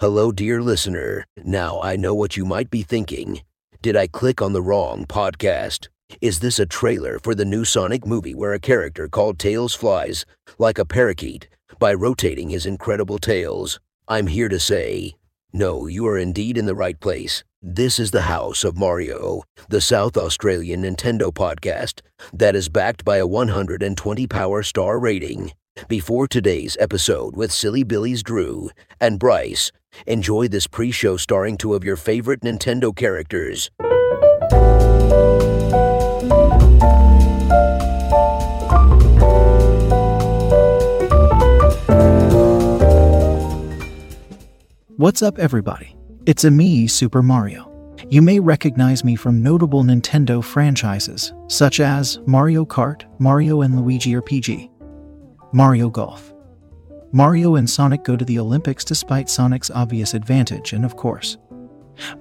Hello, dear listener. Now I know what you might be thinking. Did I click on the wrong podcast? Is this a trailer for the new Sonic movie where a character called Tails flies like a parakeet by rotating his incredible tails? I'm here to say, no, you are indeed in the right place. This is the House of Mario, the South Australian Nintendo podcast that is backed by a 120 power star rating. Before today's episode with Silly Billy's Drew and Bryce, enjoy this pre show starring two of your favorite Nintendo characters. What's up, everybody? It's a me, Super Mario. You may recognize me from notable Nintendo franchises, such as Mario Kart, Mario and Luigi RPG, Mario Golf. Mario and Sonic go to the Olympics despite Sonic's obvious advantage, and of course,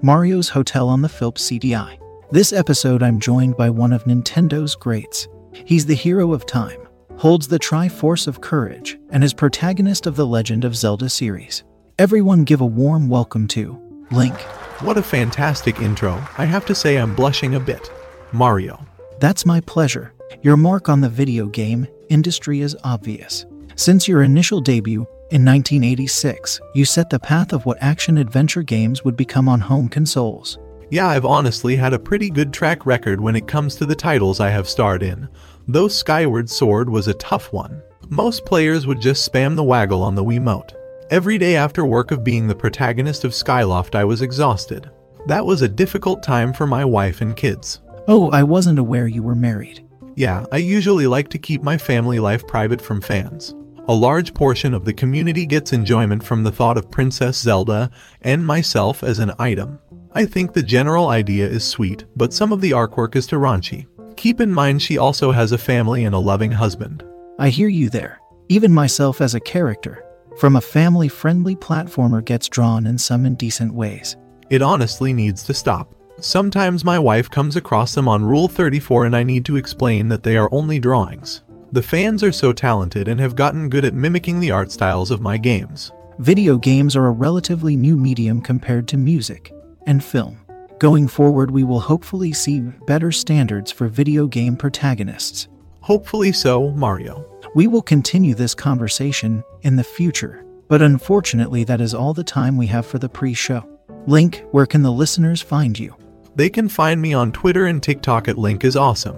Mario's Hotel on the Philips CDI. This episode, I'm joined by one of Nintendo's greats. He's the hero of time, holds the Triforce of Courage, and is protagonist of the Legend of Zelda series. Everyone give a warm welcome to Link. What a fantastic intro. I have to say I'm blushing a bit. Mario. That's my pleasure. Your mark on the video game industry is obvious. Since your initial debut in 1986, you set the path of what action adventure games would become on home consoles. Yeah, I've honestly had a pretty good track record when it comes to the titles I have starred in. Though Skyward Sword was a tough one. Most players would just spam the waggle on the Wiimote. Every day after work of being the protagonist of Skyloft, I was exhausted. That was a difficult time for my wife and kids. Oh, I wasn't aware you were married. Yeah, I usually like to keep my family life private from fans. A large portion of the community gets enjoyment from the thought of Princess Zelda and myself as an item. I think the general idea is sweet, but some of the artwork is too raunchy. Keep in mind she also has a family and a loving husband. I hear you there. Even myself as a character, from a family friendly platformer, gets drawn in some indecent ways. It honestly needs to stop. Sometimes my wife comes across them on Rule 34 and I need to explain that they are only drawings. The fans are so talented and have gotten good at mimicking the art styles of my games. Video games are a relatively new medium compared to music and film. Going forward, we will hopefully see better standards for video game protagonists. Hopefully so, Mario. We will continue this conversation in the future, but unfortunately, that is all the time we have for the pre show. Link, where can the listeners find you? They can find me on Twitter and TikTok at Link is Awesome,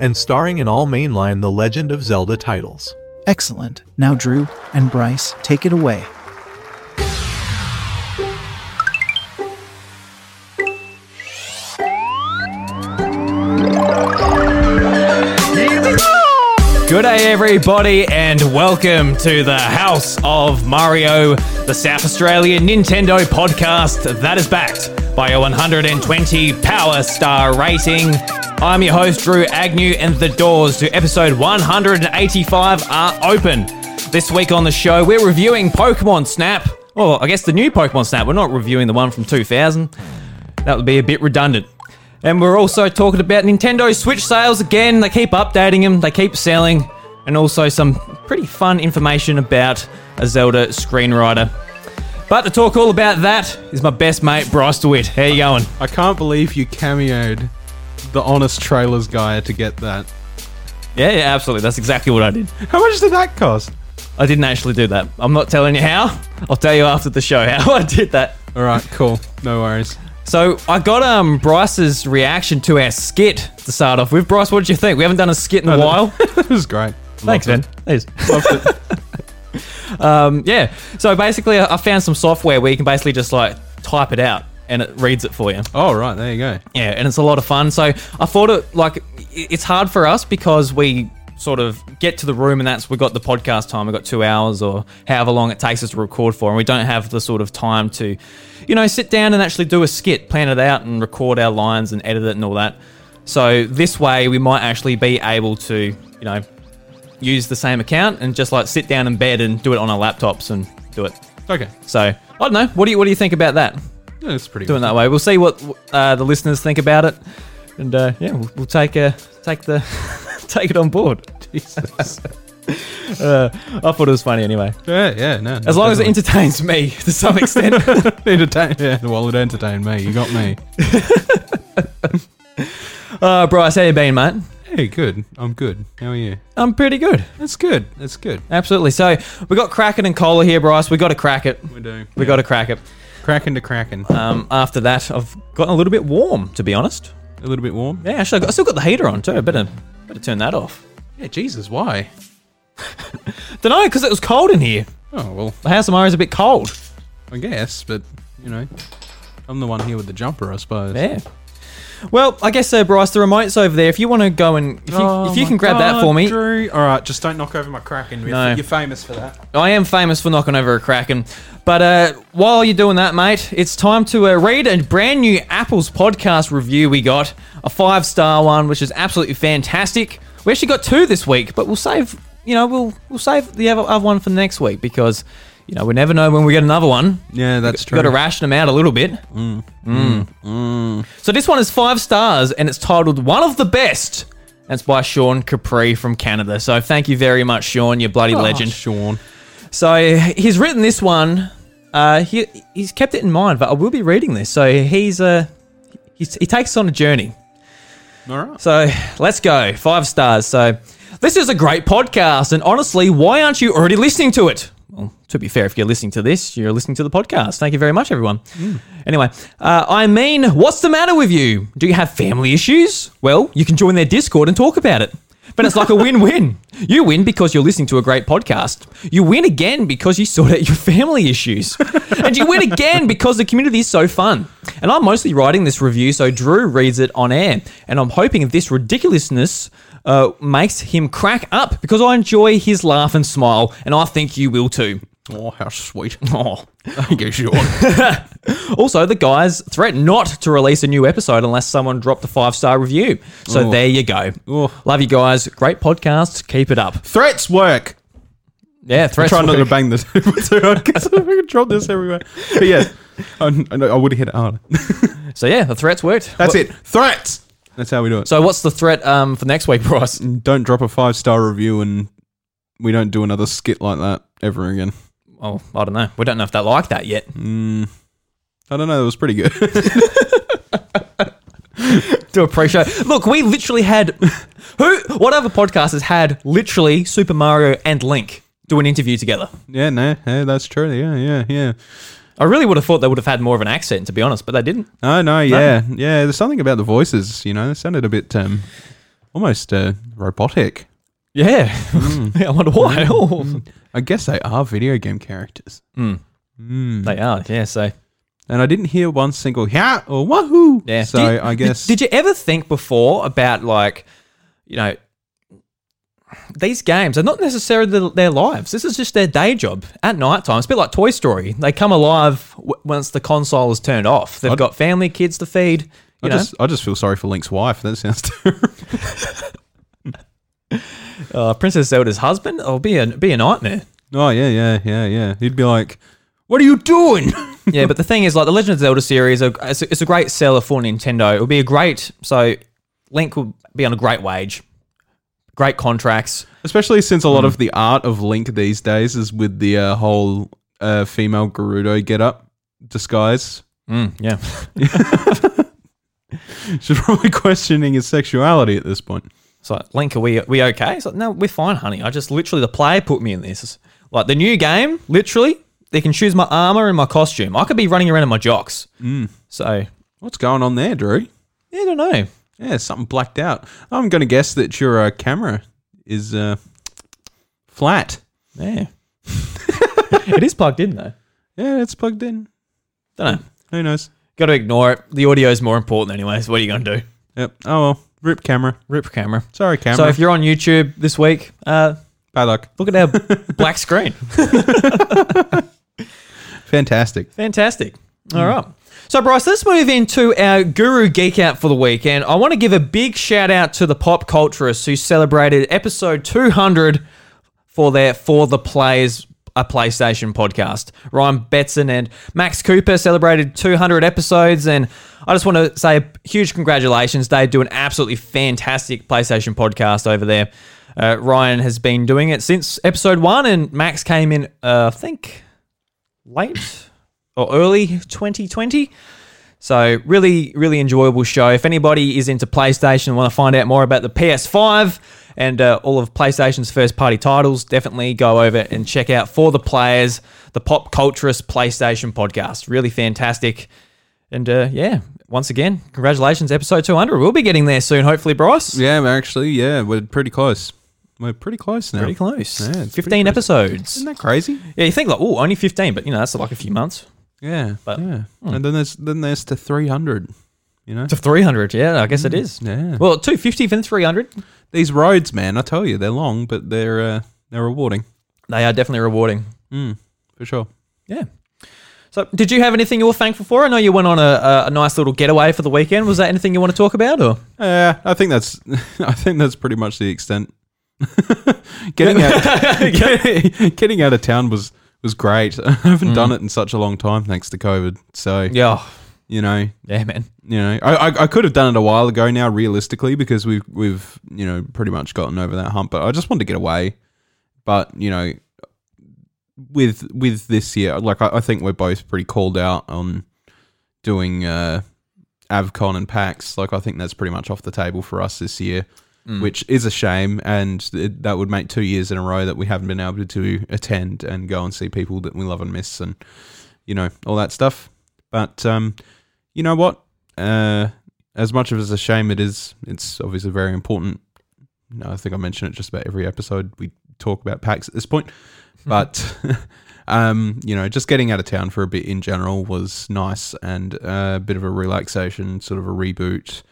and starring in all mainline The Legend of Zelda titles. Excellent. Now, Drew and Bryce, take it away. Good day, everybody, and welcome to the House of Mario, the South Australian Nintendo podcast that is backed by a 120 Power Star rating. I'm your host, Drew Agnew, and the doors to episode 185 are open. This week on the show, we're reviewing Pokemon Snap. Well, I guess the new Pokemon Snap. We're not reviewing the one from 2000. That would be a bit redundant. And we're also talking about Nintendo Switch sales again. They keep updating them, they keep selling, and also some pretty fun information about a Zelda screenwriter. But to talk all about that is my best mate, Bryce DeWitt. How you going? I can't believe you cameoed the honest trailers guy to get that. Yeah, yeah, absolutely. That's exactly what I did. How much did that cost? I didn't actually do that. I'm not telling you how. I'll tell you after the show how I did that. All right, cool. No worries. So I got um Bryce's reaction to our skit to start off with. Bryce, what did you think? We haven't done a skit in a while. that was great. Thanks, man. Loved Thanks. it. Um, yeah. So basically, I I found some software where you can basically just like type it out and it reads it for you. Oh, right. There you go. Yeah, and it's a lot of fun. So I thought it like it's hard for us because we sort of get to the room and that's we've got the podcast time. we've got two hours or however long it takes us to record for, and we don't have the sort of time to, you know, sit down and actually do a skit, plan it out, and record our lines and edit it and all that. So this way, we might actually be able to, you know, use the same account and just like sit down in bed and do it on our laptops and do it. Okay. So I don't know. What do you what do you think about that? Yeah, That's pretty doing good. that way. We'll see what uh, the listeners think about it, and uh, yeah, we'll, we'll take uh, take the take it on board. Jesus. Uh, I thought it was funny anyway. Yeah, yeah, no. As long as it entertains me to some extent. entertain, yeah, well, it entertained me. You got me. uh, Bryce, how you been, mate? Hey, good. I'm good. How are you? I'm pretty good. That's good. That's good. Absolutely. So we got Kraken and Cola here, Bryce. We got to crack it. We do. We got to crack it. cracking to cracking. Um, after that, I've gotten a little bit warm, to be honest. A little bit warm. Yeah, actually, I, got, I still got the heater on too. Better, better turn that off. Yeah, Jesus, why? Don't know, because it was cold in here. Oh well, The House of Mario's a bit cold. I guess, but you know, I'm the one here with the jumper, I suppose. Yeah. Well, I guess, uh, Bryce, the remote's over there. If you want to go and if you, Oh if you can grab that for me, Drew. All right, just don't knock over my Kraken. You're- No. You're famous for that. I am famous for knocking over a Kraken. But uh, while you're doing that, mate, it's time to uh, read a brand new Apple's podcast review we got. A five star one, which is absolutely fantastic. We actually got two this week, but we'll save, you know, we'll we'll save the other, other one for next week because, you know, we never know when we get another one. Yeah, that's Got to ration them out a little bit. Mm. So this one is five stars and it's titled One of the Best. That's by Sean Capri from Canada. So thank you very much, Sean. You bloody legend. Oh, Sean. So he's written this one. Uh, he he's kept it in mind, but I will be reading this. So he's uh, he's, he takes us on a journey. All right. So let's go. Five stars. So this is a great podcast, and honestly, why aren't you already listening to it? Well, to be fair, if you're listening to this, you're listening to the podcast. Thank you very much, everyone. Anyway, uh, I mean, what's the matter with you? Do you have family issues? Well, you can join their Discord and talk about it. But it's like a win win. You win because you're listening to a great podcast. You win again because you sort out your family issues. and you win again because the community is so fun. And I'm mostly writing this review so Drew reads it on air. And I'm hoping this ridiculousness uh, makes him crack up because I enjoy his laugh and smile. And I think you will too. Oh, how sweet. Oh. Thank you, Sean. Also, the guys threatened not to release a new episode unless someone dropped a five star review. So Oh. there you go. Oh. Love you guys. Great podcast. Keep it up. Threats work. Yeah, I'm threats. trying not to bang the table too hard because I can drop this everywhere. But yeah, I, I, I would have hit it hard. So yeah, the threats worked. That's What- it. Threats. That's how we do it. So what's the threat um, for next week, Bryce? don't drop a five star review and we don't do another skit like that ever again. Oh, I don't know. We don't know if they like that yet. Mm, I don't know. It was pretty good. Do appreciate. Look, we literally had who? What other podcast has had literally Super Mario and Link do an interview together? yeah, no, yeah, that's true. Yeah, yeah, yeah. I really would have thought they would have had more of an accent, to be honest, but they didn't. Oh no, yeah, yeah. There's something about the voices. You know, they sounded a bit um, almost uh, robotic. Yeah, I wonder why. Oh. I guess they are video game characters. Mm, Mm. they are. Yeah. So And I didn't hear one single yeah or wahoo. yeah. So I guess Did, did you ever think before about like, you know, these games are not necessarily their lives. This is just their day job at night time. It's a bit like Toy Story. They come alive w- once the console is turned off. They've I'd- got family, kids to feed. I know, just I just feel sorry for Link's wife. That sounds terrible. uh, Princess Zelda's husband. Oh, be a be a nightmare. oh yeah, yeah, yeah, yeah. He'd be like, "What are you doing?" yeah, but the thing is, like the Legend of Zelda series, it's a, it's a great seller for Nintendo. It would be a great so Link will be on a great wage, great contracts. Especially since a lot of the art of Link these days is with the uh, whole uh, female Gerudo get up disguise. Mm, yeah. She's probably questioning his sexuality at this point. So Link, are we we okay? So no, we're fine, honey. I just literally the player put me in this. Like the new game, literally, they can choose my armor and my costume. I could be running around in my jocks. Mm. So What's going on there, Drew? yeah, I don't know. Yeah, something blacked out. I'm going to guess that your uh, camera is uh, flat. Yeah, it is plugged in though. Yeah, it's plugged in. Don't know. Who knows? Got to ignore it. The audio is more important, anyways. What are you gonna do? Yep. Oh well. Rip camera. Rip camera. Sorry, camera. So if you're on YouTube this week, uh, Bad luck. look at our black screen. Fantastic. Fantastic. All right. So, Bryce, let's move into our Guru Geek Out for the week. And I want to give a big shout out to the pop culturists who celebrated episode 200 for their For the Players a PlayStation podcast. Ryan Betson and Max Cooper celebrated 200 episodes, and I just want to say a huge congratulations. They do an absolutely fantastic PlayStation podcast over there. Uh, Ryan has been doing it since episode one, and Max came in, uh, I think, late or early 2020. So really, really enjoyable show. If anybody is into PlayStation and want to find out more about the PS5 and uh, all of PlayStation's first party titles, definitely go over and check out For the Players, the Pop Culturist PlayStation podcast. Really fantastic. And uh, yeah, once again, congratulations, episode 200. We'll be getting there soon, hopefully, Bryce. Yeah, actually, yeah, we're pretty close. We're pretty close now. Pretty close. Yeah, 15 pretty episodes. Isn't that crazy? Yeah, you think like, oh, only 15, but you know, that's like a few months. Yeah, But- hmm. yeah. And then there's then there's to 300. You know, To 300, yeah, I guess it is. yeah. Well, 250 then 300. These roads, man, I tell you, they're long, but they're uh, they're rewarding. They are definitely rewarding. Mm, for sure. Yeah. So, did you have anything you were thankful for? I know you went on a, a, nice little getaway for the weekend. Was that anything you want to talk about, or Yeah, I think that's I think that's pretty much the extent. getting out getting, getting out of town was was great. I haven't done it in such a long time thanks to COVID. So yeah, you know, yeah, man. you know, I, I I could have done it a while ago now, realistically, because we've we've you know pretty much gotten over that hump. But I just wanted to get away. But you know, with with this year, like I, I think we're both pretty called out on doing uh, Avcon and PAX. Like I think that's pretty much off the table for us this year, which is a shame. And it, that would make two years in a row that we haven't been able to attend and go and see people that we love and miss, and you know all that stuff. But um, you know what? Uh, as much of as a shame it is, it's obviously very important. No, I think I mention it just about every episode. We talk about PAX at this point, but um, you know, just getting out of town for a bit in general was nice and a bit of a relaxation, sort of a reboot,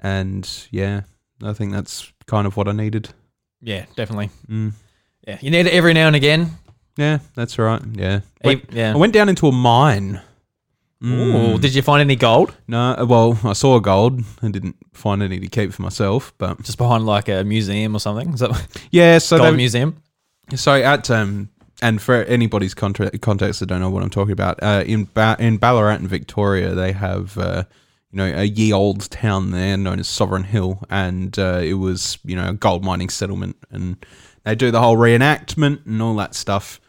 and yeah, I think that's kind of what I needed. Yeah, definitely. Mm. Yeah, you need it every now and again. Yeah, that's right. Yeah, Went- yeah. I went down into a mine. Ooh, did you find any gold No, uh, well, I saw gold. I didn't find any to keep for myself, but just behind like a museum or something? Is that yeah. So gold they, museum? So at um, and for anybody's contra- context that don't know what I'm talking about, uh, in ba- in Ballarat and Victoria, they have uh, you know a ye old town there known as Sovereign Hill, and uh, it was you know a gold mining settlement, and they do the whole reenactment and all that stuff.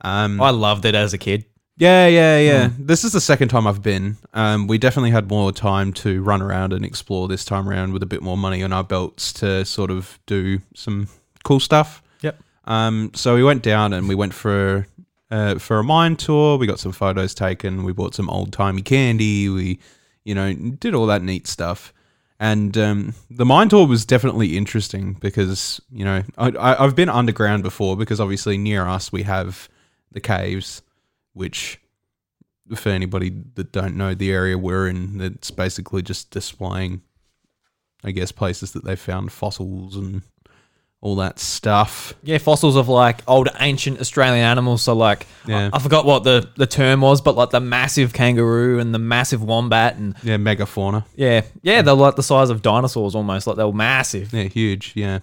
Um, I loved it as a kid. yeah, yeah, yeah. This is the second time I've been. Um, we definitely had more time to run around and explore this time around with a bit more money on our belts to sort of do some cool stuff. Yep. Um, so we went down and we went for uh, for a mine tour. We got some photos taken. We bought some old timey candy. We, you know, did all that neat stuff. And um, the mine tour was definitely interesting because you know I, I've been underground before because obviously near us we have the caves, which for anybody that don't know the area we're in, it's basically just displaying, I guess, places that they found fossils and all that stuff. Yeah, fossils of like old ancient Australian animals. So like, Yeah. I, I forgot what the, the term was, but like the massive kangaroo and the massive wombat and Yeah, megafauna. yeah, yeah, they're like the size of dinosaurs almost. Like they were massive. Yeah, huge. Yeah.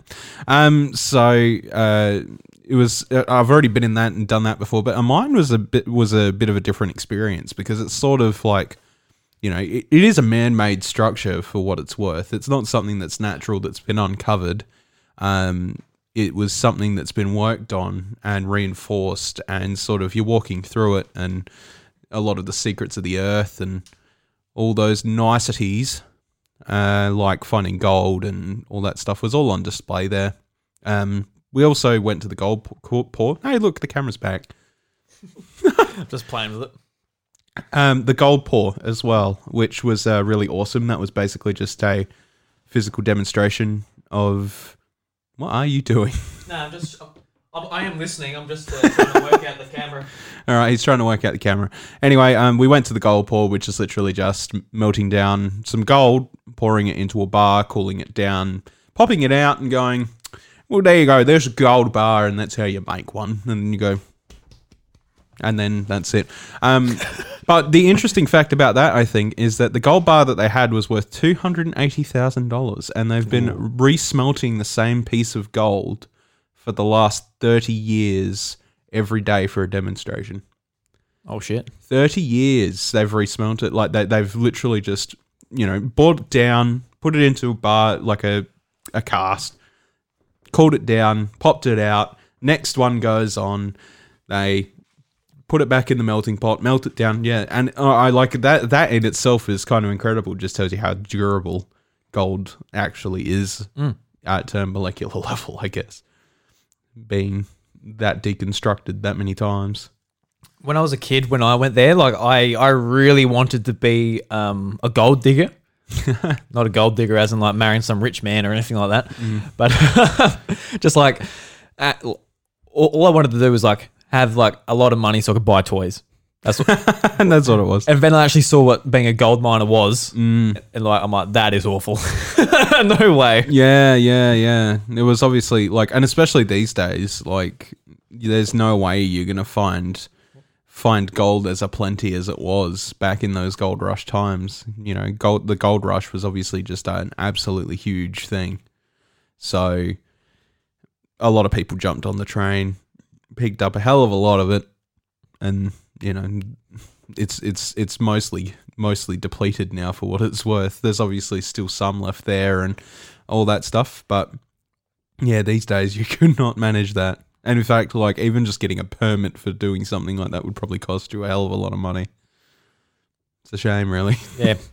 Um. So, uh, it was. Uh, I've already been in that and done that before, but uh, mine was a bit was a bit of a different experience because it's sort of like, you know, it, it is a man-made structure for what it's worth. It's not something that's natural that's been uncovered. Um. It was something that's been worked on and reinforced, and sort of you're walking through it, and a lot of the secrets of the earth and all those niceties uh, like finding gold and all that stuff was all on display there. Um, we also went to the gold port. Hey, look, the camera's back. Just playing with it. Um, the gold pour as well, which was uh, really awesome. That was basically just a physical demonstration of what are you doing? No, I'm just. I'm, I am listening. I'm just uh, trying to work out the camera. All right, he's trying to work out the camera. Anyway, um, we went to the gold pour, which is literally just melting down some gold, pouring it into a bar, cooling it down, popping it out, and going, "Well, there you go. There's a gold bar, and that's how you make one." And then you go, and then that's it. Um, but the interesting fact about that, I think, is that the gold bar that they had was worth two hundred and eighty thousand dollars, and they've been resmelting the same piece of gold for the last thirty years every day for a demonstration. Oh shit. 30 years they've resmelt it like they, they've literally just you know bought it down put it into a bar like a, a cast called it down, popped it out. Next one goes on. They put it back in the melting pot, melt it down. Yeah, and uh, I like that. That in itself is kind of incredible. Just tells you how durable gold actually is at a molecular level. I guess being that deconstructed that many times. when I was a kid, when I went there, like I, I really wanted to be um, a gold digger. Not a gold digger, as in like marrying some rich man or anything like that, but just like all, all I wanted to do was like have like a lot of money so I could buy toys. That's what, and that's what it was. and then I actually saw what being a gold miner was, mm. and like I'm like that is awful. no way. Yeah, yeah, yeah. It was obviously like, and especially these days, like, there's no way you're gonna find find gold as a plenty as it was back in those gold rush times. You know, gold. The gold rush was obviously just an absolutely huge thing. So, a lot of people jumped on the train, picked up a hell of a lot of it, and you know, it's it's it's mostly mostly depleted now for what it's worth. There's obviously still some left there and all that stuff, but yeah, these days you could not manage that. And in fact, like even just getting a permit for doing something like that would probably cost you a hell of a lot of money. It's a shame, really. Yeah.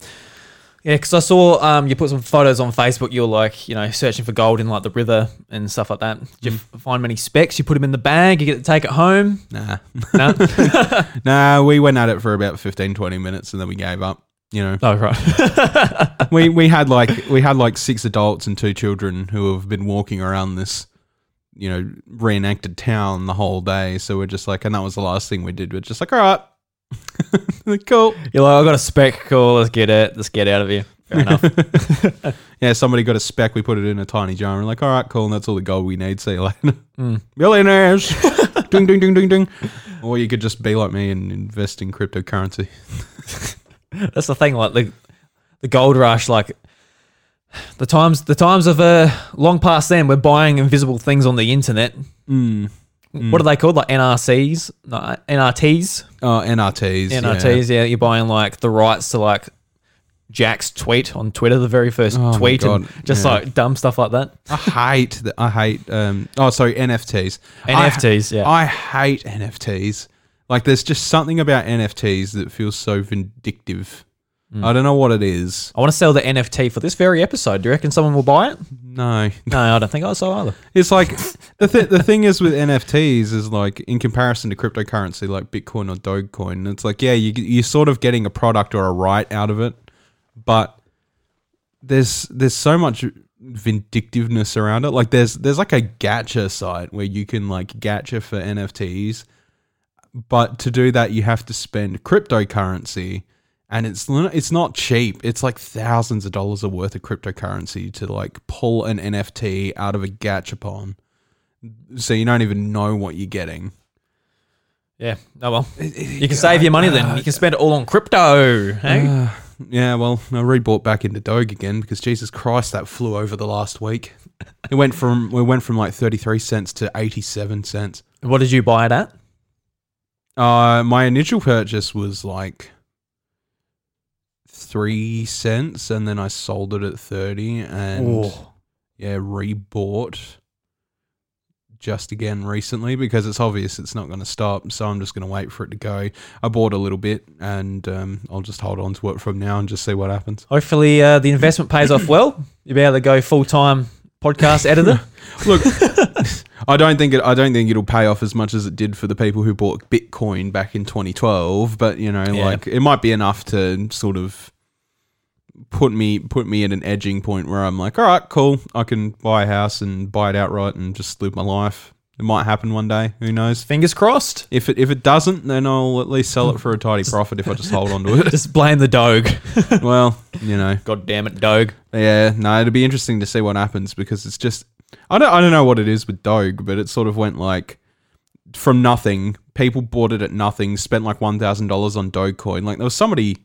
Yeah, because I saw um, you put some photos on Facebook. You're like, you know, searching for gold in like the river and stuff like that. Did you find many specs? You put them in the bag. You get to take it home. Nah, No. nah. We went at it for about 15, 20 minutes, and then we gave up. You know, oh right. we we had like we had like six adults and two children who have been walking around this you know reenacted town the whole day so we're just like and that was the last thing we did we're just like all right cool You're like, I got a spec. Cool. Let's get it. Let's get out of here. Fair enough. yeah somebody got a spec we put it in a tiny jar and we're like all right cool and that's all the gold we need see you later millionaires ding ding ding ding ding or you could just be like me and invest in cryptocurrency That's the thing. Like the the gold rush. Like the times the times of uh long past. Then we're buying invisible things on the internet. mm. What are they called? Like NRCs, no, NRTs, oh nrts. NRTs. Yeah. you're buying like the rights to like Jack's tweet on Twitter, the very first Oh my tweet, and God, just yeah. like dumb stuff like that. I hate that. I hate. Um. Oh, sorry. NFTs. I- NFTs, yeah. I hate NFTs. Like, there's just something about NFTs that feels so vindictive. Hmm. I don't know what it is. I want to sell the NFT for this very episode. Do you reckon someone will buy it? No, No, I don't think I so either. it's like the th- the thing is with NFTs is like in comparison to cryptocurrency like Bitcoin or Dogecoin. It's like yeah, you you're sort of getting a product or a right out of it, but there's there's so much vindictiveness around it. Like there's there's like a gacha site where you can like gacha for NFTs, but to do that you have to spend cryptocurrency, and it's it's not cheap. It's like thousands of dollars worth of cryptocurrency to like pull an NFT out of a gachapon. So you don't even know what you're getting. Yeah. Oh well. You can save your money then. You can spend it all on crypto. Hey? Uh, yeah, well, I rebought back into Doge again because Jesus Christ, that flew over the last week. It went from we went from like thirty three cents to eighty seven cents. what did you buy it at? Uh, my initial purchase was like three cents, and then I sold it at thirty, and Oh. yeah, rebought just again recently because it's obvious it's not going to stop. So I'm just going to wait for it to go. I bought a little bit, and um, I'll just hold on to it from now and just see what happens. Hopefully, uh, the investment pays off well. You'll be able to go full time podcast editor. Look, I don't think it. I don't think it'll pay off as much as it did for the people who bought Bitcoin back in 2012. But you know, Yeah. like it might be enough to sort of put me put me at an edging point where I'm like, all right, cool, I can buy a house and buy it outright and just live my life. It might happen one day. Who knows? Fingers crossed. If it if it doesn't, then I'll at least sell it for a tidy profit if I just hold on to it. Just blame the Doge. well, you know, God damn it, Doge. yeah, no, it'd be interesting to see what happens because it's just I don't I don't know what it is with Doge, but it sort of went like from nothing. People bought it at nothing, spent like one thousand dollars on Dogecoin. Like there was somebody,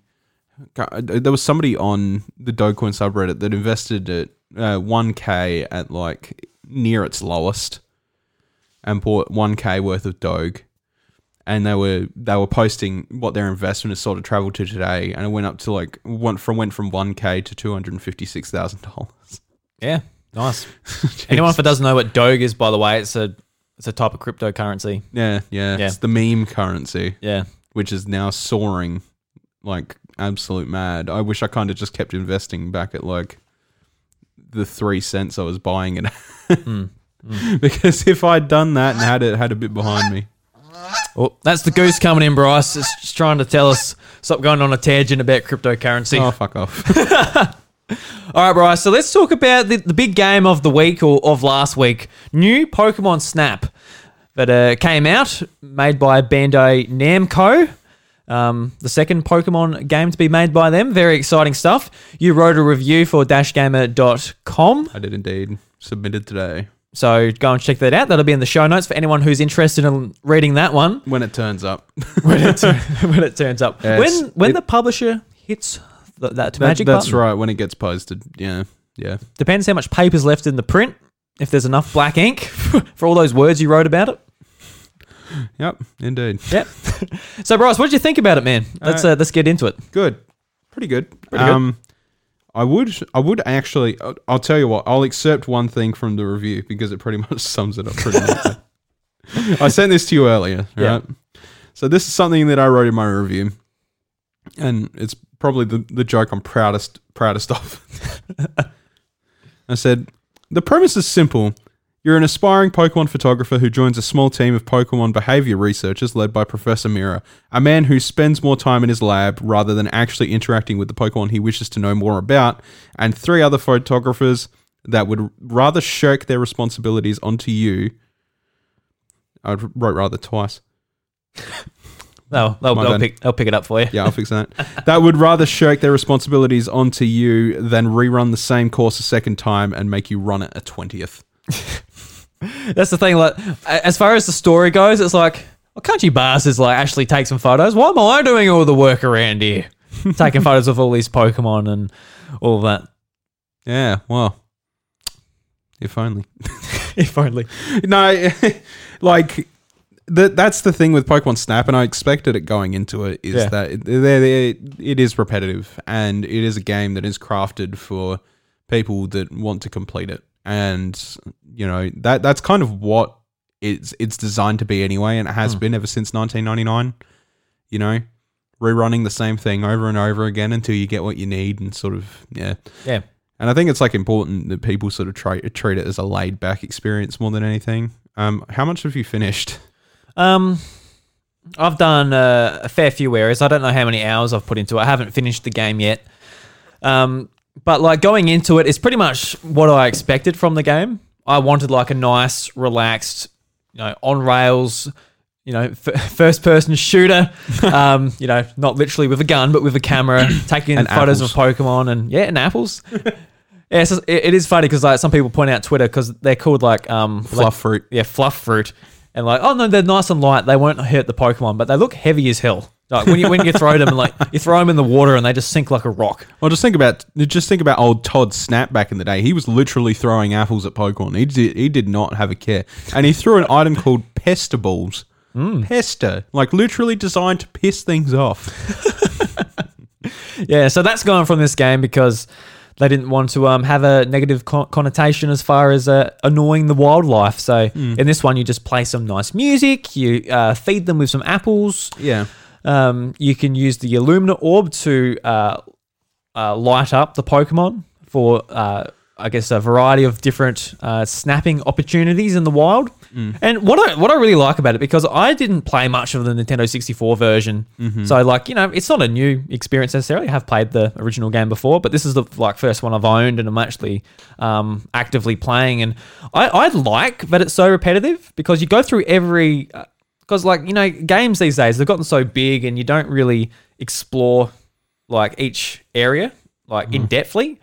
Uh, there was somebody on the Dogecoin subreddit that invested at uh, one k at like near its lowest, and bought one k worth of Doge. And they were they were posting what their investment has sort of traveled to today, and it went up to like went from went from one k to two hundred and fifty six thousand dollars. Yeah. Nice. Anyone that doesn't know what Doge is, by the way, it's a it's a type of cryptocurrency. Yeah, yeah, Yeah. It's the meme currency, Yeah. which is now soaring like absolute mad. I wish I kind of just kept investing back at like the three cents I was buying it. Hmm. because if I'd done that and had it had a bit behind me, Oh, that's the goose coming in, Bryce. It's just trying to tell us stop going on a tangent about cryptocurrency. oh fuck off. All right, Bryce. So let's talk about the, the big game of the week or of last week. New Pokemon Snap that uh, came out, made by Bandai Namco. Um, the second Pokemon game to be made by them. Very exciting stuff. You wrote a review for dashgamer.com. I did indeed submitted today So go and check that out. That'll be in the show notes for anyone who's interested in reading that one when it turns up. when it, when it turns up. Yeah, when when it- the publisher hits th- that That- magic that's button. right when it gets posted. Yeah, yeah. Depends how much paper's left in the print. If there's enough black ink for all those words you wrote about it. Yep, indeed. Yep. so Bryce, what did you think about it, man? Let's uh, let's get into it. Good, pretty good. Pretty good. Um, I would, I would actually. I'll- I'll tell you what. I'll accept one thing from the review because it pretty much sums it up pretty much. I sent this to you earlier, Yeah. right? So this is something that I wrote in my review, and it's probably the, the joke I'm proudest proudest of. I said the premise is simple. You're an aspiring Pokemon photographer who joins a small team of Pokemon behavior researchers led by Professor Mirror, a man who spends more time in his lab rather than actually interacting with the Pokemon he wishes to know more about, and three other photographers that would rather shirk their responsibilities onto you. I wrote rather twice. No, they'll, they'll pick, they'll pick it up for you. Yeah, I'll fix that. that would rather shirk their responsibilities onto you than rerun the same course a second time and make you run it a twentieth. That's the thing. Like, as far as the story goes, it's like, well, can't you bastards like actually take some photos? Why am I doing all the work around here, taking photos of all these Pokemon and all that? Yeah, well, if only. if only. no, like that. That's the thing with Pokemon Snap, and I expected it going into it. Is Yeah. that it, they're- it is repetitive, and it is a game that is crafted for people that want to complete it, and you know that that's kind of what it's it's designed to be anyway, and it has been ever since 1999. You know, rerunning the same thing over and over again until you get what you need, and sort of yeah. Yeah. And I think it's like important that people sort of try treat it as a laid back experience more than anything. Um, how much have you finished? Um, I've done uh, a fair few areas. I don't know how many hours I've put into it. I haven't finished the game yet. Um, but like going into it, it is pretty much what I expected from the game. I wanted like a nice, relaxed, you know, on rails, you know, f- first person shooter. um, you know, not literally with a gun, but with a camera, taking And photos apples. of Pokemon and yeah, and apples. yeah, it's it, it is funny because like some people point out Twitter because they're called like um Fluff like- fruit. yeah, fluff fruit, and like, oh no, they're nice and light. They won't hurt the Pokemon, but they look heavy as hell. Like when you when you throw them, like you throw them in the water, and they just sink like a rock. Well, just think about just think about old Todd Snap back in the day. He was literally throwing apples at Pokemon. He did, he did not have a care, and he threw an item called Pester Balls. Pester, like literally designed to piss things off. Yeah, so that's gone from this game because they didn't want to um, have a negative con- connotation as far as uh, annoying the wildlife. So in this one, you just play some nice music, you uh, feed them with some apples. Yeah, Um, you can use the Illumina Orb to uh, uh, light up the Pokemon for, uh, I guess, a variety of different uh, snapping opportunities in the wild. And what I what I really like about it because I didn't play much of the Nintendo 64 version, so like you know it's not a new experience necessarily. I have played the original game before, but this is the like first one I've owned and I'm actually um, actively playing. And I I like that it's so repetitive because you go through every because like you know games these days they've gotten so big and you don't really explore like each area like in depthly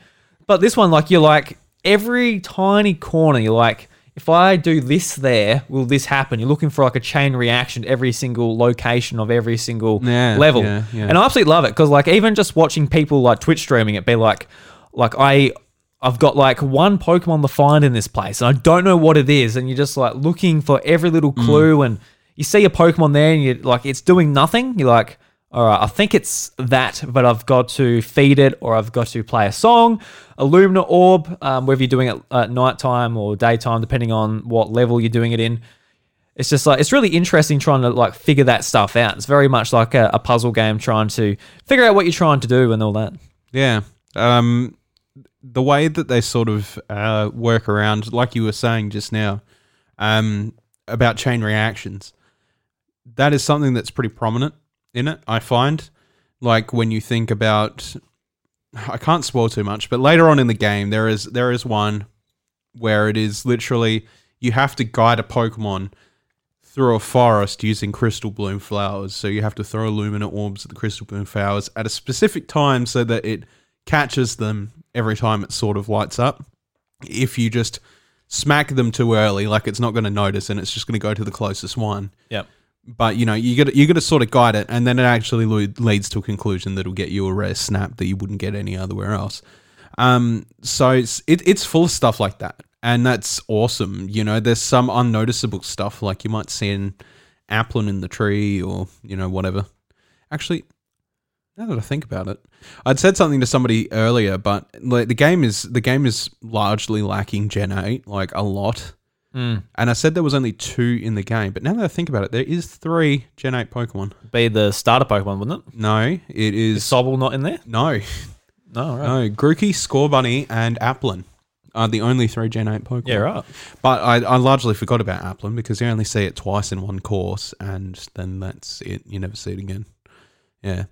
but this one like you're like every tiny corner you're like if i do this there will this happen you're looking for like a chain reaction to every single location of every single Yeah, level yeah, yeah. and i absolutely love it because like even just watching people like twitch streaming it be like like i I've got like one Pokemon to find in this place, and I don't know what it is. And you're just like looking for every little Mm. clue, and you see a Pokemon there, and you're like, it's doing nothing. You're like, all right, I think it's that, but I've got to feed it or I've got to play a song. A Lumina Orb, um, whether you're doing it at nighttime or daytime, depending on what level you're doing it in. It's just like, it's really interesting trying to like figure that stuff out. It's very much like a, a puzzle game trying to figure out what you're trying to do and all that. Yeah. Um, the way that they sort of uh, work around, like you were saying just now, um, about chain reactions, that is something that's pretty prominent in it. I find, like when you think about, I can't spoil too much, but later on in the game, there is there is one where it is literally you have to guide a Pokemon through a forest using Crystabloom flowers. So you have to throw lumina orbs at the Crystabloom flowers at a specific time so that it catches them every time it sort of lights up. If you just smack them too early, like it's not going to notice and it's just going to go to the closest one. Yep. But you know, you got you got to sort of guide it, and then it actually le- leads to a conclusion that'll get you a rare snap that you wouldn't get any otherwhere else. Um, so it's it, it's full of stuff like that, and that's awesome. You know, there's some unnoticeable stuff like you might see an applin in the tree, or you know whatever. Actually, now that I think about it, I'd said something to somebody earlier, but like the game is the game is largely lacking Gen eight, like a lot. Mm. And I said there was only two in the game, but now that I think about it, there is three Gen eight Pokemon. Be the starter Pokemon, wouldn't it? No, it Is is Sobble not in there? no, No, right. no. Grookey, Scorbunny, and Applin are the only three Gen eight Pokemon. Yeah, right. But I, I largely forgot about Applin because you only see it twice in one course, and then that's it. You never see it again. Yeah.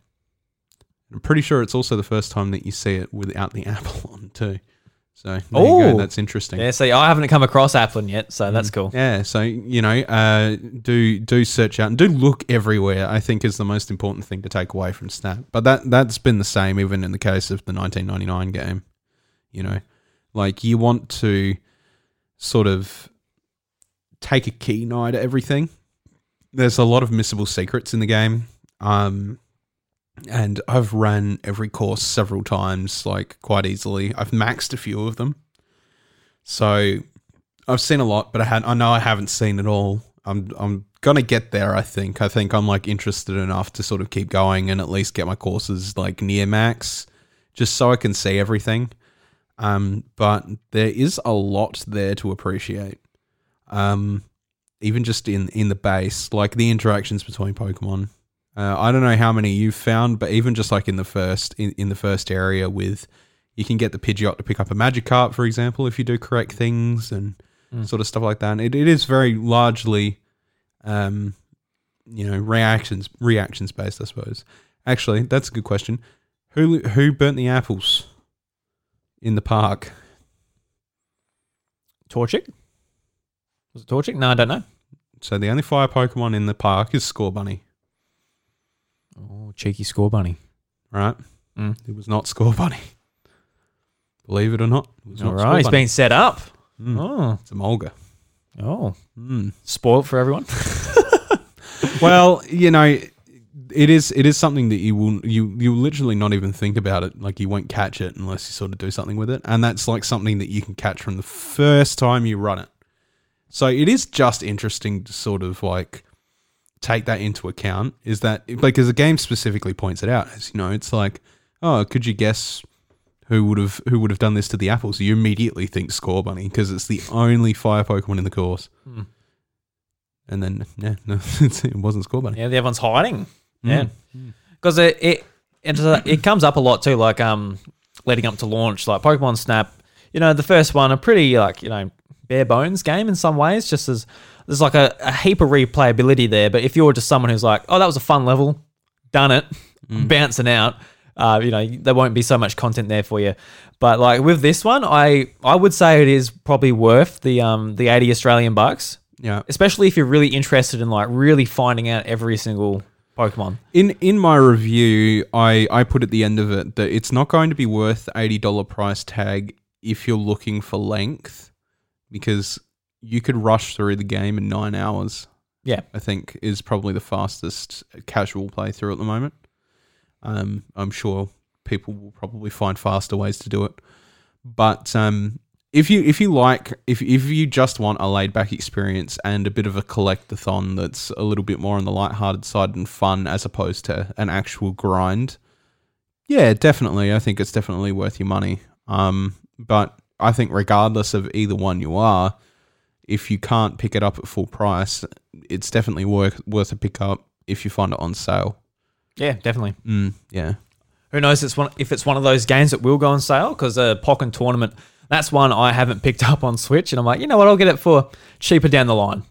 I'm pretty sure it's also the first time that you see it without the apple on too. So there you Oh. go. That's interesting. Yeah, see, I haven't come across Applin yet, so that's cool. Yeah, so you know, uh, do do search out and do look everywhere. I think is the most important thing to take away from Snap. But that that's been the same even in the case of the 1999 game. You know, like you want to sort of take a keen eye to everything. There's a lot of missable secrets in the game. Um, and I've ran every course several times, like quite easily. I've maxed a few of them. So I've seen a lot, but I had I know I haven't seen it all. I'm I'm gonna get there. I think. I think I'm like interested enough to sort of keep going and at least get my courses like near max, just so I can see everything. Um, but there is a lot there to appreciate. Um, even just in in the base, like the interactions between Pokemon. Uh, I don't know how many you've found, but even just like in the first in, in the first area with you can get the Pidgeot to pick up a Magikarp, for example, if you do correct things and sort of stuff like that. And it, it is very largely, um, you know, reactions reactions based, I suppose. Actually, that's a good question. Who who burnt the apples in the park? Torchic? Was it Torchic? No, I don't know. So the only fire Pokemon in the park is Scorbunny, Oh, cheeky Scorbunny. right? Mm. It was not Scorbunny. Believe it or not, it was All not right, he's being set up. Mm. Oh, It's a Mulga. oh, Mm. spoiled for everyone. well, you know, it is it is something that you will you you literally not even think about it. Like you won't catch it unless you sort of do something with it, and that's like something that you can catch from the first time you run it. So it is just interesting to sort of like take that into account. Is that because the game specifically points it out? As you know, it's like, oh, could you guess? Who would have who would have done this to the apples? You immediately think Scorbunny because it's the only fire Pokemon in the course. Hmm. And then yeah, no, it wasn't Scorbunny. yeah, everyone's hiding. Yeah, Mm. because it it it, it comes up a lot too. Like um, leading up to launch, like Pokemon Snap. You know, the first one a pretty like you know bare bones game in some ways. Just as there's like a, a heap of replayability there. But if you're just someone who's like, oh, that was a fun level, done it, bouncing out. Uh, you know, there won't be so much content there for you. But like with this one, I I would say it is probably worth the um the 80 Australian bucks, Yeah. especially if you're really interested in like really finding out every single Pokemon. In in my review, I I put at the end of it that it's not going to be worth the eighty dollar price tag if you're looking for length, because you could rush through the game in nine hours. Yeah. I think is probably the fastest casual playthrough at the moment. Um, I'm sure people will probably find faster ways to do it, but um, if you if you like if if you just want a laid back experience and a bit of a collectathon that's a little bit more on the light-hearted side and fun as opposed to an actual grind, yeah, definitely. I think it's definitely worth your money. Um, but I think regardless of either one you are, if you can't pick it up at full price, it's definitely worth worth a pick up if you find it on sale. Yeah, definitely. Mm, yeah. Who knows it's one, if it's one of those games that will go on sale? Because uh, Pokken Tournament, that's one I haven't picked up on Switch, and I'm like, you know what, I'll get it for cheaper down the line.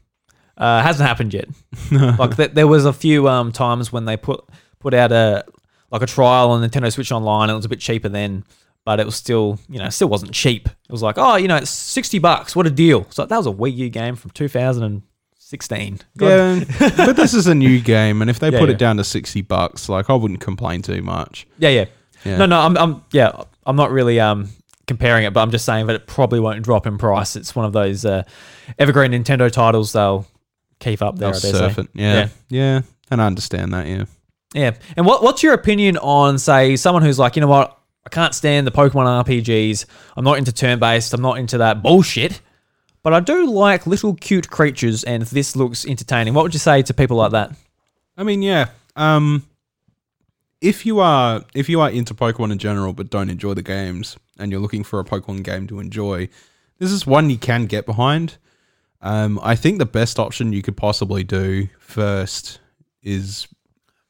Uh, hasn't happened yet. like th- there was a few um, times when they put put out a like a trial on Nintendo Switch Online, and it was a bit cheaper then, but it was still you know still wasn't cheap. It was like, oh, you know, it's sixty bucks. What a deal! So that was a Wii U game from 2016. God. Yeah, but this is a new game, and if they Yeah, put yeah. it down to sixty bucks, like I wouldn't complain too much. Yeah, yeah. Yeah. No, no, I'm, I'm, yeah, I'm not really um comparing it, but I'm just saying that it probably won't drop in price. It's one of those uh, evergreen Nintendo titles they'll keep up there. They'll surf it. Yeah. Yeah. yeah, and I understand that. Yeah, Yeah. And what what's your opinion on say someone who's like, you know what, I can't stand the Pokemon RPGs. I'm not into turn based. I'm not into that bullshit. But I do like little cute creatures, and this looks entertaining. What would you say to people like that? I mean, yeah. Um, if you are if you are into Pokemon in general but don't enjoy the games and you're looking for a Pokemon game to enjoy, this is one you can get behind. Um, I think the best option you could possibly do first is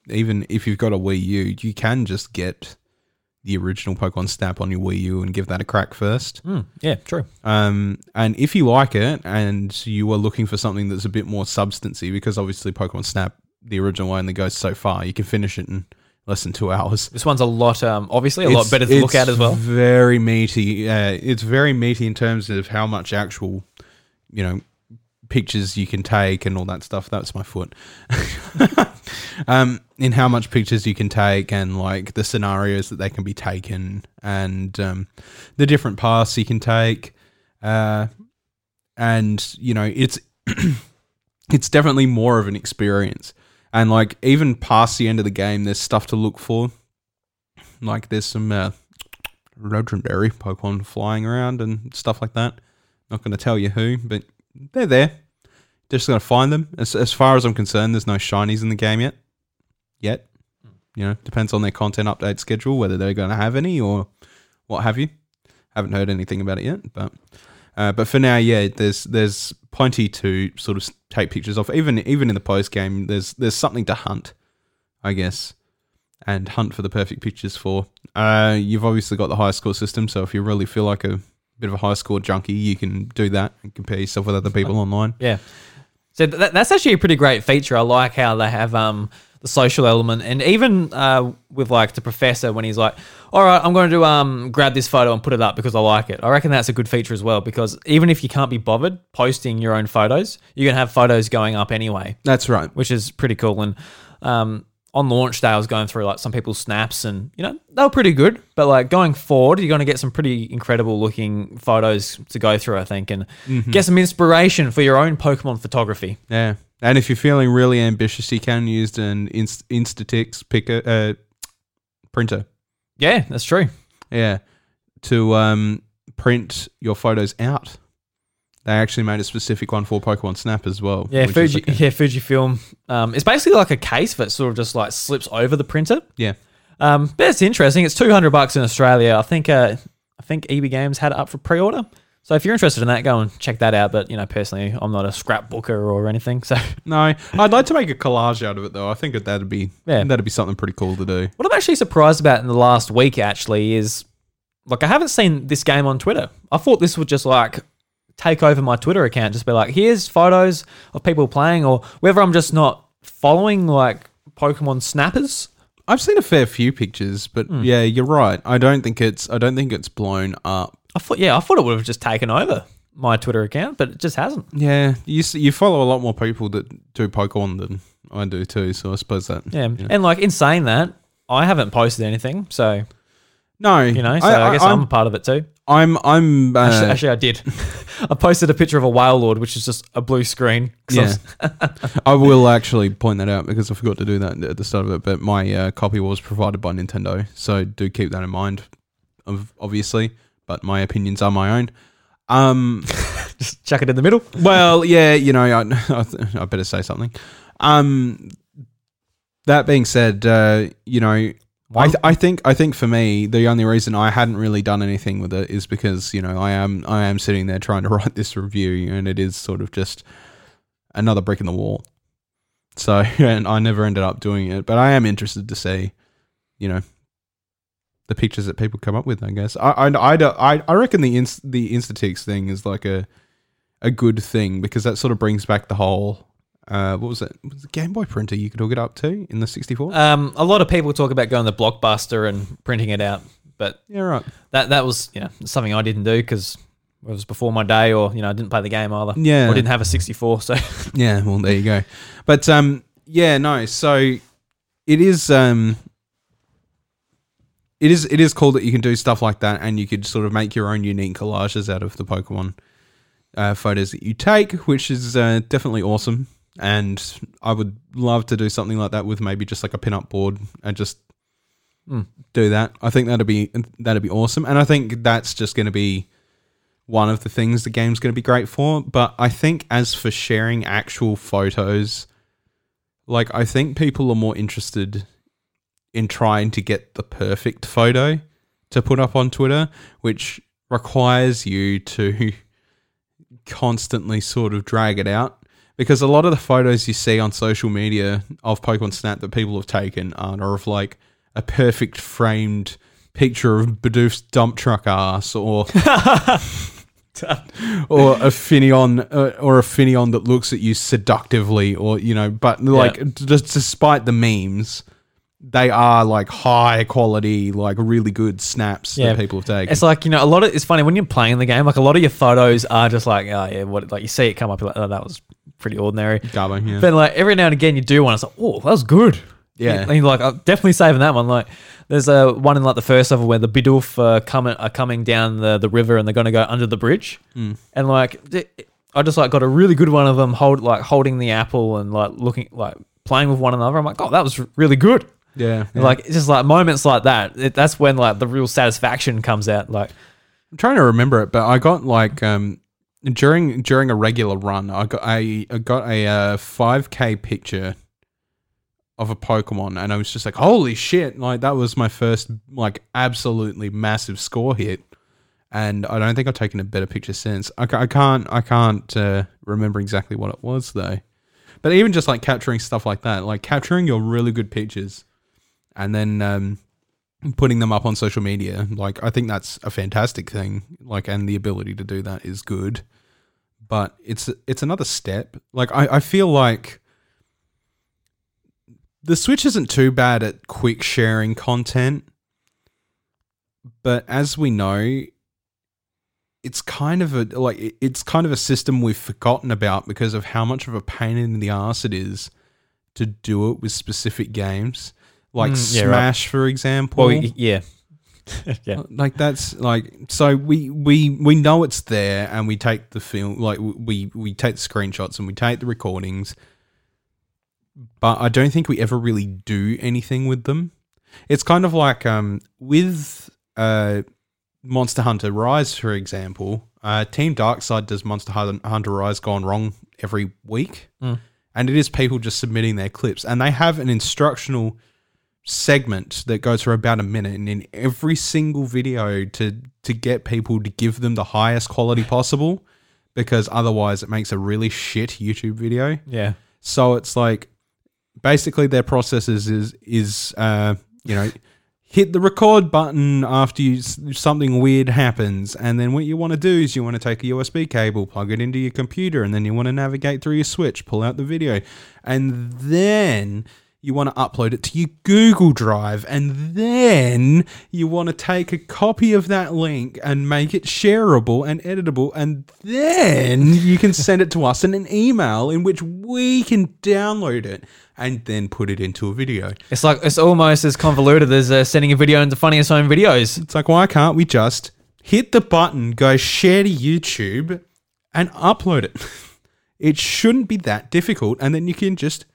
even if you've got a Wii U, you can just get the original Pokemon Snap on your Wii U and give that a crack first. Hmm, yeah, true. Um, and if you like it and you are looking for something that's a bit more substancy, because obviously Pokemon Snap, the original only goes so far, you can finish it in less than two hours. This one's a lot, um, obviously a lot better to look at as well. Very meaty. Uh, it's very meaty in terms of how much actual, you know, pictures you can take and all that stuff. That's my foot. um, in how much pictures you can take and like the scenarios that they can be taken and um, the different paths you can take. Uh, and you know, it's it's definitely more of an experience. And like even past the end of the game, there's stuff to look for. Like there's some uh, legendary Pokemon flying around and stuff like that. Not going to tell you who, but they're there. Just gonna find them. As, as far as I'm concerned, there's no shinies in the game yet. Yet, you know, depends on their content update schedule whether they're going to have any or what have you. Haven't heard anything about it yet, but uh, but for now, yeah, there's there's plenty to sort of take pictures of. Even even in the post game, there's there's something to hunt, I guess, and hunt for the perfect pictures for. Uh, you've obviously got the high score system, so if you really feel like a bit of a high score junkie, you can do that and compare yourself with other people online. Yeah. So that, that's actually a pretty great feature. I like how they have um, the social element, and even uh, with like the professor when he's like, "All right, I'm going to um, grab this photo and put it up because I like it." I reckon that's a good feature as well because even if you can't be bothered posting your own photos, you can have photos going up anyway, That's right. which is pretty cool. And um, on launch day, I was going through like some people's snaps, and you know they were pretty good. But like going forward, you're going to get some pretty incredible looking photos to go through, I think, and get some inspiration for your own Pokemon photography. Yeah. And if you're feeling really ambitious, you can use an Inst- Instatex picker, uh, printer. Yeah, that's true. Yeah. To um, print your photos out. They actually made a specific one for Pokemon Snap as well. Yeah, which is Fuji, yeah, Fujifilm. Um, it's basically like a case that sort of just like slips over the printer. Yeah. Um, but it's interesting. It's two hundred bucks in Australia. I think. Uh, I think EB Games had it up for pre-order. So if you're interested in that, go and check that out. But you know, personally, I'm not a scrapbooker or anything. So No, I'd like to make a collage out of it though. I think that that'd be Yeah. that'd be something pretty cool to do. what I'm actually surprised about in the last week actually is, like, I haven't seen this game on Twitter. I thought this would just like take over my Twitter account, just be like, here's photos of people playing, or whether I'm just not following like Pokemon snappers. I've seen a fair few pictures, but Hmm. yeah, you're right. I don't think it's I don't think it's blown up. I thought, yeah, I thought it would have just taken over my Twitter account, but it just hasn't. Yeah, you you follow a lot more people that do Pokemon than I do too. So I suppose that Yeah. and like in saying that, I haven't posted anything, so no, you know, so I, guess I'm, a part of it too. I'm I'm uh, Actually, actually, I did. I posted a picture of a whale lord, which is just a blue screen. I Yeah. was- I will actually point that out because I forgot to do that at the start of it. But my uh, copy was provided by Nintendo, so do keep that in mind. Obviously, but my opinions are my own. Um, Just chuck it in the middle. well, yeah, you know, I, I, I better say something. Um, that being said, uh, you know, I, th- I think I think for me the only reason I hadn't really done anything with it is because you know I am I am sitting there trying to write this review and it is sort of just another brick in the wall. So and I never ended up doing it, but I am interested to see, you know, the pictures that people come up with. I guess I I I, I, reckon the inst- the Instatex thing is like a a good thing because that sort of brings back the whole. Uh, what was it? Was it Game Boy printer you could hook it up to in the sixty four? Um, a lot of people talk about going to Blockbuster and printing it out, but yeah, right. that that was you know something I didn't do because it was before my day, or you know I didn't play the game either. Yeah. or didn't have a 64. So Yeah, well, there you go. But um, yeah, no. So it is um, it is it is cool that you can do stuff like that, and you could sort of make your own unique collages out of the Pokemon uh, photos that you take, which is uh, definitely awesome. And I would love to do something like that with maybe just like a pin-up board and just Mm. do that. I think that'd be that'd be awesome, and I think that's just going to be one of the things the game's going to be great for. But I think as for sharing actual photos, like I think people are more interested in trying to get the perfect photo to put up on Twitter, which requires you to constantly sort of drag it out. Because a lot of the photos you see on social media of Pokemon Snap that people have taken aren't of like a perfect framed picture of Bidoof's dump truck ass or or a Finneon uh, or a Finneon that looks at you seductively or you know but like just despite the memes they are like high quality like really good snaps Yeah. that people have taken it's like you know a lot of it's funny when you're playing the game. Like a lot of your photos are just like oh yeah, what like you see it come up you're like oh that was pretty ordinary. Garbo, yeah. But like every now and again you do one. It's like oh that was good. Yeah. and you're like I'm definitely saving that one. Like there's a one in like the first level where the Bidoof uh, coming are coming down the, the river and they're going to go under the bridge. Mm. And like I just like got a really good one of them hold like holding the apple and like looking like playing with one another. I'm like oh that was really good. Yeah, yeah. Like it's just like moments like that. It, that's when like the real satisfaction comes out. Like I'm trying to remember it, but I got like um during during a regular run, I got a I got a uh, 5k picture of a Pokemon, and I was just like, holy shit! Like that was my first like absolutely massive score hit, and I don't think I've taken a better picture since. I, I can't I can't uh, remember exactly what it was though, but even just like capturing stuff like that, like capturing your really good pictures, and then um, putting them up on social media. Like i think that's a fantastic thing. Like and the ability to do that is good. But it's it's another step. Like i, I feel like the switch isn't too bad at quick sharing content. But as we know it's kind of a like it's kind of a system we've forgotten about because of how much of a pain in the ass it is to do it with specific games like Mm, yeah, right. smash for example well y- yeah. yeah. like that's like so we we we know it's there and we take the film like we we take the screenshots and we take the recordings but i don't think we ever really do anything with them it's kind of like um with uh monster hunter rise for example uh team darkside does monster Hun- hunter rise gone wrong every week Mm. and it is people just submitting their clips and they have an instructional segment that goes for about a minute and in every single video to to get people to give them the highest quality possible because otherwise it makes a really shit YouTube video. Yeah. So it's like basically their process is is, is uh you know hit the record button after you something weird happens and then what you want to do is you want to take a USB cable plug it into your computer and then you want to navigate through your switch pull out the video and then you want to upload it to your Google Drive and then you want to take a copy of that link and make it shareable and editable and then you can send it to us in an email in which we can download it and then put it into a video. It's like it's almost as convoluted as uh, sending a video into funniest home videos. It's like, why can't we just hit the button, go share to YouTube, and upload it? It shouldn't be that difficult, and then you can just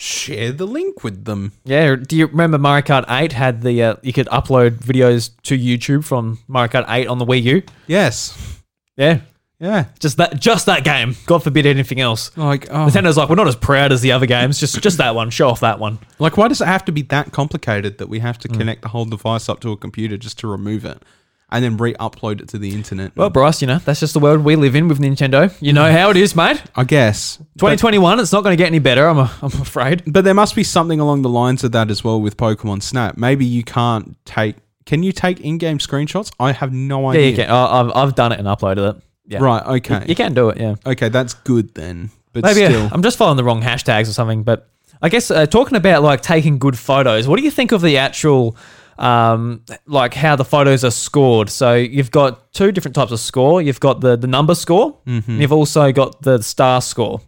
share the link with them. Yeah. Do you remember Mario Kart 8 had the uh, you could upload videos to YouTube from Mario Kart 8 on the Wii U? Yes. Yeah. Yeah. Just that, just that game. God forbid anything else. Like, oh, Nintendo's like, we're not as proud as the other games. Just, just that one. Show off that one. like, why does it have to be that complicated that we have Mm. to connect the whole device up to a computer just to remove it and then re-upload it to the internet? Well, Bryce, you know that's just the world we live in with Nintendo. You know how it is, mate. I guess. But, 2021. It's not going to get any better. I'm, I'm afraid. but there must be something along the lines of that as well with Pokemon Snap. Maybe you can't take. Can you take in-game screenshots? I have no Yeah, idea. you can. I've, I've done it and uploaded it. Yeah. Right. Okay. You can do it. Yeah. Okay, that's good then. But Maybe still, I'm just following the wrong hashtags or something. But I guess uh, talking about like taking good photos, what do you think of the actual, um, like how the photos are scored? So you've got two different types of score. You've got the the number score, Mm-hmm. and you've also got the star score,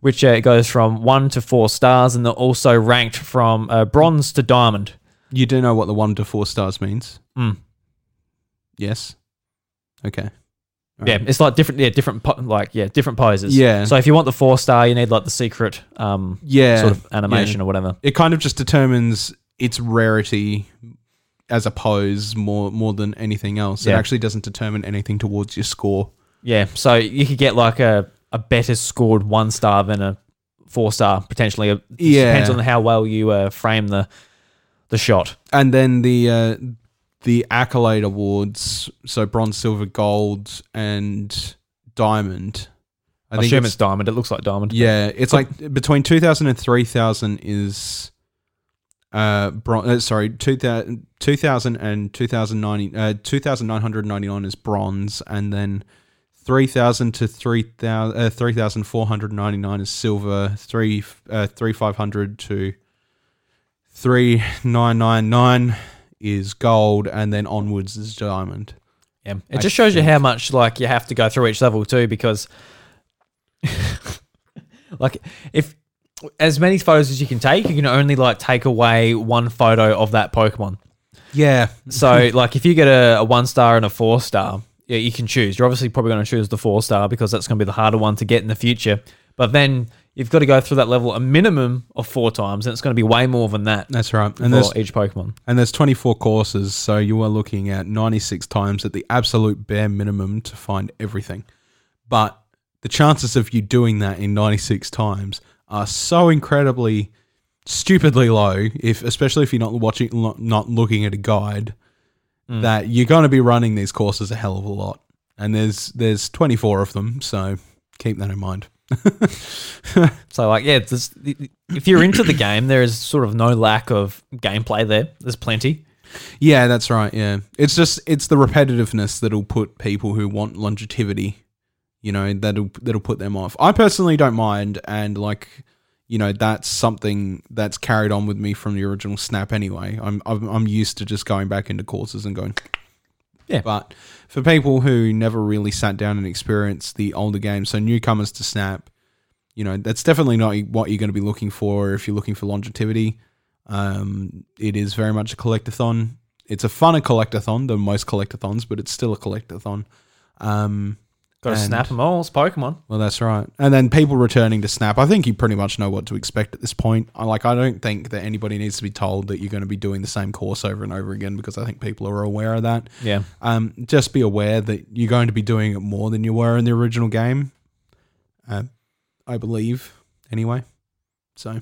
which uh, goes from one to four stars, and they're also ranked from uh, bronze to diamond. you do know what the one to four stars means. Mm. Yes. Okay. Yeah, it's like different, yeah, different, po- like yeah, different poses. Yeah. So if you want the four star, you need like the secret, um, Yeah. sort of animation or whatever. It kind of just determines its rarity as a pose more more than anything else. It Yeah. actually doesn't determine anything towards your score. Yeah, so you could get like a, a better scored one star than a four star potentially. It just Yeah. depends on how well you uh, frame the the shot. And then the uh, the accolade awards, so bronze, silver, gold, and diamond. I, assume it's, diamond. It looks like diamond. Yeah, it's like between 2000 and 3000 is uh, bron- uh sorry 2000, 2000 and 2090 uh, 2999 is bronze and then 3000 to 3000 uh, 3499 is silver 3 uh, 3500 to 3999 is gold and then onwards is diamond. Yeah. It I just shows you how much like you have to go through each level too, because like if as many photos as you can take, you can only like take away one photo of that Pokemon. Yeah. So like if you get a, a one star and a four star, yeah, you can choose. You're obviously probably going to choose the four star because that's going to be the harder one to get in the future. But then you've got to go through that level a minimum of four times, and it's going to be way more than that That's right. And there's each Pokemon. And there's 24 courses, so you are looking at 96 times at the absolute bare minimum to find everything. But the chances of you doing that in 96 times are so incredibly stupidly low if especially if you're not watching not looking at a guide hmm. that you're going to be running these courses a hell of a lot. And there's there's 24 of them, so keep that in mind. So like yeah, there's, if you're into the game, there is sort of no lack of gameplay there. There's plenty. Yeah, that's right. Yeah, it's just it's the repetitiveness that'll put people who want longevity, you know, that'll that'll put them off. I personally don't mind, and like, you know, that's something that's carried on with me from the original Snap. Anyway, I'm I'm, I'm used to just going back into courses and going. Yeah. But for people who never really sat down and experienced the older games, so newcomers to Snap, you know, that's definitely not what you're going to be looking for if you're looking for longevity. Um, it is very much a collectathon. It's a funner collectathon than most collectathons, but it's still a collectathon. Um, Got to And- snap them all. It's Pokemon. well, that's right. And then people returning to Snap. I think you pretty much know what to expect at this point. I like. I don't think that anybody needs to be told that you're going to be doing the same course over and over again because I think people are aware of that. Yeah. Um, just be aware that you're going to be doing it more than you were in the original game. Uh, I believe, anyway. So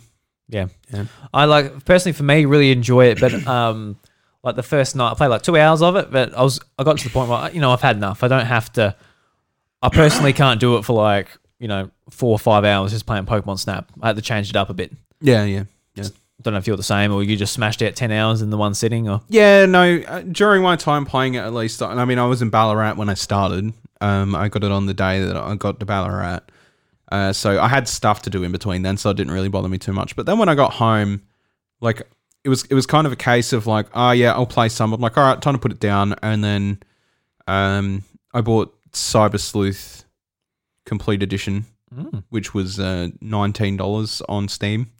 Yeah. Yeah. I like personally for me really enjoy it, but um like the first night I played like two hours of it, but I was I got to the point where you know I've had enough. I don't have to. I personally can't do it for like you know four or five hours just playing Pokemon Snap. I had to change it up a bit. yeah, yeah, yeah. Don't know if you're the same or you just smashed out ten hours in the one sitting or Yeah, no. Uh, during my time playing it, at least, and I mean, I was in Ballarat when I started. Um, I got it on the day that I got to Ballarat, uh, so I had stuff to do in between then, so it didn't really bother me too much. But then when I got home, like it was, it was kind of a case of like, oh yeah, I'll play some. I'm like, all right, time to put it down, and then, um, I bought Cyber Sleuth Complete Edition, which was uh, nineteen dollars on Steam.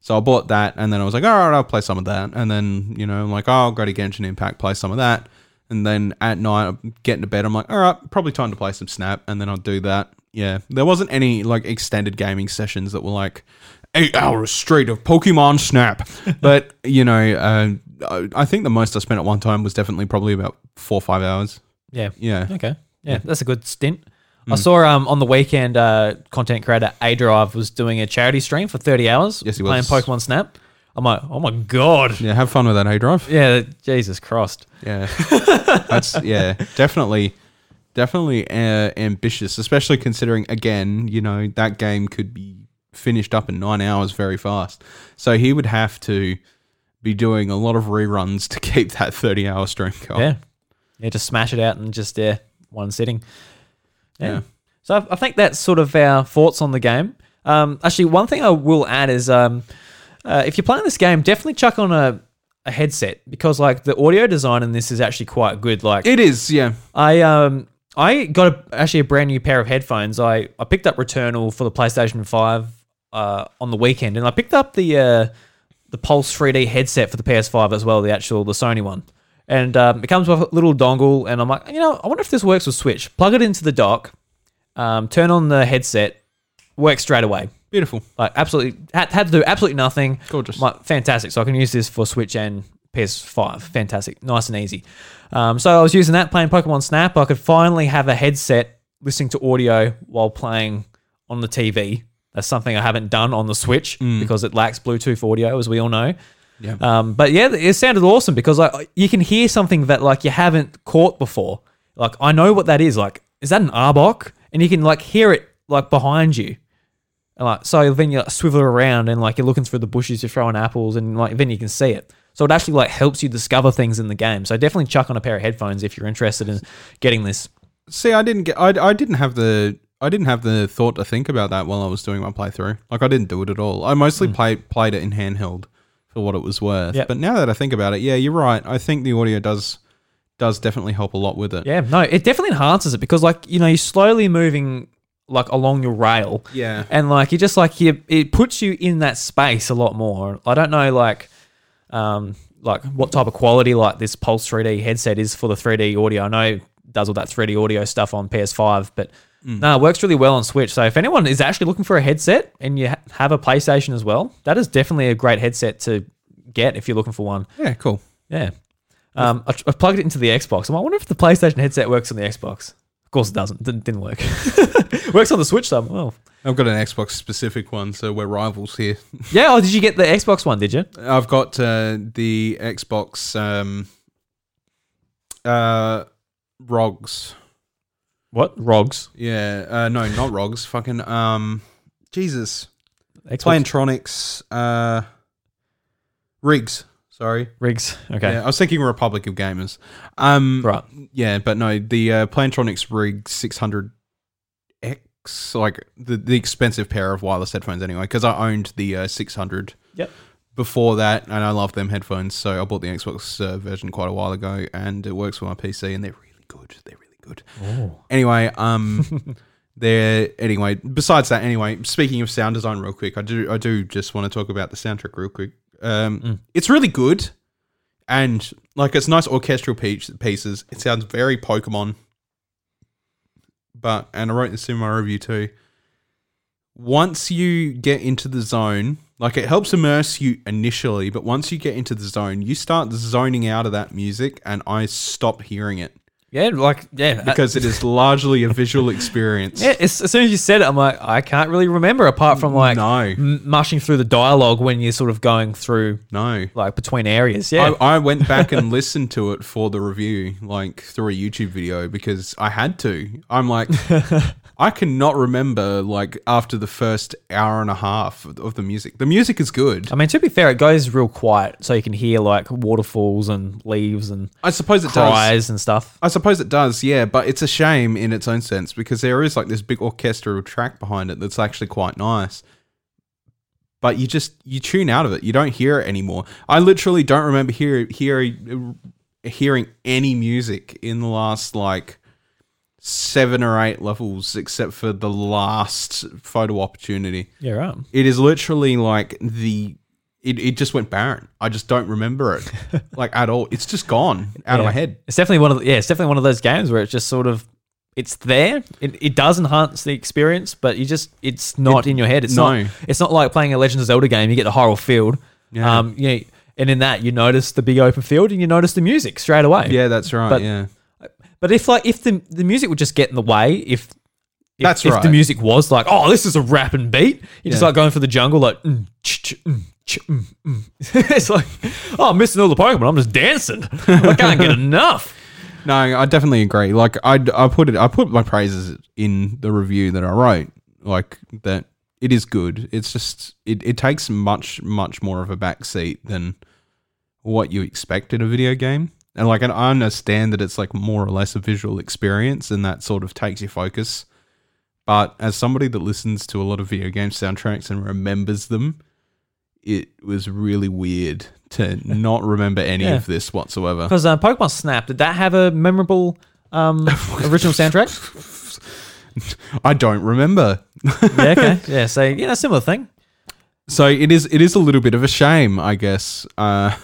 So I bought that, and then I was like, all right, I'll play some of that. And then, you know, I'm like, oh, I'll go to Genshin Impact, play some of that. And then at night, I'm getting to bed. I'm like, all right, probably time to play some Snap. And then I'll do that. Yeah. There wasn't any like extended gaming sessions that were like eight hours straight of Pokemon Snap. but, you know, uh, I- I think the most I spent at one time was definitely probably about four or five hours. yeah. Yeah. Okay. Yeah, that's a good stint. I saw um on the weekend, uh, content creator A Drive was doing a charity stream for thirty hours. Yes, he was. playing was. Pokemon Snap. I'm like, oh my god. Yeah, have fun with that A drive. Yeah, Jesus Christ. Yeah, that's yeah, definitely, definitely uh, ambitious, especially considering again, you know, that game could be finished up in nine hours very fast. So he would have to be doing a lot of reruns to keep that thirty-hour stream going. Yeah. Yeah, just smash it out and just yeah, one sitting. Yeah. Yeah. So I, I think that's sort of our thoughts on the game. Um, actually, one thing I will add is um, uh, if you're playing this game, definitely chuck on a, a headset because like the audio design in this is actually quite good. Like It is, yeah. I um I got a, actually a brand new pair of headphones. I, I picked up Returnal for the PlayStation Five uh, on the weekend, and I picked up the uh, the Pulse 3D headset for the PS5 as well, the actual the Sony one. And um, it comes with a little dongle, and I'm like, you know, I wonder if this works with Switch. Plug it into the dock, um, turn on the headset, works straight away. Beautiful. Like absolutely had, had to do absolutely nothing. Gorgeous. Like, fantastic. So I can use this for Switch and PS5. Fantastic. Nice and easy. Um, so I was using that playing Pokemon Snap. I could finally have a headset listening to audio while playing on the TV. That's something I haven't done on the Switch because it lacks Bluetooth audio, as we all know. Yeah. Um, but yeah, it sounded awesome because like you can hear something that like you haven't caught before. Like I know what that is. Like, is that an Arbok? And you can like hear it like behind you. And like so then you like, swivel around and like you're looking through the bushes, you're throwing apples, and like then you can see it. So it actually like helps you discover things in the game. So definitely chuck on a pair of headphones if you're interested in getting this. See, I didn't get. I, I didn't have the. I didn't have the thought to think about that while I was doing my playthrough. Like I didn't do it at all. I mostly played played it in handheld for what it was worth. Yep. But now that I think about it, yeah, you're right. I think the audio does does definitely help a lot with it. Yeah, no, it definitely enhances it because like you know you're slowly moving like along your rail. Yeah. and like you just like you it puts you in that space a lot more i don't know like um like what type of quality like this pulse 3d headset is for the 3d audio i know it does all that 3d audio stuff on ps5 but no it works really well on switch so if anyone is actually looking for a headset and you ha- have a playstation as well that is definitely a great headset to get if you're looking for one Yeah. Cool. yeah um, I, I plugged it into the Xbox. I'm like, I wonder if the PlayStation headset works on the Xbox. Of course, it doesn't. Didn't, didn't work. works on the Switch, though. Well, I've got an Xbox specific one, so we're rivals here. yeah. Oh, did you get the Xbox one? Did you? I've got uh, the Xbox um, uh, ROGs. What? Rogs. Yeah. Uh, no, not ROGs. Fucking um, Jesus. Xbox Plantronics. Uh, Rigs. Sorry. rigs. Okay. Yeah, I was thinking Republic of Gamers. Um, Right. Yeah, but no, the uh, Plantronics Rig 600X, like the, the expensive pair of wireless headphones anyway, because I owned the uh, 600 Yep. before that, and I love them headphones. So I bought the Xbox uh, version quite a while ago, and it works with my PC, and they're really good. They're really good. Anyway, um, they're anyway. Besides that, anyway, speaking of sound design, real quick, I do I do just want to talk about the soundtrack real quick. Um, it's really good, and like it's nice orchestral piece, pieces. It sounds very Pokemon. But and I wrote this in my review too once you get into the zone, like it helps immerse you initially, but once you get into the zone, you start zoning out of that music, and I stop hearing it Yeah. Like yeah. Uh, because it is largely a visual experience. yeah. As, as soon as you said it, I'm like, I can't really remember apart from like No. m- mushing through the dialogue when you're sort of going through No. like between areas. Yeah. I, I went back and listened to it for the review, like through a YouTube video, because I had to. I'm like, I cannot remember, like, after the first hour and a half of the music. The music is good. I mean, to be fair, it goes real quiet, so you can hear like waterfalls and leaves and I suppose it does. and stuff. I suppose it does, yeah, but it's a shame in its own sense because there is like this big orchestral track behind it that's actually quite nice. But you just you tune out of it. You don't hear it anymore. I literally don't remember hear, hearing hearing any music in the last like seven or eight levels except for the last photo opportunity. Yeah. Right. It is literally like the it, it just went barren. I just don't remember it like at all. It's just gone out of my head. It's definitely one of the, yeah, it's definitely one of those games where it's just sort of it's there. It, it does enhance the experience, but you just it's not in your head. It's no. not it's not like playing a Legend of Zelda game. You get the whole field. Yeah. Um. Yeah. And in that, you notice the big open field, and you notice the music straight away. Yeah, that's right. But- yeah. But if like if the the music would just get in the way, if If, That's if the music was like, oh, this is a rapping beat, you just Yeah. like going through the jungle like, mm, ch, ch, mm. Mm, mm. it's like, oh, I'm missing all the Pokemon. I'm just dancing. I can't get enough. No, I definitely agree. Like I, I put it, I put my praises in the review that I wrote. Like that, it is good. It's just it, it takes much much more of a backseat than what you expect in a video game. And like, and I understand that it's like more or less a visual experience, and that sort of takes your focus. But as somebody that listens to a lot of video game soundtracks and remembers them, it was really weird to not remember any Yeah. of this whatsoever. Because uh, Pokemon Snap, did that have a memorable um, original soundtrack? I don't remember. yeah, okay. Yeah, so, you know, similar thing. So it is it is a little bit of a shame, I guess. Uh,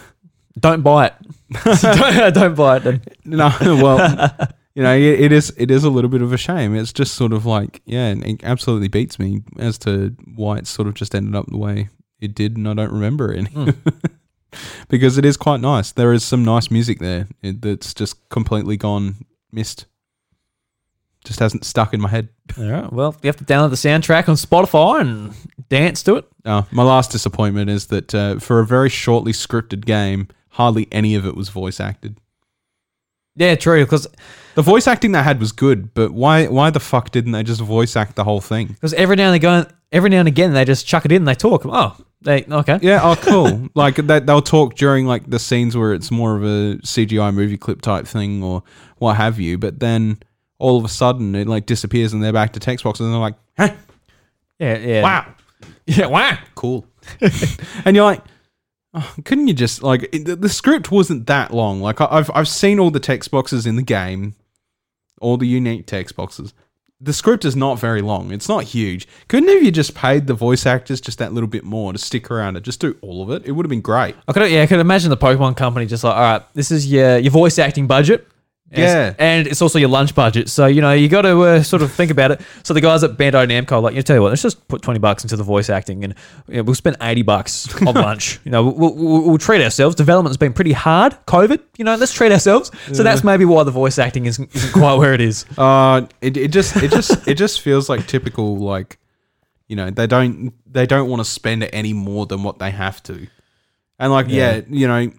Don't buy it. don't, don't buy it then. no, well, you know, it, it is it is a little bit of a shame. It's just sort of like, yeah, it absolutely beats me as to why it sort of just ended up the way it did, and I don't remember any. because it is quite nice. There is some nice music there it, that's just completely gone missed. Just hasn't stuck in my head. All right. Well, you have to download the soundtrack on Spotify and dance to it. Uh, my last disappointment is that uh, for a very shortly scripted game, hardly any of it was voice acted. Yeah, true. Because The voice acting they had was good, but why why the fuck didn't they just voice act the whole thing? Because every now and again, every now and again, they just chuck it in and they talk. Oh, they okay. Yeah, oh cool. like that they'll talk during like the scenes where it's more of a CGI movie clip type thing or what have you, but then all of a sudden it like disappears and they're back to text boxes and they're like, huh, Yeah, yeah. wow, Yeah, wow. cool. and you're like, oh, couldn't you just like it, the, the script wasn't that long? Like I- I've I've seen all the text boxes in the game, all the unique text boxes. The script is not very long. It's not huge. Couldn't have you just paid the voice actors just that little bit more to stick around and just do all of it? It would have been great. I could, yeah, I could imagine the Pokemon company just like, all right, this is your your voice acting budget. Yeah. and it's also your lunch budget. So you know you got to uh, sort of think about it. So the guys at Bandai Namco are like, you tell you what, let's just put twenty bucks into the voice acting, and you know, we'll spend eighty bucks on lunch. You know, we'll, we'll, we'll treat ourselves. Development's been pretty hard. COVID, you know, let's treat ourselves. So that's maybe why the voice acting isn't, isn't quite where it is. Uh, it, it just it just it just feels like typical like, you know, they don't they don't want to spend any more than what they have to, and like yeah, you know,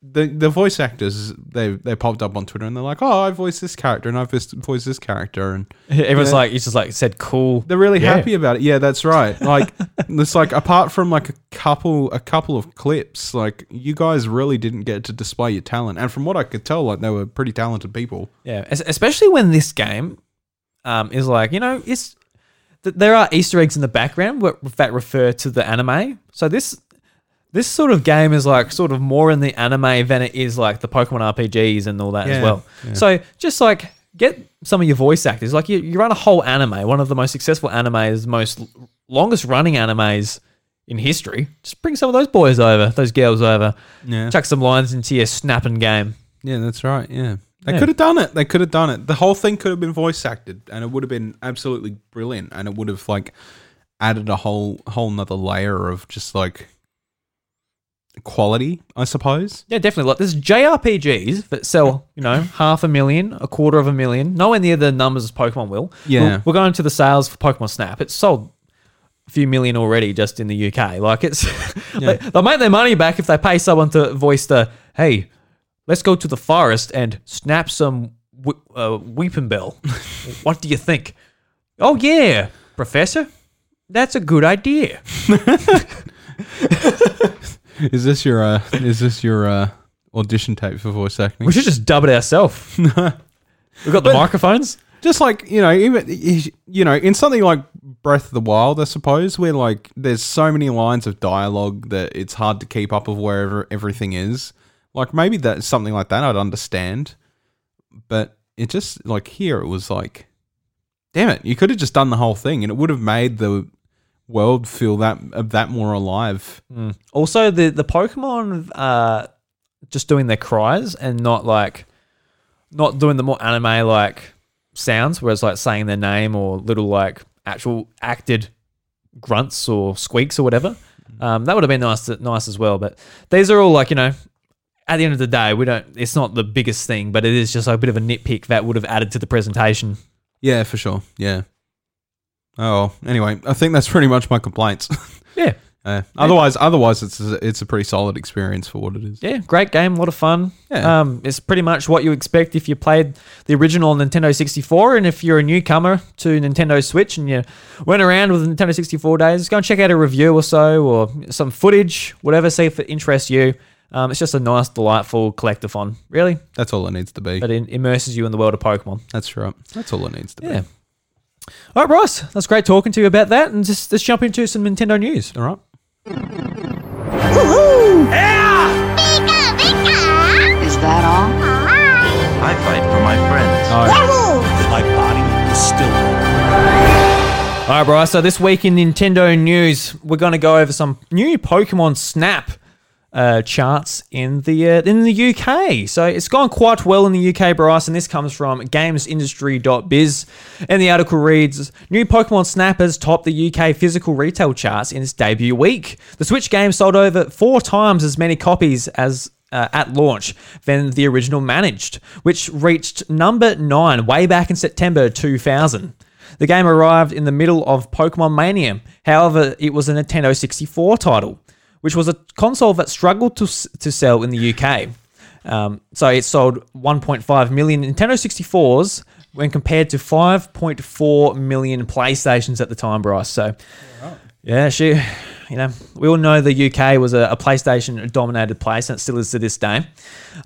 the the voice actors they they popped up on Twitter and they're like, oh, I voiced this character and I voiced this character and Everyone's Yeah. like, he's just like said, cool. they're really Yeah. happy about it. Yeah, that's right. Like it's like apart from like a couple a couple of clips, like you guys really didn't get to display your talent, and from what I could tell, like they were pretty talented people. Yeah, es- especially when this game um, is like, you know, it's there are Easter eggs in the background that refer to the anime. So this this sort of game is like sort of more in the anime than it is like the Pokemon RPGs and all that as Yeah, well. So just like get some of your voice actors. Like you, you run a whole anime, one of the most successful animes, most l- longest running animes in history. Just bring some of those boys over, those girls over. Yeah. Chuck some lines into your snapping game. Yeah, that's right. Yeah. They Yeah. could have done it. They could have done it. The whole thing could have been voice acted and it would have been absolutely brilliant and it would have like added a whole whole nother layer of just like quality, I suppose. Yeah, definitely. Like there's JRPGs that sell, you know, half a million, a quarter of a million, nowhere near the numbers as Pokemon will. Yeah. We're, we're going to the sales for Pokemon Snap. It's sold a few million already just in the UK. Like it's, they, they'll make their money back if they pay someone to voice the, hey, let's go to the forest and snap some w- uh, Weepinbell. what do you think? Oh yeah, Professor, that's a good idea. Is this your uh is this your uh audition tape for voice acting? We should just dub it ourselves. We've got the microphones. just like you know even you know in something like breath of the wild i suppose where like there's so many lines of dialogue that it's hard to keep up of wherever everything is like maybe that's something like that i'd understand but it just like here it was like damn it you could have just done the whole thing and it would have made the world feel that that more alive Also, the the Pokemon uh just doing their cries and not like not doing the more anime like sounds, whereas like saying their name or little like actual acted grunts or squeaks or whatever. Um, that would have been nice, to, nice as well. But these are all like you know, at the end of the day, we don't. It's not the biggest thing, but it is just a bit of a nitpick that would have added to the presentation. yeah for sure yeah Oh, anyway, I think that's pretty much my complaints. Yeah. Uh, otherwise, otherwise, it's a, it's a pretty solid experience for what it is. Yeah, great game, a lot of fun. Yeah. Um, it's pretty much what you expect if you played the original Nintendo 64, and if you're a newcomer to Nintendo Switch and you went around with Nintendo 64 days, go and check out a review or so, or some footage, whatever, see if it interests you. Um, it's just a nice, delightful collectathon, really, That's all it needs to be. that in- immerses you in the world of Pokemon. That's right. That's all it needs to be. Yeah. be. All right, Bryce, that's great talking to you about that, and just let's jump into some Nintendo news. All right. Is that all? I fight for my friends. My body is still All right, Bryce. So this week in Nintendo news, we're going to go over some new Pokemon Snap uh, charts in the uh, in the UK. So it's gone quite well in the UK, Bryce, and this comes from GamesIndustry.biz. And the article reads: New Pokemon Snap has topped the UK physical retail charts in its debut week. The Switch game sold over four times as many copies as uh, at launch than the original managed, which reached number nine way back in September 2000. The game arrived in the middle of Pokemon Mania. However, it was a Nintendo 64 title, which was a console that struggled to, to sell in the UK. Um, so it sold 1.5 million Nintendo 64s when compared to 5.4 million PlayStations at the time, Bryce. So, yeah, she, you know, we all know the UK was a, a PlayStation dominated place, and it still is to this day.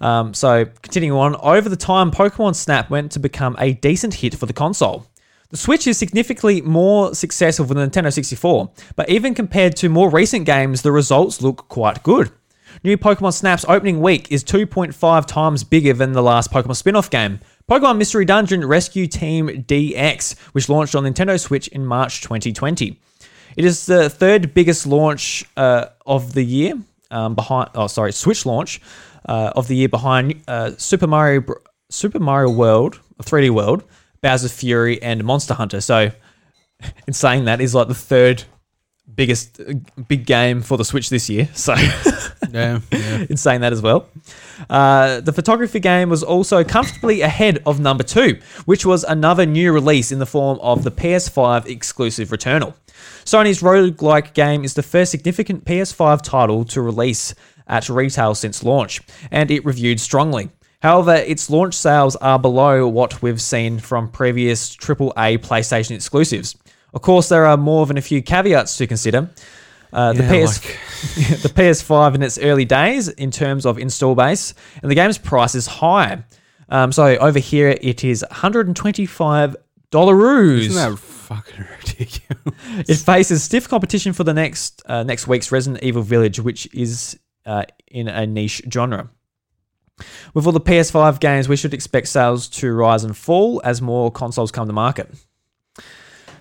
Um, so, continuing on, over the time, Pokemon Snap went to become a decent hit for the console. The Switch is significantly more successful than the Nintendo 64, but even compared to more recent games, the results look quite good. New Pokemon Snap's opening week is 2.5 times bigger than the last Pokemon spin off game, Pokemon Mystery Dungeon Rescue Team DX, which launched on Nintendo Switch in March 2020. It is the third biggest launch uh, of the year, um, behind oh sorry, Switch launch uh, of the year behind uh, Super Mario Super Mario World, 3D World, Bowser's Fury, and Monster Hunter. So, in saying that, is like the third biggest uh, big game for the Switch this year. So. Yeah. yeah. in saying that as well. Uh, the photography game was also comfortably ahead of number two, which was another new release in the form of the PS5 exclusive Returnal. Sony's roguelike game is the first significant PS5 title to release at retail since launch, and it reviewed strongly. However, its launch sales are below what we've seen from previous AAA PlayStation exclusives. Of course, there are more than a few caveats to consider. Uh, the Yeah, PS the PS5 in its early days in terms of install base, and the game's price is high. Um, so over here it is 125 dollaroos. Isn't that fucking ridiculous? It faces stiff competition for the next uh, next week's Resident Evil Village, which is uh, in a niche genre. With all the PS5 games, we should expect sales to rise and fall as more consoles come to market.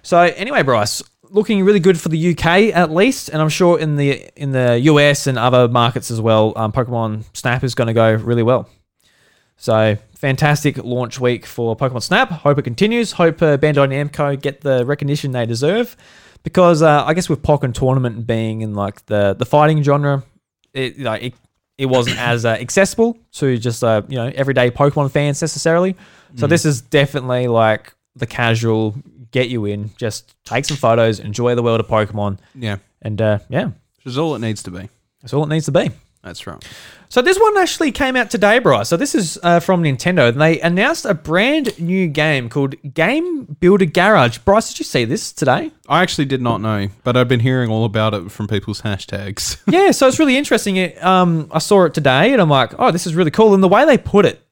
So anyway, Bryce, looking really good for the UK at least, and I'm sure in the in the US and other markets as well. Um, Pokemon Snap is going to go really well. So fantastic launch week for Pokemon Snap. Hope it continues. Hope uh, Bandai Namco get the recognition they deserve, because uh, I guess with Pokken Tournament being in like the the fighting genre, it like it, it wasn't as uh, accessible to just uh, you know everyday Pokemon fans necessarily. So this is definitely like the casual get you in, just take some photos, enjoy the world of Pokemon, yeah. and uh, yeah, Which is all it needs to be. that's all it needs to be. That's right. So this one actually came out today, Bryce. So this is uh, from Nintendo. and They announced a brand new game called Game Builder Garage. Bryce, did you see this today? I actually did not know, but I've been hearing all about it from people's hashtags. yeah, so it's really interesting. It, um, I saw it today, and I'm like, oh, this is really cool. And the way they put it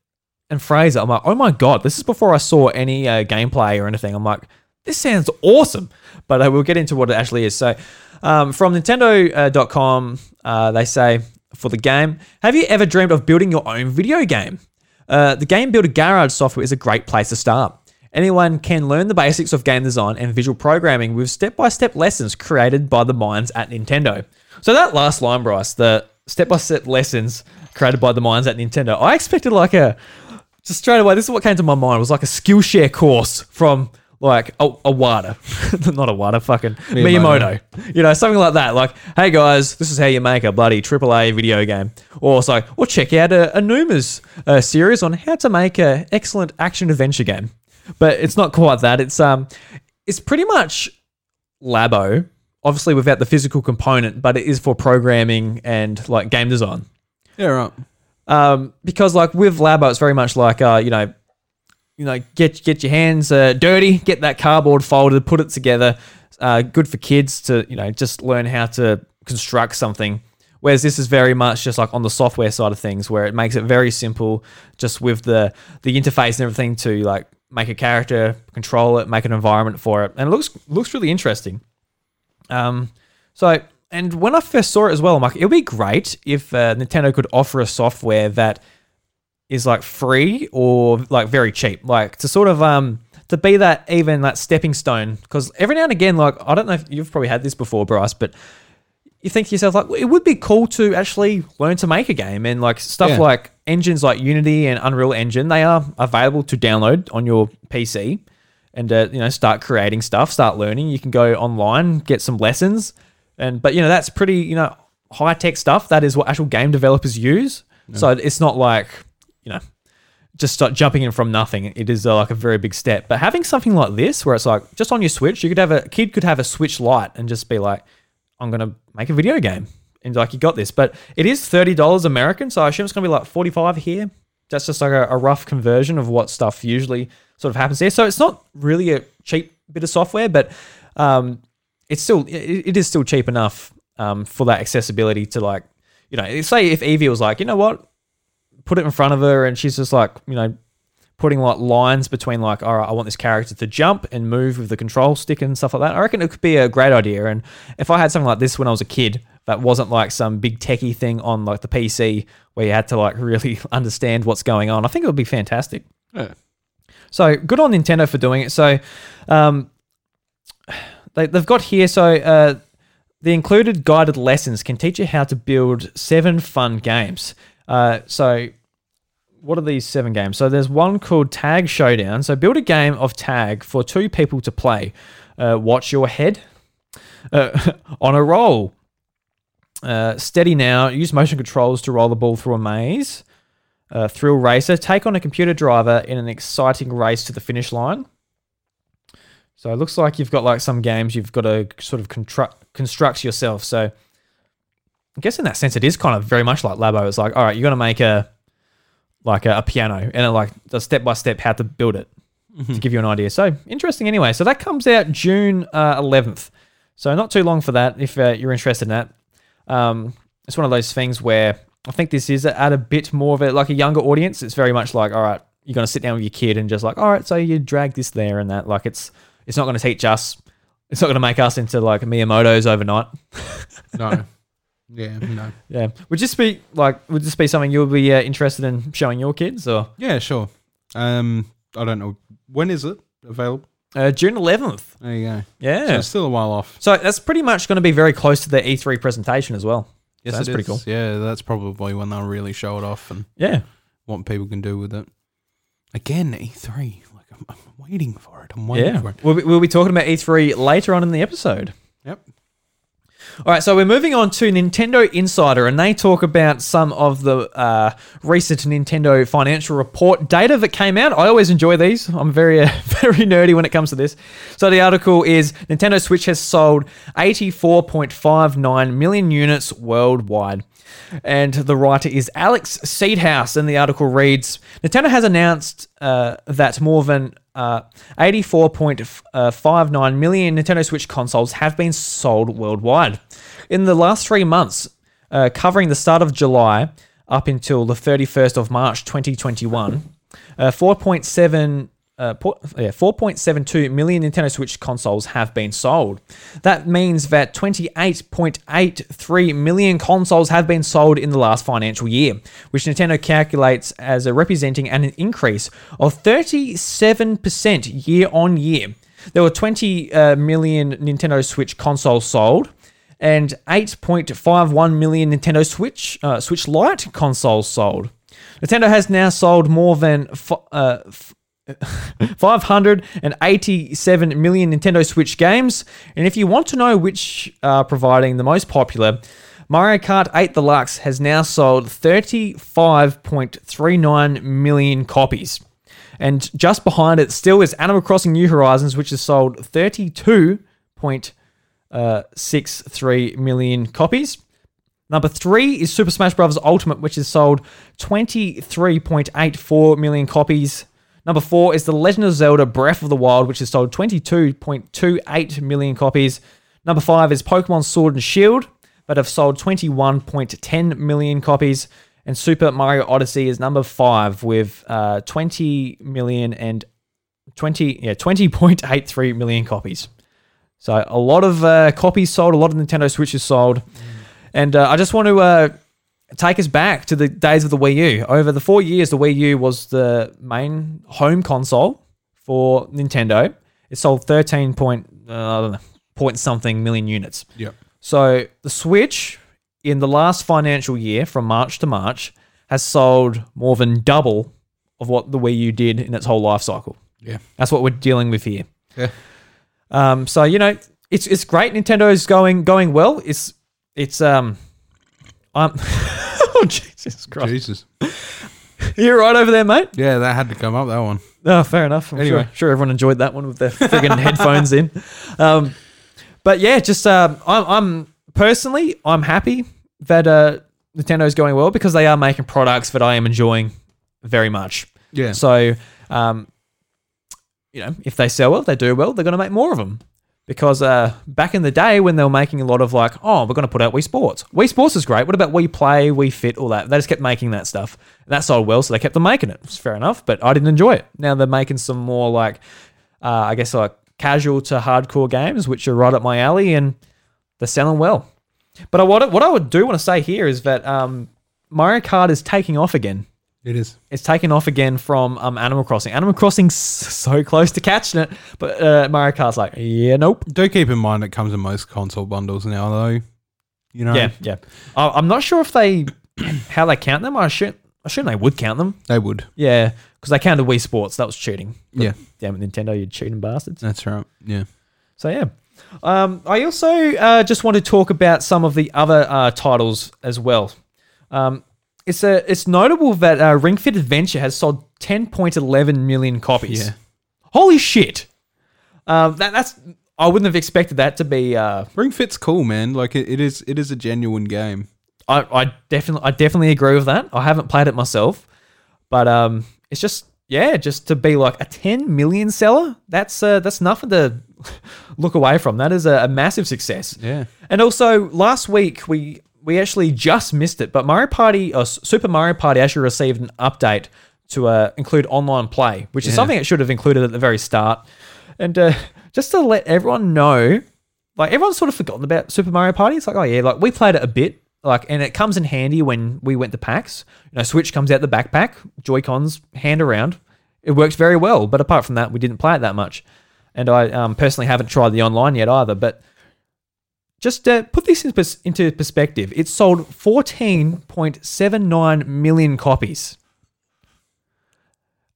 and phrase it, I'm like, oh my god, this is before I saw any uh, gameplay or anything. I'm like, this sounds awesome. But uh, we'll get into what it actually is. So, um, from Nintendo.com, uh, they say for the game, have you ever dreamed of building your own video game? Uh, the Game Builder Garage software is a great place to start. Anyone can learn the basics of game design and visual programming with step by step lessons created by the minds at Nintendo. So, that last line, Bryce, the step by step lessons created by the minds at Nintendo, I expected like a just straight away, this is what came to my mind. Was like a Skillshare course from like a, Iwata, not Iwata, fucking Miyamoto. You know, something like that. Like, hey guys, this is how you make a bloody AAA video game. Or also, or check out a, Aonuma's uh, series on how to make an excellent action adventure game. But it's not quite that. It's um, it's pretty much Labo, obviously without the physical component, but it is for programming and like game design. Yeah, right. Um, because like with Labo, it's very much like uh, you know, you know, get get your hands uh, dirty, get that cardboard folded, put it together. Uh, good for kids to you know just learn how to construct something. Whereas this is very much just like on the software side of things, where it makes it very simple, just with the the interface and everything to like make a character, control it, make an environment for it, and it looks looks really interesting. Um, so and when I first saw it as well, I'm like, it would be great if uh, Nintendo could offer a software that is like free or like very cheap, like to sort of um to be that even that stepping stone. Because every now and again, like I don't know if you've probably had this before, Bryce, but you think to yourself like it would be cool to actually learn to make a game and like stuff Yeah. like engines like Unity and Unreal Engine they are available to download on your PC and uh, you know start creating stuff start learning you can go online get some lessons and but you know that's pretty you know high tech stuff that is what actual game developers use so it's not like you know just start jumping in from nothing. It is uh, like a very big step. But having something like this, where it's like just on your Switch, you could have a kid could have a Switch Lite and just be like, "I'm gonna make a video game," and like you got this. But it is thirty dollars American, so I assume it's gonna be like forty five here. That's just like a, a rough conversion of what stuff usually sort of happens here. So it's not really a cheap bit of software, but um, it's still it, it is still cheap enough um, for that accessibility to like you know say if Evie was like you know what put it in front of her and she's just like you know putting like lines between like all right I want this character to jump and move with the control stick and stuff like that I reckon it could be a great idea and if I had something like this when I was a kid that wasn't like some big techie thing on like the PC where you had to like really understand what's going on I think it would be fantastic Yeah. so good on Nintendo for doing it. So um, they, they've got here. So uh, the included guided lessons can teach you how to build seven fun games. Uh, so what are these seven games? So there's one called Tag Showdown. So build a game of tag for two people to play. Uh, watch your head uh, on a roll. Uh, steady now. Use motion controls to roll the ball through a maze. Uh, Thrill Racer. Take on a computer driver in an exciting race to the finish line. So it looks like you've got like some games you've got to sort of construct construct yourself. So I guess in that sense, it is kind of very much like Labo. It's like, all right, you're gonna make a like a, a piano, and it like the step by step how to build it to give you an idea. So interesting. Anyway, so that comes out June uh, 11th. So not too long for that. If uh, you're interested in that, um, it's one of those things where I think this is at a bit more of a like a younger audience. It's very much like, all right, you're gonna sit down with your kid and just like, all right, so you drag this there and that. Like it's it's not gonna teach us. It's not gonna make us into like Miyamoto's overnight. No. yeah, no. Yeah, would this be like would this be something you would be uh, interested in showing your kids or Yeah, sure. Um, I don't know. When is it available? uh, June 11th? There you go. Yeah, So it's still a while off. so that's pretty much going to be very close to the E3 presentation as well. Yes, that's it pretty is. cool. Yeah, that's probably when they'll really show it off and Yeah, what people can do with it. Again, E3. Like I'm, I'm waiting for it. I'm waiting yeah. for it. We'll be, we'll be talking about E3 later on in the episode. Yep. All right, so we're moving on to Nintendo Insider, and they talk about some of the uh, recent Nintendo financial report data that came out. I always enjoy these. I'm very, uh, very nerdy when it comes to this. So the article is Nintendo Switch has sold 84.59 million units worldwide. And the writer is Alex Seedhouse, and the article reads Nintendo has announced uh, that more than uh, 84.59 million Nintendo Switch consoles have been sold worldwide. In the last three months, uh, covering the start of July up until the 31st of March 2021, uh, 4.7 uh, yeah, 4.72 million Nintendo Switch consoles have been sold. That means that 28.83 million consoles have been sold in the last financial year, which Nintendo calculates as representing an increase of 37% year on year. There were 20 uh, million Nintendo Switch consoles sold and 8.51 million Nintendo Switch uh, Switch Lite consoles sold. Nintendo has now sold more than uh, f- 587 million Nintendo Switch games. And if you want to know which are providing the most popular, Mario Kart 8 Deluxe has now sold 35.39 million copies. And just behind it still is Animal Crossing New Horizons, which has sold 32. uh, three million copies. Number three is Super Smash Bros. Ultimate, which has sold 23.84 million copies. Number four is The Legend of Zelda Breath of the Wild, which has sold 22.28 million copies. Number five is Pokemon Sword and Shield, that have sold 21.10 million copies. And Super Mario Odyssey is number five with uh, 20 million and 20, yeah, 20.83 million copies. So a lot of uh, copies sold, a lot of Nintendo Switches sold. And uh, I just want to uh, take us back to the days of the Wii U. Over the four years, the Wii U was the main home console for Nintendo. It sold 13 point, uh, point something million units. Yep. So the Switch in the last financial year, from March to March, has sold more than double of what the Wii U did in its whole life cycle. Yeah. That's what we're dealing with here. Yeah. Um, so you know, it's it's great. Nintendo's going going well. It's it's um, I'm oh Jesus Christ, Jesus. you're right over there, mate. Yeah, that had to come up, that one. Oh, fair enough. I'm Anyway. sure, sure everyone enjoyed that one with their friggin' headphones in. Um, but yeah, just um, I'm, I'm personally I'm happy that uh, Nintendo's going well because they are making products that I am enjoying very much. Yeah. So, um, you know, if they sell well, they do well, they're going to make more of them. Because uh, back in the day when they were making a lot of like, oh, we're going to put out Wii Sports. Wii Sports is great. What about Wii Play, Wii Fit, all that? They just kept making that stuff. And that sold well, so they kept them making it. It's fair enough, but I didn't enjoy it. Now they're making some more like, uh, I guess like casual to hardcore games, which are right up my alley, and they're selling well. But I, what, what I would do want to say here is that um, Mario Kart is taking off again It is. it's taken off again from um, Animal Crossing. Animal Crossing's so close to catching it, but uh, Mario Kart's like, yeah, nope. Do keep in mind it comes in most console bundles now, though. You know, Yeah, yeah. I- I'm not sure if they how they count them. I assume, I assume they would count them. they would. Yeah, because they counted Wii Sports. That was cheating. But Yeah. Damn it, Nintendo, you cheating bastards. That's right. Yeah. So yeah. Um, I also uh, just want to talk about some of the other uh, titles as well. Um, it's a it's notable that uh, Ring Fit Adventure has sold 10.11 million copies. Yeah. Holy shit! Um, that, that's I wouldn't have expected that to be. Uh, Ring Fit's cool, man. Like it, it is. It is a genuine game. I, I definitely I definitely agree with that. I haven't played it myself, but um, it's just yeah, just to be like a 10 million seller. That's uh, that's nothing to look away from. That is a, a massive success. Yeah. And also last week we we actually just missed it, but Mario Party or Super Mario Party actually received an update to uh, include online play, which is Yeah. something it should have included at the very start. And uh, just to let everyone know, like everyone's sort of forgotten about Super Mario Party. It's like, oh yeah, like we played it a bit, like, and it comes in handy when we went to PAX. You know, Switch comes out the backpack, Joy Cons hand around. It works very well, but apart from that, we didn't play it that much. And I um, personally haven't tried the online yet either. But just uh, put this in pers- into perspective. It sold 14.79 million copies.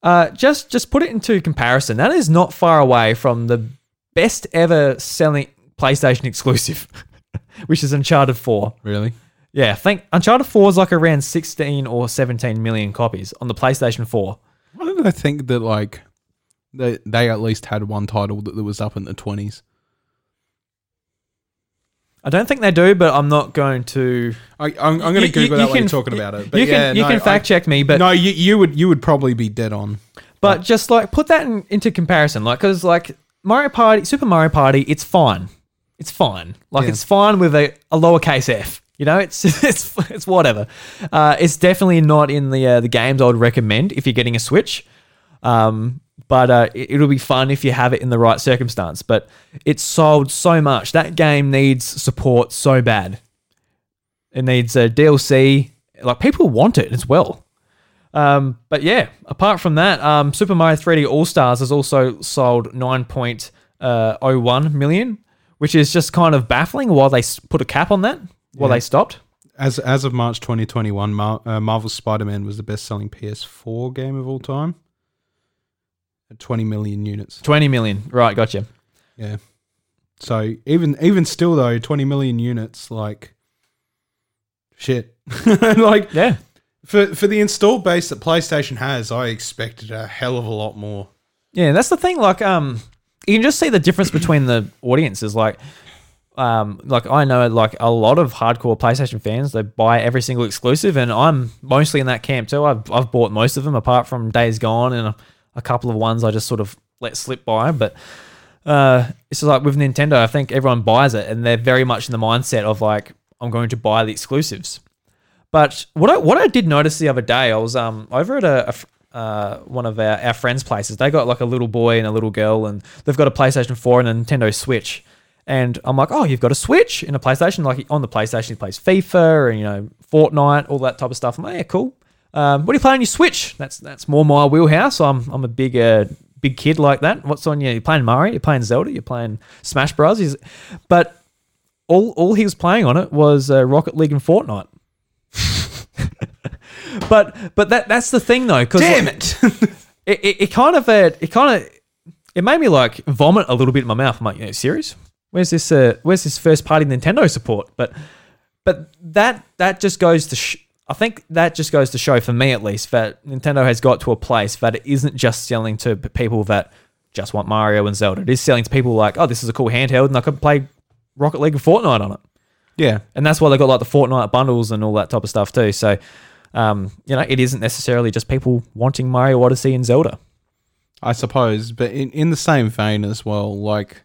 Uh, just just put it into comparison. That is not far away from the best ever selling PlayStation exclusive, which is Uncharted 4. Really. Yeah, I think Uncharted 4 is like around 16 or 17 million copies on the PlayStation 4. Why did I think that like they they at least had one title that, that was up in the twenties? I don't think they do, but I'm not going to. I, I'm, I'm going to Google you- that you while you're talking about it. But you yeah, can you no, can I- fact check me, but no, you, you would you would probably be dead on. But just like put that in, into comparison, like because like Mario Party, Super Mario Party, it's fine, it's fine. Like Yeah. it's fine with a, a lowercase f. You know, it's it's it's whatever. Uh, it's definitely not in the uh, the games I would recommend if you're getting a Switch. Um, but uh, it, it'll be fun if you have it in the right circumstance. But it's sold so much. That game needs support so bad. It needs a DLC. Like people want it as well. Um, but yeah, apart from that, um, Super Mario 3D All Stars has also sold 9.01 million, which is just kind of baffling while they put a cap on that, while Yeah. they stopped. As as of March 2021, Mar- uh, Marvel's Spider-Man was the best-selling PS4 game of all time. At 20 million units. 20 million. Right, gotcha. Yeah. So even even still though, 20 million units, like shit. like Yeah. for for the install base that PlayStation has, I expected a hell of a lot more. Yeah, that's the thing. Like, um, you can just see the difference between the audiences. Like, um, like I know like a lot of hardcore PlayStation fans, they buy every single exclusive, and I'm mostly in that camp too. I've I've bought most of them, apart from Days Gone and a, couple of ones I just sort of let slip by. But uh, it's like with Nintendo, I think everyone buys it, and they're very much in the mindset of like I'm going to buy the exclusives. But what I, what I did notice the other day, I was um over at a, a uh, one of our, our friends' places. They got like a little boy and a little girl, and they've got a PlayStation 4 and a Nintendo Switch. And I'm like, oh, you've got a Switch in a PlayStation. Like on the PlayStation, he plays FIFA and you know Fortnite, all that type of stuff. I'm like, yeah, cool. Um, what are you playing on your Switch? That's that's more my wheelhouse. I'm I'm a big uh, big kid like that. What's on you? You're playing Mario. You're playing Zelda. You're playing Smash Bros. He's, but all all he was playing on it was uh, Rocket League and Fortnite. but but that that's the thing though. Cause Damn like, it! it, it, it kind of uh, it kind of it made me like vomit a little bit in my mouth. I'm like, you know, serious? Where's this? Uh, where's this first party Nintendo support? But but that that just goes to sh- I think that just goes to show for me at least that Nintendo has got to a place that it isn't just selling to people that just want Mario and Zelda. It is selling to people like, oh, this is a cool handheld and I could play Rocket League and Fortnite on it. yeah, And that's why they got like the Fortnite bundles and all that type of stuff too. So, um, you know, it isn't necessarily just people wanting Mario Odyssey and Zelda. I suppose, but in, in the same vein as well, like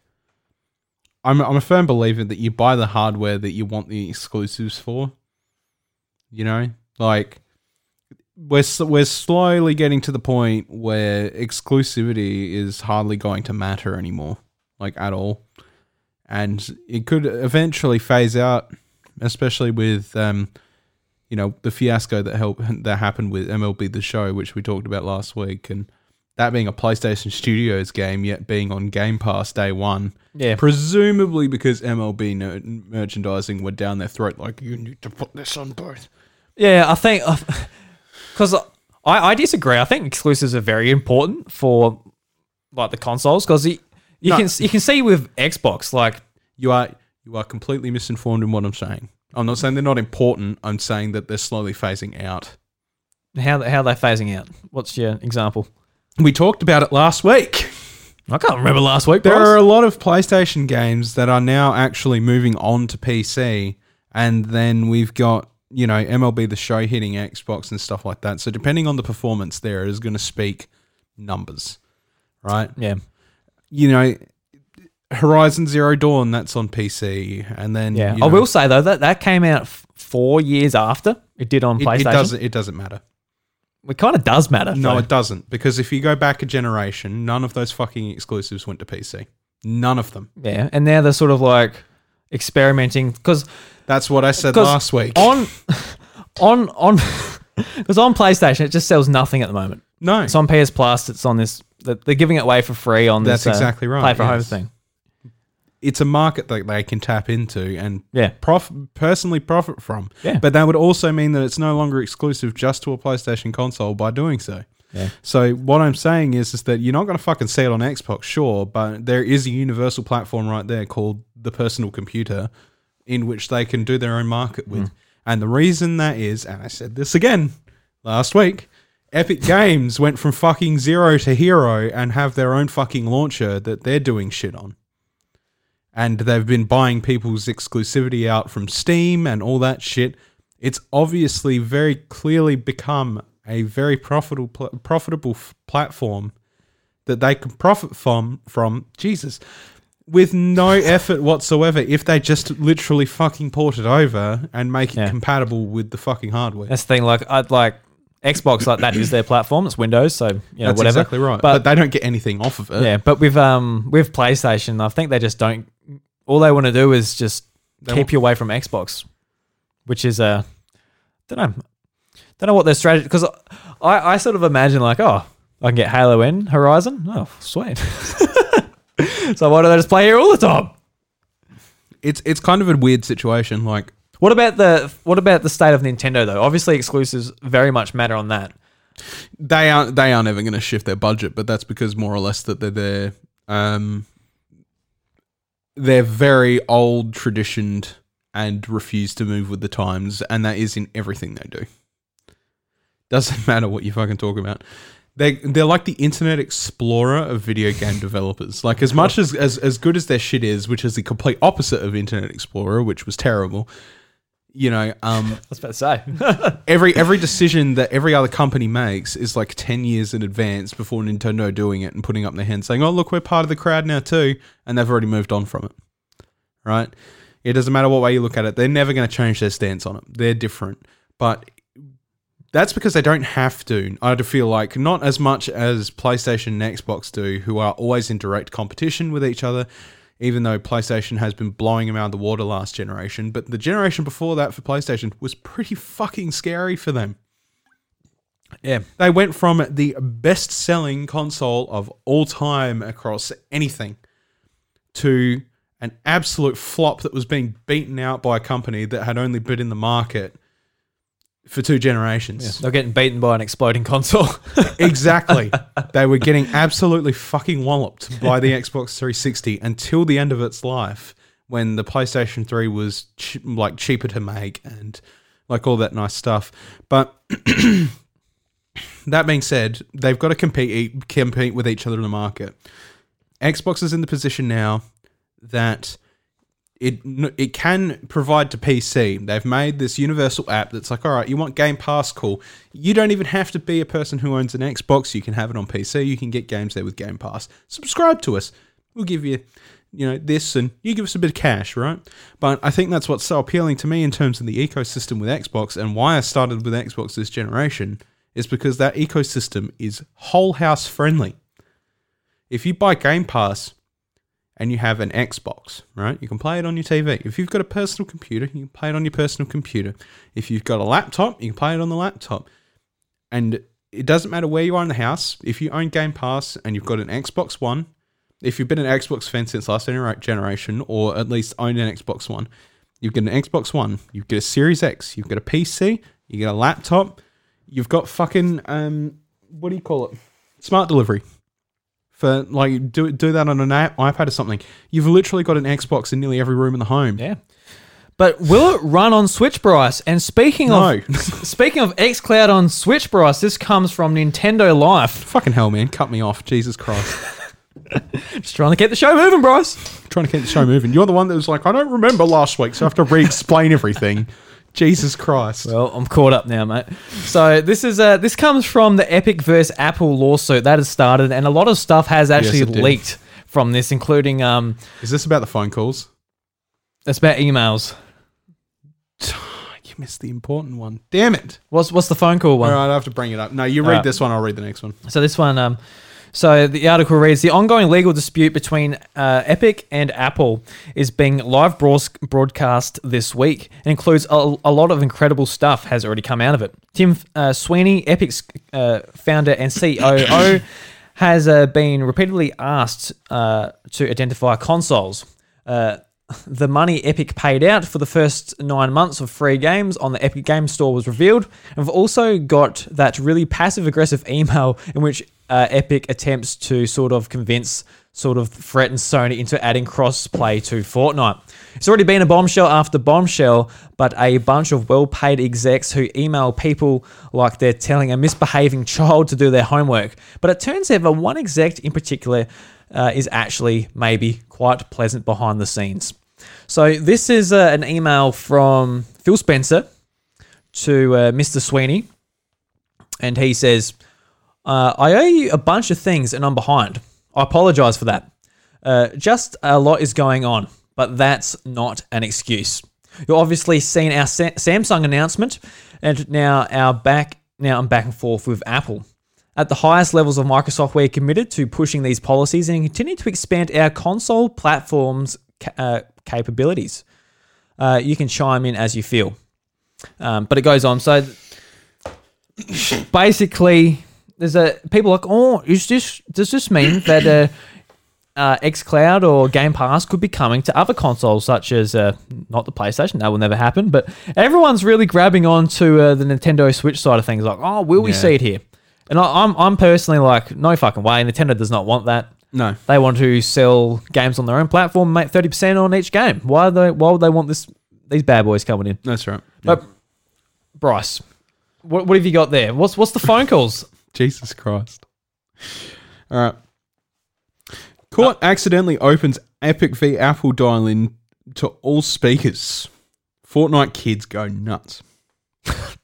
I'm I'm a firm believer that you buy the hardware that you want the exclusives for. You know, like we're we're slowly getting to the point where exclusivity is hardly going to matter anymore, like at all, and it could eventually phase out, especially with um, you know, the fiasco that helped that happened with MLB The Show, which we talked about last week, and that being a PlayStation Studios game, yet being on Game Pass day one. Yeah. Presumably because MLB merchandising were down their throat, like you need to put this on both. Yeah, I think uh, because I, I disagree. I think exclusives are very important for like the consoles because you, you No. can you can see with Xbox like You are you are completely misinformed in what I'm saying. I'm not saying they're not important. I'm saying that they're slowly phasing out. how how they're phasing out. What's your example? We talked about it last week. I can't remember last week. There are a lot of PlayStation games that are now actually moving on to PC, and then we've got you know MLB the Show hitting Xbox and stuff like that. So depending on the performance, there is going to speak numbers, right? yeah. You know, Horizon Zero Dawn that's on PC, and then Yeah, you I will say though that that came out f- four years after it did on It, PlayStation. it doesn't. It doesn't matter. It kind of does matter. No, though. it doesn't because if you go back a generation, none of those fucking exclusives went to PC. None of them. Yeah, and now they're sort of like experimenting because That's what I said last week. on on on because on PlayStation it just sells nothing at the moment. no, It's on PS Plus. It's on this. They're giving it away for free on That's this. uh, exactly right, Play for home thing. it's a market that they can tap into and Yeah. prof- personally profit from. Yeah. But that would also mean that it's no longer exclusive just to a PlayStation console by doing so. Yeah. So what I'm saying is, is that you're not going to fucking see it on Xbox, sure, but there is a universal platform right there called the personal computer, in which they can do their own market with. Mm. And the reason that is, and I said this again last week, Epic Games went from fucking zero to hero and have their own fucking launcher that they're doing shit on and they've been buying people's exclusivity out from Steam and all that shit. It's obviously very clearly become a very profitable profitable platform that they can profit from from Jesus with no effort whatsoever if they just literally fucking port it over and make it Yeah. compatible with the fucking hardware. That's the thing. Like I'd like Xbox. Like that is their platform. It's Windows. So you know That's whatever. exactly right. But, But, they don't get anything off of it. yeah, but with um with PlayStation, I think they just don't. All they want to do is just They keep want- you away from Xbox, which is uh, don't know, don't know what their strategy. Because I I sort of imagine like oh I can get Halo in Horizon. Oh sweet. so why do they just play here all the time? It's it's kind of a weird situation. Like What about the what about the state of Nintendo though? Obviously, exclusives very much matter on that. they aren't they are never going to shift their budget, but that's because more or less that they're there. Um, they're very old traditioned and refuse to move with the times, and that is in everything they do. Doesn't matter what you fucking talk about. They they're like the Internet Explorer of video game developers. Like as much as, as as good as their shit is, which is the complete opposite of Internet Explorer, which was terrible. You know, um, I was about to say. every every decision that every other company makes is like ten years in advance before Nintendo doing it and putting up their hand saying, "Oh, look, we're part of the crowd now too," and they've already moved on from it. Right? It doesn't matter what way you look at it; they're never going to change their stance on it. They're different, but that's because they don't have to. I feel like not as much as PlayStation and Xbox do, who are always in direct competition with each other. Even though PlayStation has been blowing them out of the water last generation, but the generation before that for PlayStation was pretty fucking scary for them. yeah. They went from the best selling console of all time across anything to an absolute flop that was being beaten out by a company that had only been in the market for two generations. They're getting beaten by an exploding console. Exactly. they were getting absolutely fucking walloped by the Xbox 360 until the end of its life when the PlayStation 3 was ch- like cheaper to make and like all that nice stuff. But that being said, they've got to compete compete with each other in the market. Xbox is in the position now that it it can provide to PC. They've made this universal app that's like, all right, you want Game Pass, cool. You don't even have to be a person who owns an Xbox. You can have it on PC. You can get games there with Game Pass. Subscribe to us. We'll give you, you know, this, and you give us a bit of cash, right? But I think that's what's so appealing to me in terms of the ecosystem with Xbox, and why I started with Xbox this generation is because that ecosystem is whole house friendly. If you buy Game Pass and you have an Xbox, right? You can play it on your TV. If you've got a personal computer, you can play it on your personal computer. If you've got a laptop, you can play it on the laptop. And it doesn't matter where you are in the house. If you own Game Pass and you've got an Xbox One, if you've been an Xbox fan since last generation, or at least own an Xbox One, you've got an Xbox One, you've got a Series X, you've got a PC, you get a laptop, you've got fucking um, what do you call it? Smart delivery for like do do that on an iPad or something. You've literally got an Xbox in nearly every room in the home. yeah. But will it run on Switch, Bryce? And speaking No. of speaking of XCloud on Switch, Bryce, this comes from Nintendo Life. Fucking hell, man! Cut me off, Jesus Christ! Just trying to keep the show moving, Bryce. trying to keep the show moving. You're the one that was like, I don't remember last week, so I have to re-explain everything. Jesus Christ! Well, I'm caught up now, mate. So this is uh, this comes from the Epic versus Apple lawsuit that has started, and a lot of stuff has actually did. leaked from this, including um, Is this about the phone calls? it's about emails. You missed the important one. Damn it! What's what's the phone call one? All right, I have to bring it up. No, you read Alright. this one. I'll read the next one. So this one, um, so the article reads: the ongoing legal dispute between uh, Epic and Apple is being live broadcast this week. It includes a, a lot of incredible stuff has already come out of it. Tim uh, Sweeney, Epic's uh, founder and COO, has uh, been repeatedly asked uh, to identify consoles. The money Epic paid out for the first nine months of free games on the Epic Game Store was revealed. And we've also got that really passive aggressive email in which uh, Epic attempts to sort of convince, sort of threaten Sony into adding cross-play to Fortnite. It's already been a bombshell after bombshell, but a bunch of well-paid execs who email people like they're telling a misbehaving child to do their homework. But it turns out that one exec in particular uh, is actually maybe quite pleasant behind the scenes. So this is uh, an email from Phil Spencer to uh, Mr. Sweeney, and he says, uh, "I owe you a bunch of things, and I'm behind. I apologize for that. Uh, just a lot is going on, but that's not an excuse. You've obviously seen our Sa- Samsung announcement, and now our back. Now I'm back and forth with Apple." At the highest levels of Microsoft, we're committed to pushing these policies and continue to expand our console platforms uh, capabilities. Uh, you can chime in as you feel. Um, but it goes on. So basically, there's a people like, oh, is this does this mean that uh, uh, XCloud or Game Pass could be coming to other consoles such as uh, not the PlayStation? That will never happen. But everyone's really grabbing on to uh, the Nintendo Switch side of things. Like, oh, will we Yeah. see it here? And I, I'm I'm personally like, no fucking way. Nintendo does not want that. No, They want to sell games on their own platform, make thirty percent on each game. Why they why would they want this these bad boys coming in? that's right. But Bryce, what, what have you got there? What's what's the phone calls? Jesus Christ. All right. Court uh, accidentally opens Epic v Apple dial in to all speakers. Fortnite kids go nuts.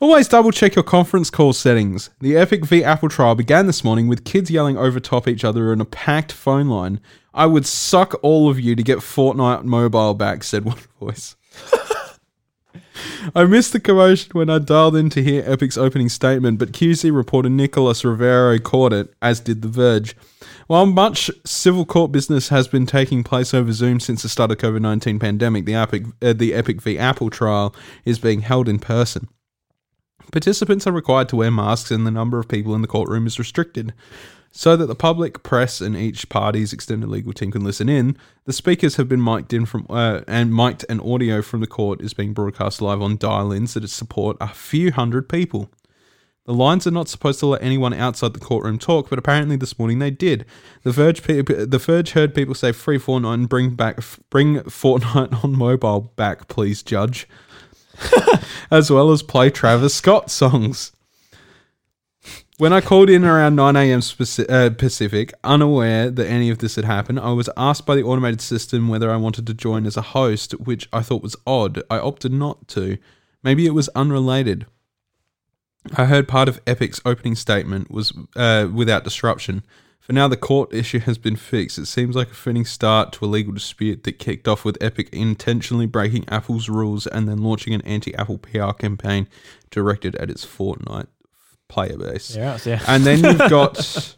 Always double check your conference call settings. The Epic v Apple trial began this morning with kids yelling over top each other in a packed phone line. I would suck all of you to get Fortnite mobile back, said one voice. I missed the commotion when I dialed in to hear Epic's opening statement, but QC reporter Nicholas Rivero caught it, as did The Verge. While much civil court business has been taking place over Zoom since the start of COVID nineteen pandemic, the Epic uh, the Epic v Apple trial is being held in person. Participants are required to wear masks, and the number of people in the courtroom is restricted. So that the public, press, and each party's extended legal team can listen in, the speakers have been mic'd in from uh, and mic'd and audio from the court is being broadcast live on dial-ins that support a few hundred people. The lines are not supposed to let anyone outside the courtroom talk, but apparently this morning they did. The Verge, pe- the Verge heard people say "Free Fortnite" and bring back, bring Fortnite on mobile back, please, Judge, as well as play Travis Scott songs. When I called in around 9 a.m. Uh, Pacific, unaware that any of this had happened, I was asked by the automated system whether I wanted to join as a host, which I thought was odd. I opted not to. Maybe it was unrelated. I heard part of Epic's opening statement was uh, without disruption. For now, the court issue has been fixed. It seems like a fitting start to a legal dispute that kicked off with Epic intentionally breaking Apple's rules and then launching an anti Apple PR campaign directed at its Fortnite player base. Yeah, yeah. And then you've got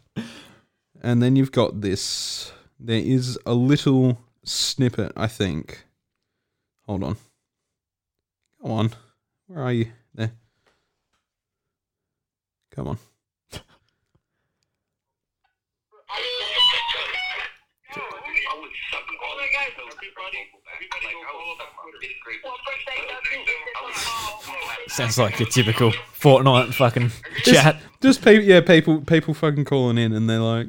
and then you've got this. There is a little snippet, I think. Hold on. Come on. Where are you? There. Come on. Sounds like your typical Fortnite fucking chat. Just people, yeah, people, people fucking calling in, and they're like,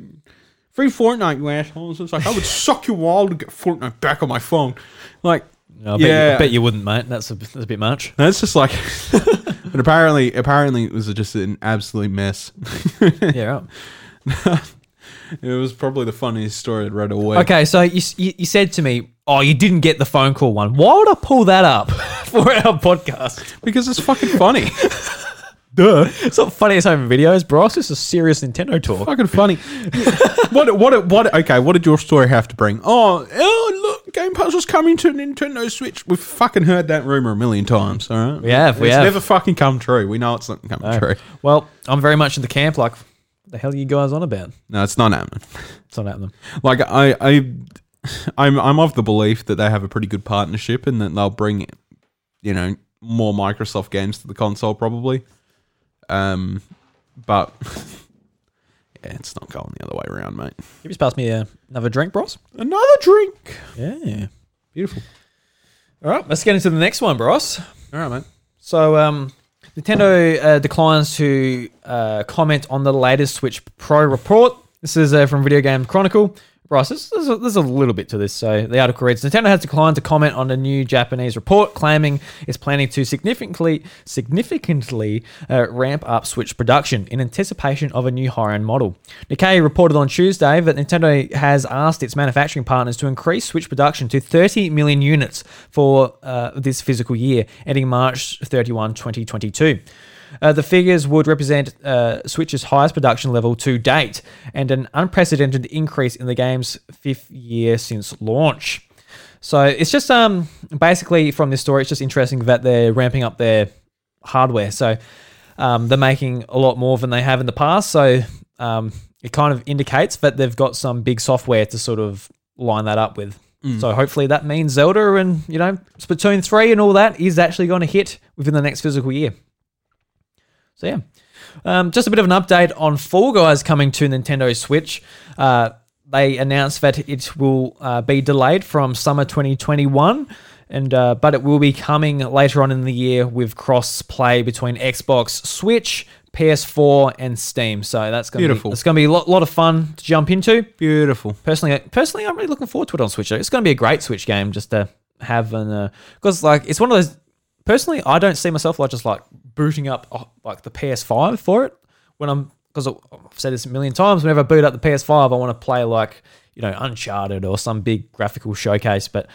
"Free Fortnite, you assholes!" It's like I would suck you all to get Fortnite back on my phone. Like, I bet, yeah, you, I bet you wouldn't, mate. That's a, that's a bit much. That's just like, and apparently, apparently, it was just an absolute mess. Yeah, right. It was probably the funniest story I'd read all week. Okay, so you, you you said to me, "Oh, you didn't get the phone call one." Why would I pull that up for our podcast? because it's fucking funny. Duh, it's not funny as home videos, bro. It's just a serious Nintendo talk. fucking funny. what? What? What? Okay, what did your story have to bring? Oh, oh, look, Game Pass is coming to Nintendo Switch. We've fucking heard that rumor a million times. All right, We have, we it's have. never fucking come true. We know it's not coming true. Well, I'm very much in the camp. Like, the hell are you guys on about? No, it's not happening. It's not happening. Like I, I, I'm, I'm of the belief that they have a pretty good partnership and that they'll bring, you know, more Microsoft games to the console probably. Um, but yeah, it's not going the other way around, mate. You just passed me uh, another drink, bros. Another drink. Yeah. Beautiful. All right, let's get into the next one, bros. All right, mate. So, um, Nintendo uh, declines to uh, comment on the latest Switch Pro report. This is uh, from Video Game Chronicle. There's, there's, a, there's a little bit to this. So the article reads: Nintendo has declined to comment on a new Japanese report, claiming it's planning to significantly significantly uh, ramp up Switch production in anticipation of a new high-end model. Nikkei reported on Tuesday that Nintendo has asked its manufacturing partners to increase Switch production to 30 million units for uh, this physical year, ending March 31, 2022. Uh, the figures would represent uh, Switch's highest production level to date and an unprecedented increase in the game's fifth year since launch. So it's just um basically from this story, it's just interesting that they're ramping up their hardware. So um, they're making a lot more than they have in the past. So um, it kind of indicates that they've got some big software to sort of line that up with. So hopefully that means Zelda and you know Splatoon three and all that is actually going to hit within the next physical year. So yeah, um, just a bit of an update on Fall Guys coming to Nintendo Switch. Uh, they announced that it will uh, be delayed from summer 2021, and uh, but it will be coming later on in the year with cross play between Xbox, Switch, PS4, and Steam. So that's gonna Beautiful. Be, it's gonna be a lot, lot of fun to jump into. Beautiful. Personally, personally, I'm really looking forward to it on Switch. It's going to be a great Switch game just to have, and because like it's one of those. Personally, I don't see myself like just like booting up oh, like the PS5 for it when I'm because I've said this a million times. Whenever I boot up the PS5, I want to play like you know Uncharted or some big graphical showcase. But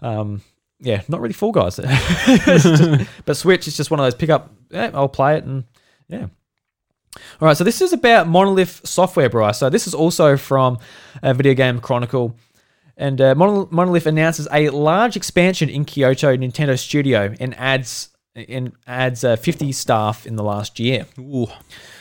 um, yeah, not really Fall Guys. Just- but Switch is just one of those pick up. Yeah, I'll play it and yeah. All right, so this is about Monolith Software, Bryce. So this is also from a Video Game Chronicle. And uh, Monolith announces a large expansion in Kyoto Nintendo Studio and adds and adds uh, 50 staff in the last year.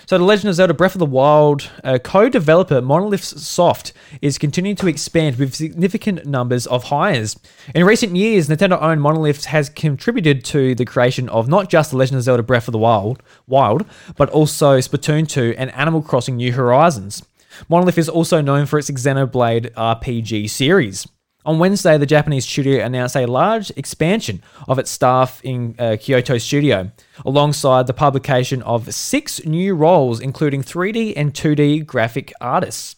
So, The Legend of Zelda Breath of the Wild uh, co-developer Monolith Soft is continuing to expand with significant numbers of hires. In recent years, Nintendo-owned Monolith has contributed to the creation of not just The Legend of Zelda Breath of the Wild, Wild, but also Splatoon 2 and Animal Crossing New Horizons. Monolith is also known for its Xenoblade RPG series. On Wednesday, the Japanese studio announced a large expansion of its staff in uh, Kyoto Studio, alongside the publication of six new roles, including 3D and 2D graphic artists.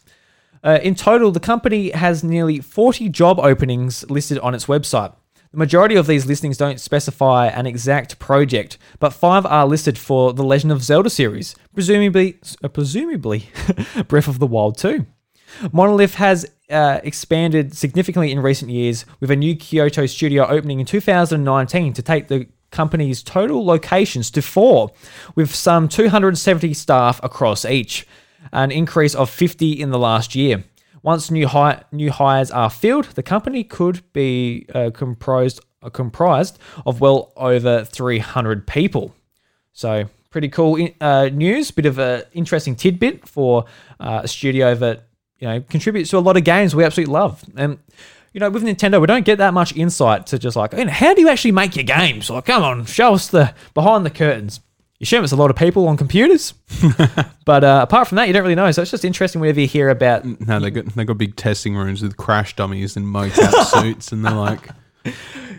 Uh, in total, the company has nearly 40 job openings listed on its website. The majority of these listings don't specify an exact project, but five are listed for the Legend of Zelda series, presumably, uh, presumably Breath of the Wild 2. Monolith has uh, expanded significantly in recent years, with a new Kyoto studio opening in 2019 to take the company's total locations to four, with some 270 staff across each, an increase of 50 in the last year. Once new hi- new hires are filled, the company could be uh, comprised uh, comprised of well over 300 people. So pretty cool uh, news. Bit of an interesting tidbit for uh, a studio that you know contributes to a lot of games we absolutely love. And you know, with Nintendo, we don't get that much insight to just like, you know, how do you actually make your games? Like, come on, show us the behind the curtains. You assume it's a lot of people on computers, but uh, apart from that, you don't really know. So it's just interesting whenever you hear about No, they got they got big testing rooms with crash dummies and mocap suits, and they're like,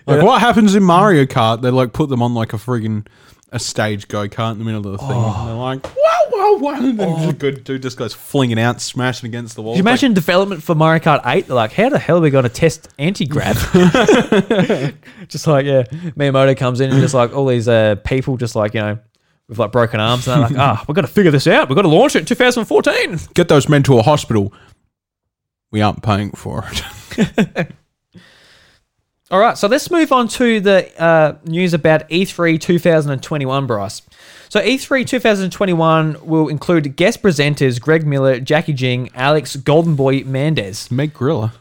like what happens in Mario Kart? They like put them on like a friggin' a stage go kart in the middle of the thing. And they're like, whoa, whoa, whoa, and then the good dude just goes flinging out, smashing against the wall. Can you It's like, imagine development for Mario Kart 8? They're like, how the hell are we going to test anti grab? just like, yeah, Miyamoto comes in and just like all these uh, people, just like, you know, with like broken arms. And they're like, ah, we've got to figure this out. We've got to launch it in 2014. get those men to a hospital. We aren't paying for it. All right, so let's move on to the uh, news about E3 2021, Bryce. So E3 2021 will include guest presenters Greg Miller, Jackie Jing, Alex Goldenboy Mendez. Make Gorilla.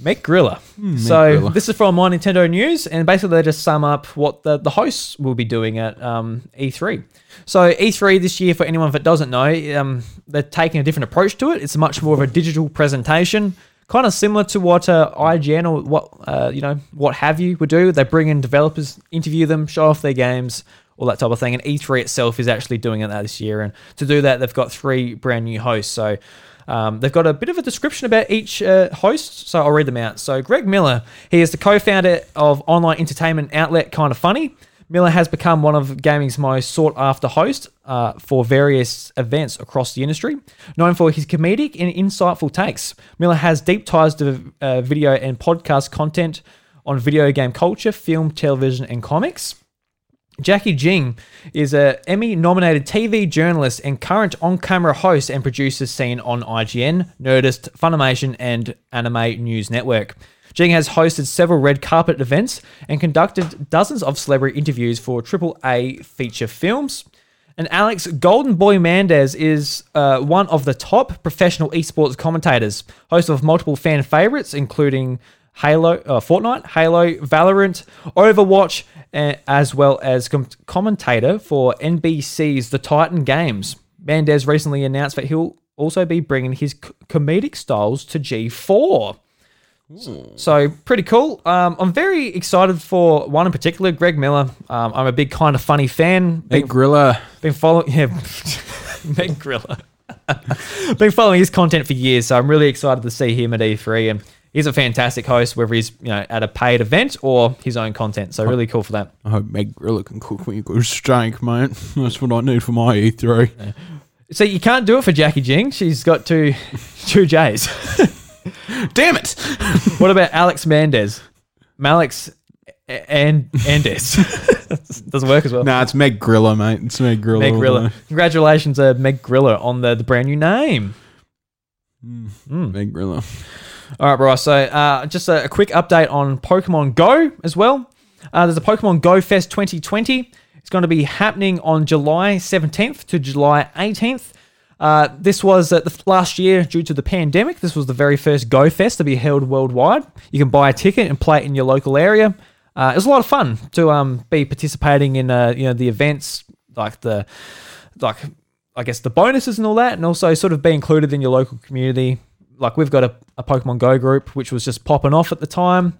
Make Grilla. so Grilla. this is from My Nintendo News, and basically they just sum up what the, the hosts will be doing at um, E3. So E3 this year, for anyone that doesn't know, um, they're taking a different approach to it. It's much more of a digital presentation, kind of similar to what uh, IGN or what uh, you know what have you would do. They bring in developers, interview them, show off their games, all that type of thing. And E3 itself is actually doing it this year, and to do that, they've got three brand new hosts. So. Um, they've got a bit of a description about each uh, host, so I'll read them out. So, Greg Miller, he is the co founder of online entertainment outlet Kind of Funny. Miller has become one of gaming's most sought after hosts uh, for various events across the industry. Known for his comedic and insightful takes, Miller has deep ties to uh, video and podcast content on video game culture, film, television, and comics. Jackie Jing is a Emmy-nominated TV journalist and current on-camera host and producer seen on IGN, Nerdist, Funimation, and Anime News Network. Jing has hosted several red carpet events and conducted dozens of celebrity interviews for AAA feature films. And Alex Golden Boy Mendez is uh, one of the top professional esports commentators, host of multiple fan favorites, including Halo, uh, Fortnite, Halo, Valorant, Overwatch, uh, as well as com- commentator for NBC's The Titan Games. Mendez recently announced that he'll also be bringing his c- comedic styles to G4. So pretty cool. Um, I'm very excited for one in particular, Greg Miller. Um, I'm a big kind of funny fan. Been, Make Gorilla. been following yeah, Meg Griller. been following his content for years, so I'm really excited to see him at E3. And he's a fantastic host, whether he's you know at a paid event or his own content. So really cool for that. I hope Meg Gorilla can cook me a good steak, mate. That's what I need for my E E3. So you can't do it for Jackie Jing. She's got two two J's. Damn it! what about Alex Mendez? Alex And Andes doesn't work as well. Nah, it's Meg Grillo, mate. It's Meg Grillo. Meg all the Griller. way. Congratulations, uh, Meg Grillo, on the, the brand new name. Meg Grillo. All right, bro. So, uh, just a, a quick update on Pokemon Go as well. Uh, there's a Pokemon Go Fest 2020. It's going to be happening on July 17th to July 18th. Uh, this was uh, the last year due to the pandemic. This was the very first Go Fest to be held worldwide. You can buy a ticket and play it in your local area. Uh, it was a lot of fun to um, be participating in uh, you know the events like the like I guess the bonuses and all that, and also sort of be included in your local community. Like we've got a, a Pokemon Go group which was just popping off at the time,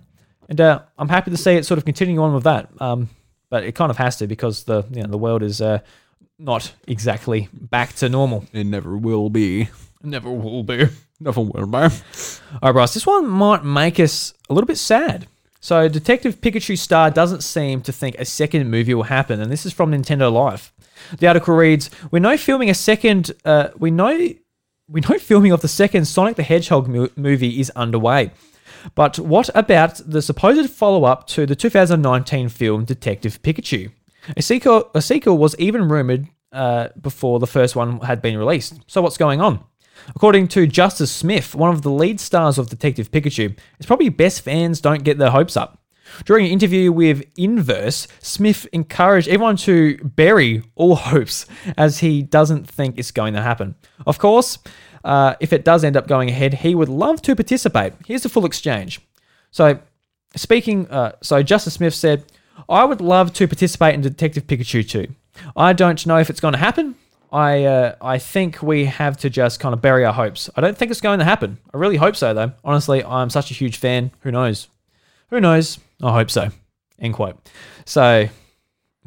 and uh, I'm happy to see it sort of continuing on with that. Um, but it kind of has to because the you know the world is uh, not exactly back to normal. It never will be. Never will be. Never will be. All right, Bryce, this one might make us a little bit sad. So, Detective Pikachu star doesn't seem to think a second movie will happen, and this is from Nintendo Life. The article reads: We know filming a second. Uh, we know we know filming of the second Sonic the Hedgehog mo- movie is underway. But what about the supposed follow-up to the 2019 film Detective Pikachu? A sequel, a sequel was even rumored uh, before the first one had been released. So what's going on? According to Justice Smith, one of the lead stars of Detective Pikachu, it's probably best fans don't get their hopes up. During an interview with Inverse, Smith encouraged everyone to bury all hopes as he doesn't think it's going to happen. Of course, uh, if it does end up going ahead, he would love to participate. Here's the full exchange. So, speaking, uh, so Justice Smith said, I would love to participate in Detective Pikachu 2. I don't know if it's going to happen. I uh, I think we have to just kind of bury our hopes. I don't think it's going to happen. I really hope so, though. Honestly, I'm such a huge fan. Who knows? Who knows? I hope so. End quote. So,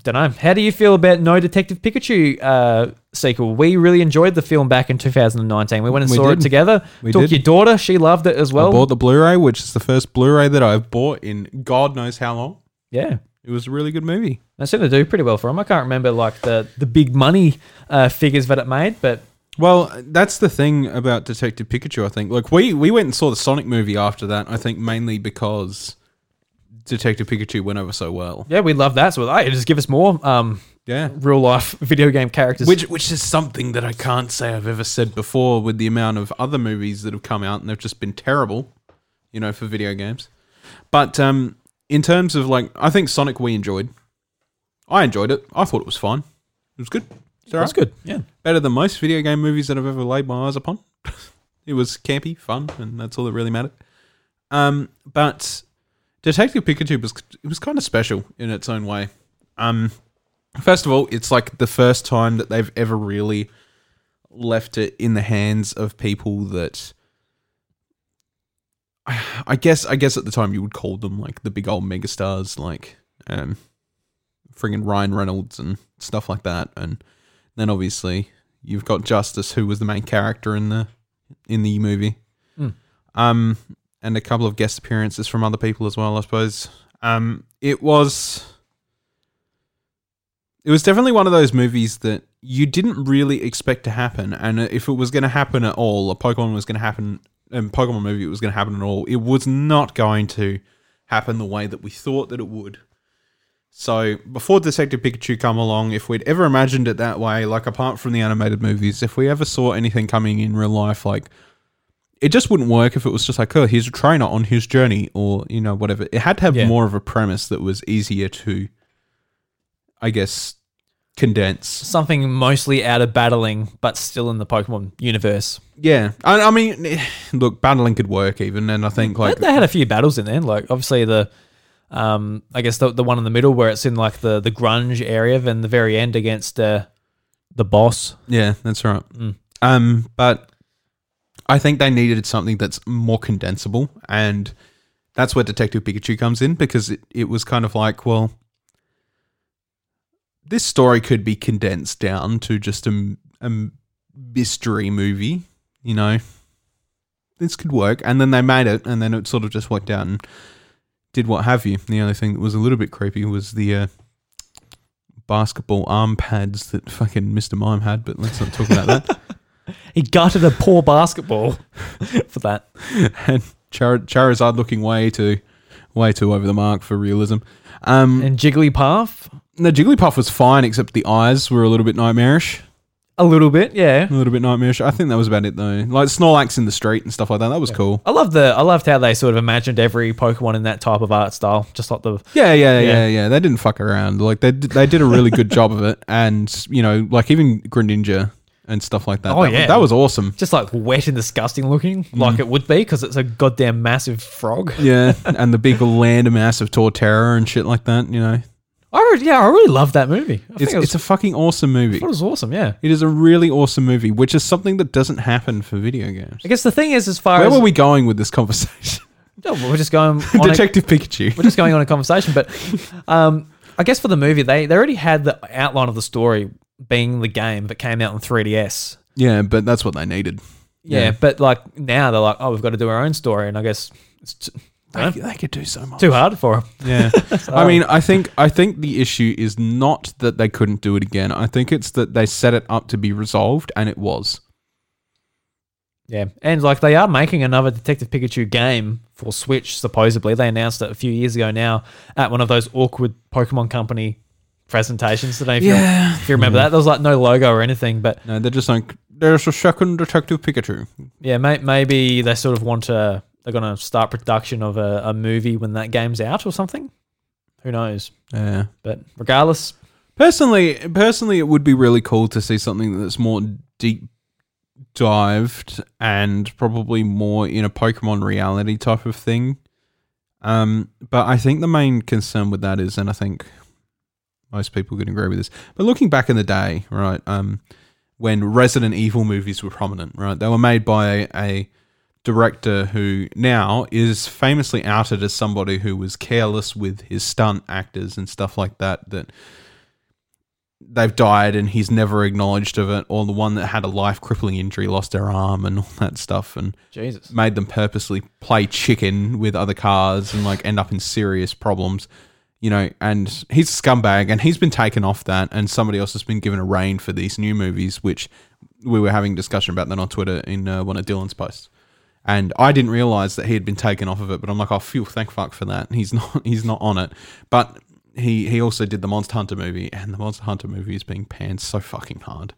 don't know. How do you feel about No Detective Pikachu uh, sequel? We really enjoyed the film back in 2019. We went and We saw it together. We Took did. your daughter. She loved it as well. I bought the Blu-ray, which is the first Blu-ray that I've bought in God knows how long. yeah. It was a really good movie. They seem to do pretty well for him. I can't remember like the, the big money uh, figures that it made, but Well, that's the thing about Detective Pikachu. I think. Like we we went and saw the Sonic movie after that. I think mainly because Detective Pikachu went over so well. yeah, we love that. So hey, just give us more um, Yeah. real life video game characters. Which which is something that I can't say I've ever said before with the amount of other movies that have come out and they've just been terrible, you know, for video games. But um in terms of like I think Sonic we enjoyed. I enjoyed it. I thought it was fine. It was good. It's that's alright. good. Yeah. Better than most video game movies that I've ever laid my eyes upon. it was campy, fun, and that's all that really mattered. Um, but Detective Pikachu was it was kind of special in its own way. Um, first of all, it's like the first time that they've ever really left it in the hands of people that I guess I guess at the time you would call them like the big old megastars like um friggin' Ryan Reynolds and stuff like that and then obviously you've got Justice who was the main character in the in the movie. Mm. Um and a couple of guest appearances from other people as well, I suppose. Um it was it was definitely one of those movies that you didn't really expect to happen and if it was going to happen at all, a Pokemon was going to happen and Pokemon movie it was going to happen at all, it was not going to happen the way that we thought that it would. So before Detective Pikachu come along, if we'd ever imagined it that way, like apart from the animated movies, if we ever saw anything coming in real life, like it just wouldn't work if it was just like, oh, here's a trainer on his journey, or you know, whatever. It had to have Yeah. more of a premise that was easier to, I guess, condense. Something mostly out of battling, but still in the Pokemon universe. Yeah, I, I mean, look, battling could work even, and I think like they had a few battles in there. Like obviously the, um, I guess the the one in the middle where it's in like the the grunge area, then the very end against uh, the boss. Yeah, that's right. Mm. Um, but I think they needed something that's more condensable, and that's where Detective Pikachu comes in because it, it was kind of like, well, this story could be condensed down to just a, a mystery movie, you know. This could work, and then they made it, and then it sort of just worked out and did what have you. The only thing that was a little bit creepy was the uh, basketball arm pads that fucking Mr. Mime had, but let's not talk about that. He gutted a poor basketball for that. and Char- Charizard looking way too, way too over the mark for realism. Um, And Jigglypuff, the Jigglypuff was fine, except the eyes were a little bit nightmarish. a little bit, yeah. A little bit nightmarish. I think that was about it though. Like Snorlax in the street and stuff like that. That was cool. I love the I loved how they sort of imagined every Pokemon in that type of art style, just like the Yeah, yeah, yeah, Yeah. yeah, They didn't fuck around. Like they did, they did a really good job of it, and you know, like even Greninja and stuff like that. Oh, that, yeah. that was awesome. just like wet and disgusting looking, mm. like it would be because it's a goddamn massive frog. Yeah, and the big land mass of Torterra and shit like that. You know, I yeah, I really love that movie. I think it's it was, it's a fucking awesome movie. it was awesome. Yeah, It is a really awesome movie, which is something that doesn't happen for video games. I guess the thing is, as far Where as were we going with this conversation? No, we're just going on a, Detective Pikachu. we're just going on a conversation, but um, I guess for the movie, they they already had the outline of the story being the game that came out on 3ds. Yeah, but that's what they needed. Yeah, Yeah. but like now they're like, oh, we've got to do our own story, and I guess it's t- They, they could do so much. too hard for them. Yeah. I mean, I think I think the issue is not that they couldn't do it again. I think it's that they set it up to be resolved and it was. Yeah, and like they are making another Detective Pikachu game for Switch. Supposedly, they announced it a few years ago now at one of those awkward Pokemon Company presentations. Today, don't if, you, if you remember that. There was like no logo or anything, but No, they're just like there's a second Detective Pikachu. yeah, may, maybe they sort of want to. They're going to start production of a, a movie when that game's out or something. Who knows? Yeah. But regardless, Personally, personally, it would be really cool to see something that's more deep dived and probably more in a Pokemon reality type of thing. Um, but I think the main concern with that is, and I think most people could agree with this, but looking back in the day, right, um, when Resident Evil movies were prominent, right, they were made by a director who now is famously outed as somebody who was careless with his stunt actors and stuff like that. That they've died and he's never acknowledged of it, or the one that had a life crippling injury, lost their arm and all that stuff, and Jesus. made them purposely play chicken with other cars and like end up in serious problems. You know, and he's a scumbag, and he's been taken off that, and somebody else has been given a reign for these new movies, which we were having discussion about that on Twitter in uh, one of Dylan's posts. And I didn't realize that he had been taken off of it, but I'm like, oh, phew, thank fuck for that. He's not, he's not on it. But he he also did the Monster Hunter movie, and the Monster Hunter movie is being panned so fucking hard,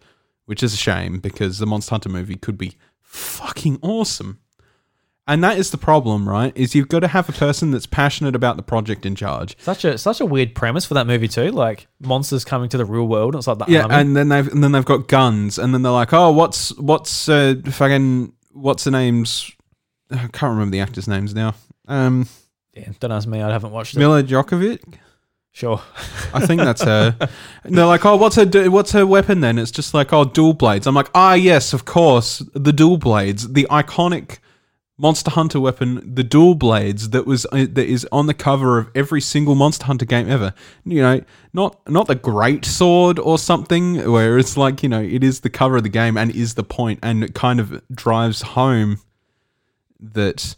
which is a shame because the Monster Hunter movie could be fucking awesome. And that is the problem, right? Is you've got to have a person that's passionate about the project in charge. Such a such a weird premise for that movie too. Like monsters coming to the real world. And It's like the Yeah, army. and then they've and then they've got guns, and then they're like, oh, what's what's uh, fucking what's the names? I can't remember the actors' names now. Um, yeah, don't ask me. I haven't watched it. Milla Jovovich. Sure. I think that's her. And they're like, oh, what's her what's her weapon then? It's just like, oh, dual blades. I'm like, ah, yes, of course, the dual blades, the iconic Monster Hunter weapon, the dual blades that was uh, that is on the cover of every single Monster Hunter game ever. You know, not not the great sword or something, where it's like you know it is the cover of the game and is the point, and it kind of drives home that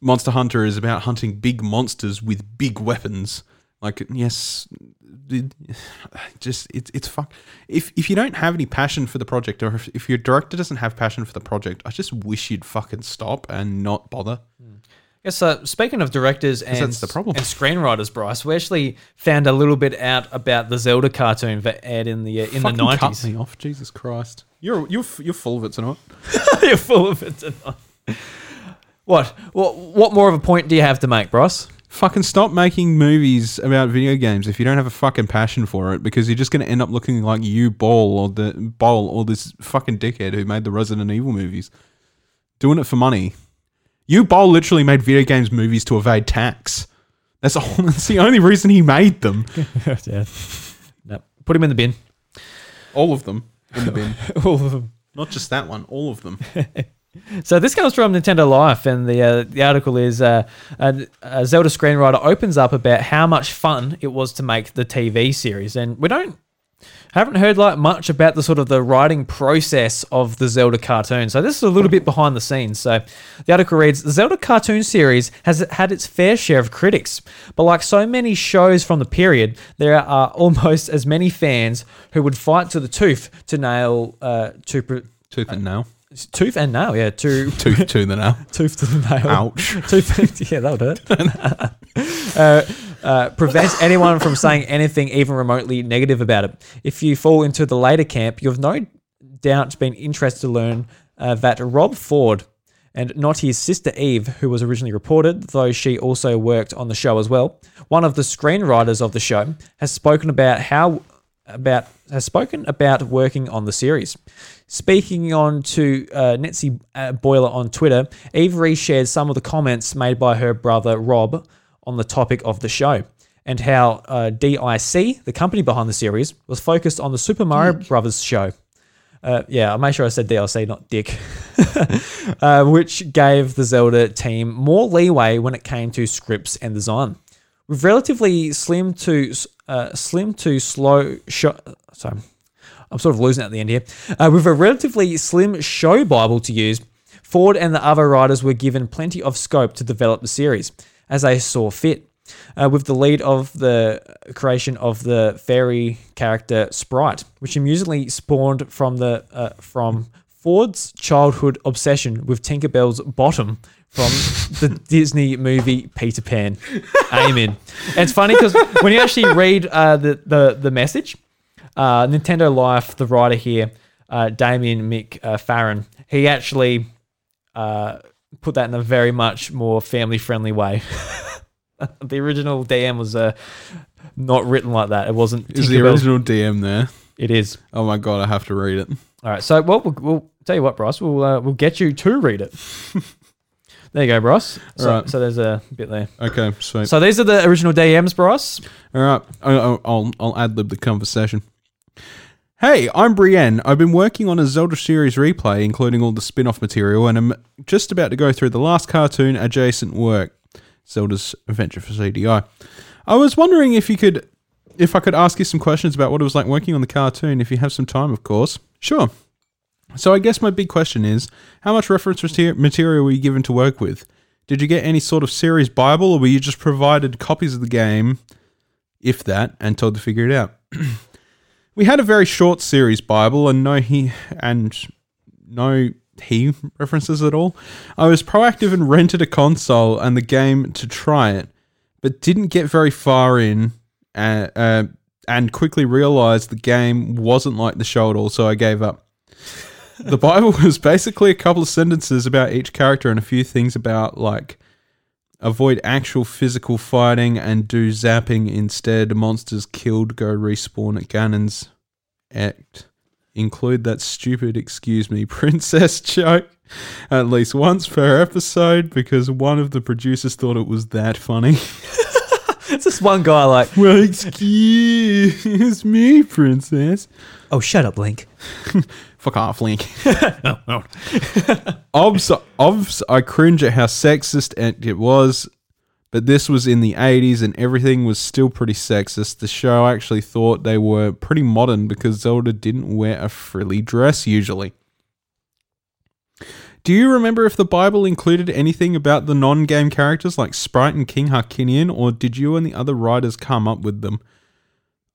Monster Hunter is about hunting big monsters with big weapons. Like yes, just it's it's fuck. If if you don't have any passion for the project, or if, if your director doesn't have passion for the project, I just wish you'd fucking stop and not bother. Yes, uh, speaking of directors and, that's the problem. and screenwriters, Bryce, we actually found a little bit out about the Zelda cartoon that aired in the uh, in Fucking the cut nineties. me off, Jesus Christ! You're you're you're full of it tonight. You're full of it tonight. What? What? What more of a point do you have to make, Bryce? Fucking stop making movies about video games if you don't have a fucking passion for it, because you're just going to end up looking like you Ball or the Ball or this fucking dickhead who made the Resident Evil movies, doing it for money. Uwe Boll literally made video games movies to evade tax. That's all. That's the only reason he made them. yeah. No, put him in the bin. All of them in the bin. All of them. Not just that one. All of them. So this comes from Nintendo Life, and the uh, the article is uh, a, a Zelda screenwriter opens up about how much fun it was to make the TV series, and we don't haven't heard like much about the sort of the writing process of the Zelda cartoon. So this is a little bit behind the scenes. So the article reads: The Zelda cartoon series has had its fair share of critics, but like so many shows from the period, there are almost as many fans who would fight to the tooth to nail uh, to. Pro- Tooth and nail. Tooth and nail, yeah, two Tooth to the nail. tooth to the nail. Ouch. Tooth, yeah, that would hurt. uh, uh, prevents anyone from saying anything even remotely negative about it. If you fall into the later camp, you've no doubt been interested to learn uh, that Rob Ford and not his sister Eve, who was originally reported, though she also worked on the show as well. One of the screenwriters of the show has spoken about how about has spoken about working on the series. Speaking on to uh, Netsie uh, Boiler on Twitter, Eve shared some of the comments made by her brother Rob on the topic of the show and how uh, DIC, the company behind the series, was focused on the Super Mario Brothers show. Uh, yeah, I made sure I said DLC, not Dick, uh, which gave the Zelda team more leeway when it came to scripts and design. With relatively slim to uh, slim to slow show, sorry, I'm sort of losing at the end here. Uh, with a relatively slim show bible to use, Ford and the other writers were given plenty of scope to develop the series as they saw fit. Uh, with the lead of the creation of the fairy character Sprite, which amusingly spawned from the uh, from Ford's childhood obsession with Tinkerbell's bottom from the Disney movie Peter Pan. Amen. And it's funny because when you actually read uh, the, the the message, uh, Nintendo Life, the writer here, uh, Damien Mick uh, Farron, he actually uh, put that in a very much more family friendly way. the original DM was uh, not written like that. It wasn't. Is the original DM there? It is. Oh my god, I have to read it. All right. So, well, we'll, we'll tell you what, Bryce. We'll uh, we'll get you to read it. there you go, Bryce. So, Alright. so there's a bit there. Okay, sweet. So these are the original DMs, Bryce. All right, I'll I'll, I'll ad lib the conversation. Hey, I'm Brienne. I've been working on a Zelda series replay, including all the spin off material, and I'm just about to go through the last cartoon adjacent work, Zelda's Adventure for CDI. I was wondering if you could, if I could ask you some questions about what it was like working on the cartoon, if you have some time, of course. Sure. So I guess my big question is, how much reference material were you given to work with? Did you get any sort of series Bible, or were you just provided copies of the game, if that, and told to figure it out? we had a very short series Bible and no he and no he references at all. I was proactive and rented a console and the game to try it, but didn't get very far in uh, uh, and quickly realized the game wasn't like the show at all, so I gave up. The Bible was basically a couple of sentences about each character and a few things about like avoid actual physical fighting and do zapping instead. Monsters killed go respawn at Ganon's act. Include that stupid excuse me princess joke at least once per episode because one of the producers thought it was that funny. It's just one guy like, well, excuse me, princess. oh, shut up, Link. Fuck off, Link. obs, obs, I cringe at how sexist it it was, but this was in the 80s and everything was still pretty sexist. The show actually thought they were pretty modern because Zelda didn't wear a frilly dress usually. Do you remember if the Bible included anything about the non game characters like Sprite and King Harkinian, or did you and the other writers come up with them?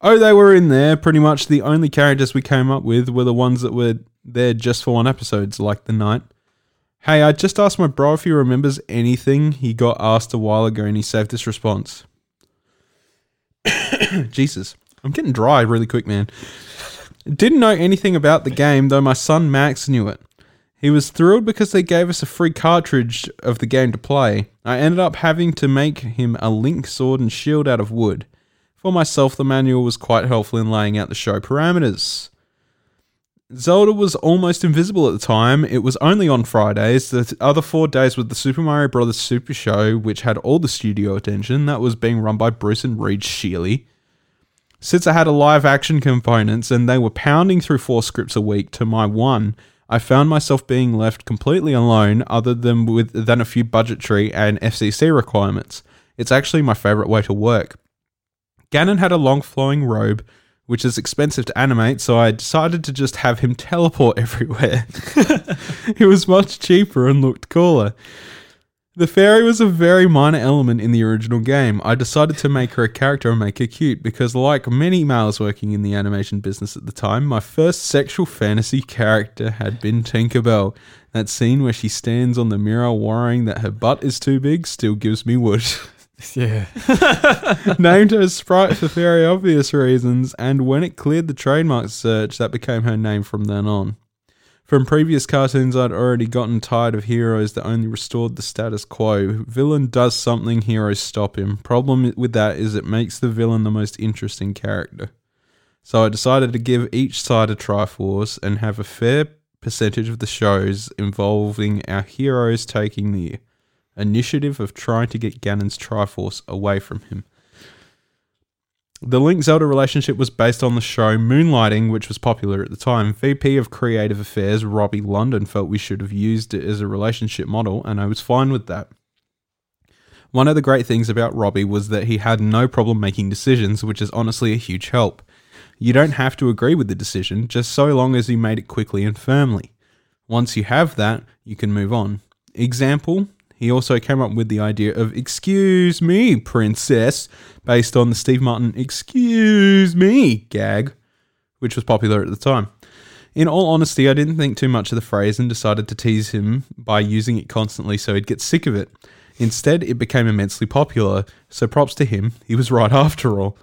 Oh, they were in there. Pretty much the only characters we came up with were the ones that were there just for one episode, like the knight. Hey, I just asked my bro if he remembers anything he got asked a while ago and he saved this response. Jesus. I'm getting dry really quick, man. Didn't know anything about the game, though my son Max knew it. He was thrilled because they gave us a free cartridge of the game to play. I ended up having to make him a link sword and shield out of wood. For myself, the manual was quite helpful in laying out the show parameters. Zelda was almost invisible at the time. It was only on Fridays. The other four days were the Super Mario Bros. Super Show, which had all the studio attention. That was being run by Bruce and Reed Shelly. Since I had a live action components and they were pounding through four scripts a week to my one, I found myself being left completely alone other than with than a few budgetary and FCC requirements. It's actually my favorite way to work. Ganon had a long flowing robe, which is expensive to animate, so I decided to just have him teleport everywhere. it was much cheaper and looked cooler. The fairy was a very minor element in the original game. I decided to make her a character and make her cute because, like many males working in the animation business at the time, my first sexual fantasy character had been Tinkerbell. That scene where she stands on the mirror worrying that her butt is too big still gives me wood. Yeah. Named her Sprite for very obvious reasons, and when it cleared the trademark search, that became her name from then on. From previous cartoons, I'd already gotten tired of heroes that only restored the status quo. Villain does something, heroes stop him. Problem with that is it makes the villain the most interesting character. So I decided to give each side a Triforce and have a fair percentage of the shows involving our heroes taking the initiative of trying to get Ganon's Triforce away from him. The Link Zelda relationship was based on the show Moonlighting, which was popular at the time. VP of Creative Affairs Robbie London felt we should have used it as a relationship model, and I was fine with that. One of the great things about Robbie was that he had no problem making decisions, which is honestly a huge help. You don't have to agree with the decision, just so long as you made it quickly and firmly. Once you have that, you can move on. Example he also came up with the idea of Excuse me, Princess, based on the Steve Martin Excuse me gag, which was popular at the time. In all honesty, I didn't think too much of the phrase and decided to tease him by using it constantly so he'd get sick of it. Instead, it became immensely popular, so props to him, he was right after all.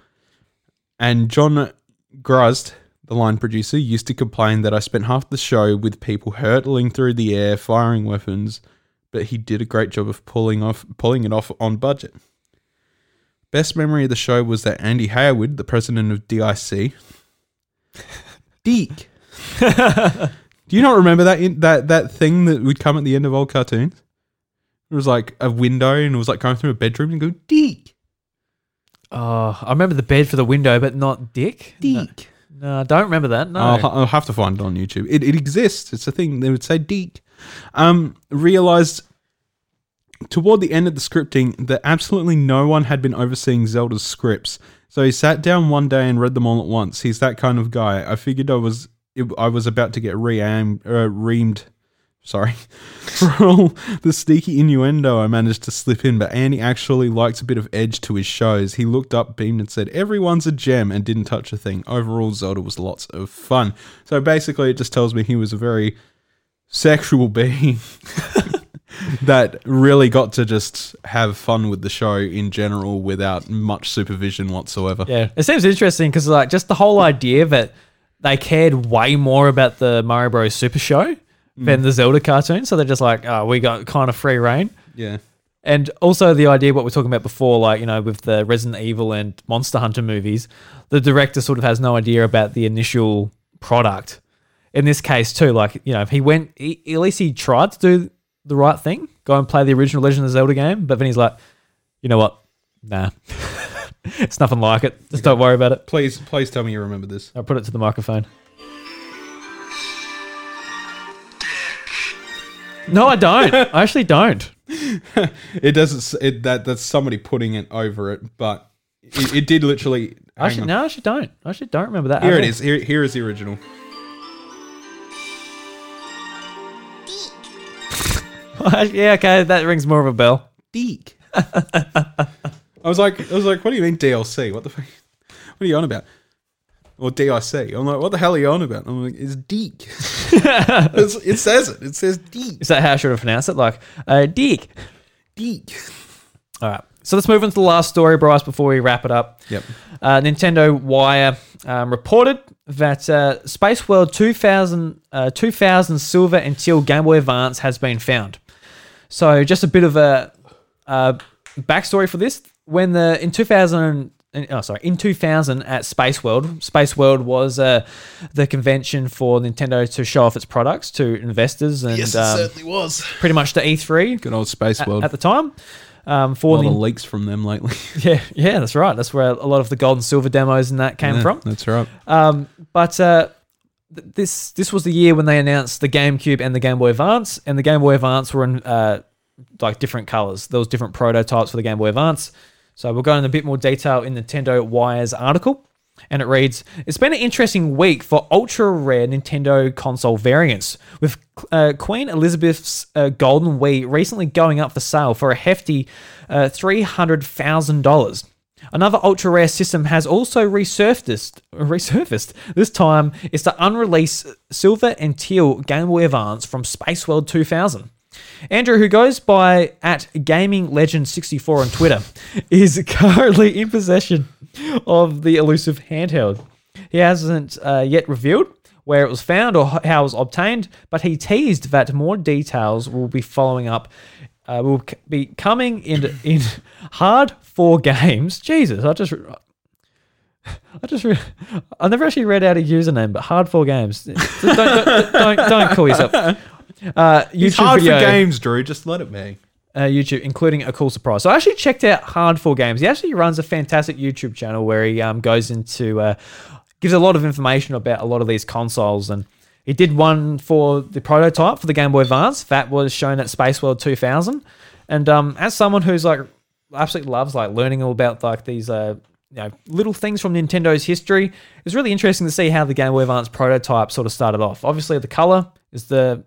And John Grusd, the line producer, used to complain that I spent half the show with people hurtling through the air, firing weapons, but he did a great job of pulling off pulling it off on budget. Best memory of the show was that Andy Hayward, the president of DIC, Deke. Do you not remember that in, that that thing that would come at the end of old cartoons? It was like a window and it was like going through a bedroom and go Deke. Oh, I remember the bed for the window, but not Dick. Deke. No, no I don't remember that. No. I'll, I'll have to find it on YouTube. It, it exists. It's a thing. They would say Deke. Um, realized toward the end of the scripting that absolutely no one had been overseeing Zelda's scripts. So he sat down one day and read them all at once. He's that kind of guy. I figured I was I was about to get reamed, uh, reamed sorry, for all the sneaky innuendo I managed to slip in, but Andy actually likes a bit of edge to his shows. He looked up, beamed, and said, Everyone's a gem, and didn't touch a thing. Overall, Zelda was lots of fun. So basically, it just tells me he was a very sexual being that really got to just have fun with the show in general without much supervision whatsoever. Yeah, it seems interesting because like just the whole idea that they cared way more about the Mario Bros. Super Show than mm. the Zelda cartoon, so they're just like, oh, we got kind of free reign. Yeah. And also the idea what we are talking about before, like you know, with the Resident Evil and Monster Hunter movies, the director sort of has no idea about the initial product. In this case, too, like you know, if he went, he, at least he tried to do the right thing, go and play the original Legend of Zelda game. But then he's like, you know what? Nah, it's nothing like it. Just don't worry about it. Please, please tell me you remember this. I'll put it to the microphone. No, I don't. I actually don't. It doesn't. It, that that's somebody putting it over it, but it, it did literally. I actually, no, I actually don't. I actually don't remember that. Here it all. is. Here, here is the original. yeah, okay, that rings more of a bell. Deek. I was like, I was like, what do you mean DLC? What the fuck? What are you on about? Or DIC? I'm like, what the hell are you on about? I'm like, it's Deke. It's- it says it. It says Deke. Is that how I should have pronounced it? Like, uh, Deek. Deke. All right. So let's move on to the last story, Bryce, before we wrap it up. Yep. Uh, Nintendo Wire um, reported that uh, Space World 2000, uh, 2000 Silver and Teal Game Boy Advance has been found. So just a bit of a uh, backstory for this. When the in 2000, oh sorry, in 2000 at Space World, Space World was uh, the convention for Nintendo to show off its products to investors and um, certainly was. pretty much the E3 Good old Space World. at the time. Um, a for lot the, of leaks from them lately. yeah, yeah, that's right. That's where a lot of the gold and silver demos and that came Yeah, from. That's right. Um, but uh, th- this this was the year when they announced the GameCube and the Game Boy Advance, and the Game Boy Advance were in uh, like different colors. There was different prototypes for the Game Boy Advance. So we'll go into a bit more detail in Nintendo Wire's article. And it reads It's been an interesting week for ultra rare Nintendo console variants, with uh, Queen Elizabeth's uh, Golden Wii recently going up for sale for a hefty uh, $300,000. Another ultra rare system has also resurfaced. Resurfaced. This time, it's the unreleased silver and teal Game Boy Advance from Space World 2000. Andrew, who goes by at Gaming Legend 64 on Twitter, is currently in possession of the elusive handheld. He hasn't uh, yet revealed where it was found or how it was obtained, but he teased that more details will be following up. Uh, will be coming in in hard four games. Jesus, I just. I just, re- I never actually read out a username, but hard four games. Don't, don't, don't, don't call yourself. Uh, YouTube It's hard video for games, Drew. Just let it be. uh, YouTube, including a cool surprise. So I actually checked out Hard Four Games. He actually runs a fantastic YouTube channel where he um, goes into uh, gives a lot of information about a lot of these consoles, and he did one for the prototype for the Game Boy Advance. That was shown at Space World 2000, and um, as someone who's like absolutely loves like learning all about like these uh, you know little things from Nintendo's history, it was really interesting to see how the Game Boy Advance prototype sort of started off. Obviously, the color is the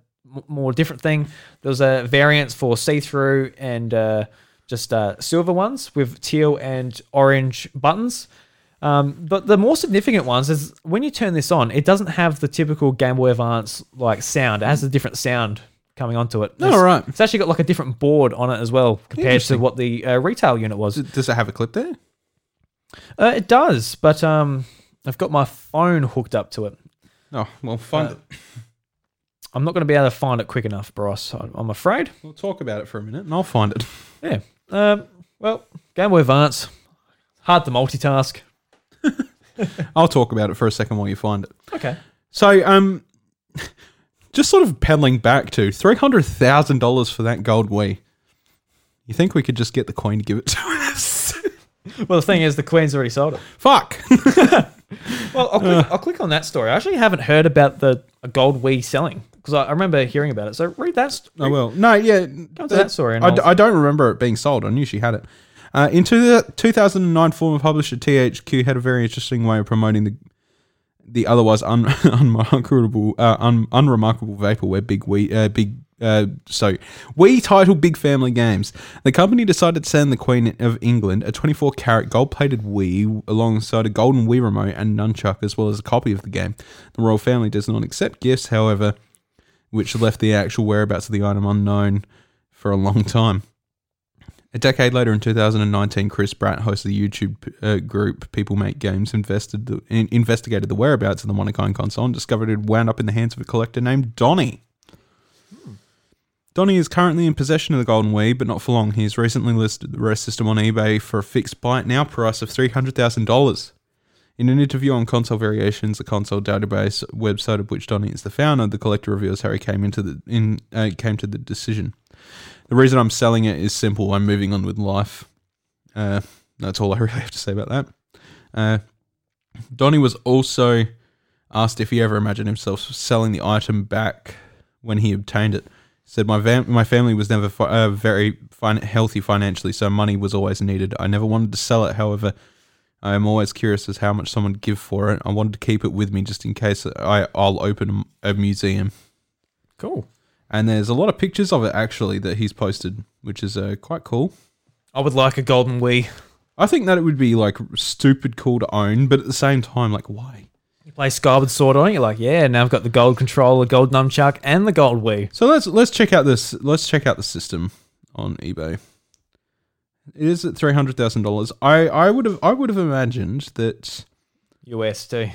more different thing. There was a variant for see-through and uh, just uh, silver ones with teal and orange buttons. Um, but the more significant ones is when you turn this on, it doesn't have the typical Game Boy Advance like sound. It has a different sound coming onto it. Oh, It's- right. It's actually got like a different board on it as well compared to what the uh, retail unit was. Does it have a clip there? Uh, it does, but um, I've got my phone hooked up to it. Oh, well, find Uh, it. I'm not going to be able to find it quick enough, Bryce. I'm afraid. We'll talk about it for a minute, and I'll find it. Yeah. Um, well, Game Boy Advance, hard to multitask. I'll talk about it for a second while you find it. Okay. So, um, just sort of peddling back to three hundred thousand dollars for that gold Wii. You think we could just get the coin to give it to us? Well, the thing is, the Queen's already sold it. Fuck. Well, I'll click, I'll click on that story. I actually haven't heard about the a gold Wii selling because I, I remember hearing about it. So read that. St- Oh well, no, yeah. Go to that story and I, d- I'll- I don't remember it being sold. I knew she had it. Uh, in two, 2009, former publisher THQ had a very interesting way of promoting the the otherwise un, unremarkable uh, un, unremarkable vaporware big we uh, big uh, so we titled Big Family Games. The company decided to send the Queen of England a 24 karat gold plated Wii alongside a golden Wii remote and nunchuck as well as a copy of the game. The royal family does not accept gifts, however, which left the actual whereabouts of the item unknown for a long time. A decade later, in 2019, Chris Bratt hosted the YouTube uh, group People Make Games, invested the, in, investigated the whereabouts of the kind console, and discovered it wound up in the hands of a collector named Donnie. Donnie is currently in possession of the Golden Wii, but not for long. He has recently listed the rest system on eBay for a fixed buy it now price of $300,000. In an interview on Console Variations, the console database website of which Donnie is the founder, the collector reveals how he came into the in uh, came to the decision. The reason I'm selling it is simple. I'm moving on with life. Uh, that's all I really have to say about that. Uh, Donnie was also asked if he ever imagined himself selling the item back when he obtained it. He said, "My my family was never fi- uh, very fin- healthy financially, so money was always needed. I never wanted to sell it. However, I am always curious as how much someone would give for it. I wanted to keep it with me just in case I I'll open a museum." cool. And there's a lot of pictures of it actually that he's posted, which is uh, quite cool. I would like a golden Wii. I think that it would be like stupid cool to own, but at the same time, like why? You play Skyward Sword on it. You're like, yeah. Now I've got the gold controller, gold nunchuck, and the gold Wii. So let's let's check out this. Let's check out the system on eBay. It is at three hundred thousand dollars. I I would have I would have imagined that. US too.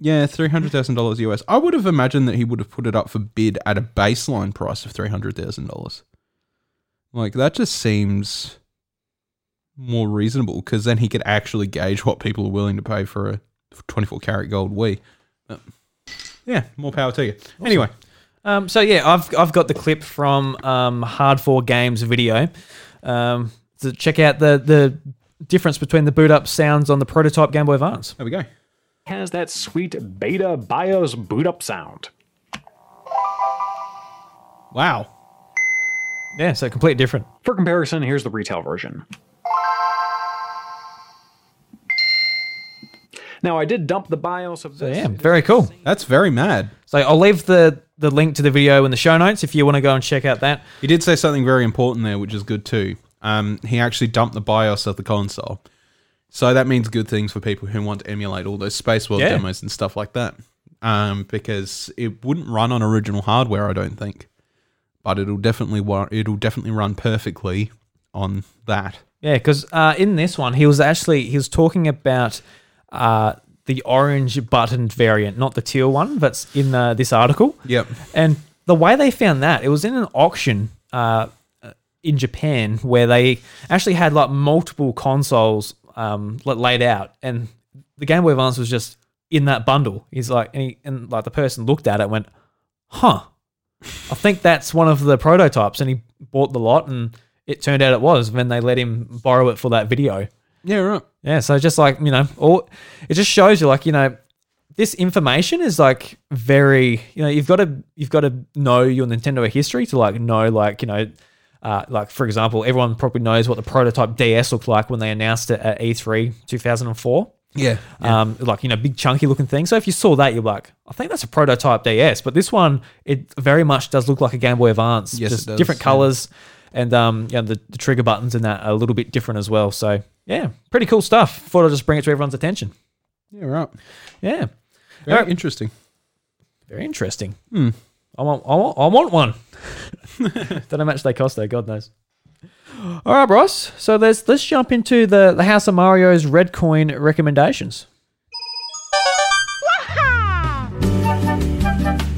Yeah, three hundred thousand dollars US. I would have imagined that he would have put it up for bid at a baseline price of three hundred thousand dollars. Like that just seems more reasonable because then he could actually gauge what people are willing to pay for a twenty-four karat gold Wii. But, yeah, more power to you. Anyway, Um, so yeah, I've I've got the clip from um, Hard Four Games video. Um, to check out the the difference between the boot up sounds on the prototype Game Boy Advance. there we go. Has that sweet beta BIOS boot up sound. Wow. Yeah, so completely different. For comparison, here's the retail version. Now, I did dump the BIOS of So this. yeah, very cool. That's very mad. So I'll leave the the link to the video in the show notes if you want to go and check out that. He did say something very important there, which is good too. Um, he actually dumped the BIOS of the console. So that means good things for people who want to emulate all those Space World Yeah. demos and stuff like that. Um, because it wouldn't run on original hardware, I don't think. But it'll definitely wa- it'll definitely run perfectly on that. Yeah, because uh, in this one, he was actually he was talking about uh, the orange buttoned variant, not the teal one. That's in uh, this article. Yep. And the way they found that, it was in an auction uh, in Japan where they actually had like multiple consoles um, la- laid out, and the Game Boy Advance was just in that bundle. He's like, and, he, and like the person looked at it, and went, "Huh, I think that's one of the prototypes," and he bought the lot, and it turned out it was And then they let him borrow it for that video. Yeah, right. Yeah, so just like you know, all it just shows you like you know, this information is like very you know you've got to you've got to know your Nintendo history to like know like you know. Uh, like for example, everyone probably knows what the prototype DS looked like when they announced it at E E3 2004. Yeah. Um, like you know, big chunky looking thing. So if you saw that, you're like, I think that's a prototype DS. But this one, it very much does look like a Game Boy Advance. Yes, just does, different yeah. colors, and um, yeah, the, the trigger buttons in that are a little bit different as well. So yeah, pretty cool stuff. Thought I'd just bring it to everyone's attention. Yeah, right. Yeah, Very Alright. interesting. very interesting. Hmm. I want, I want, I want one. Don't know how much they cost though. God knows. All right, Bryce. So let's let's jump into the the House of Mario's red coin recommendations.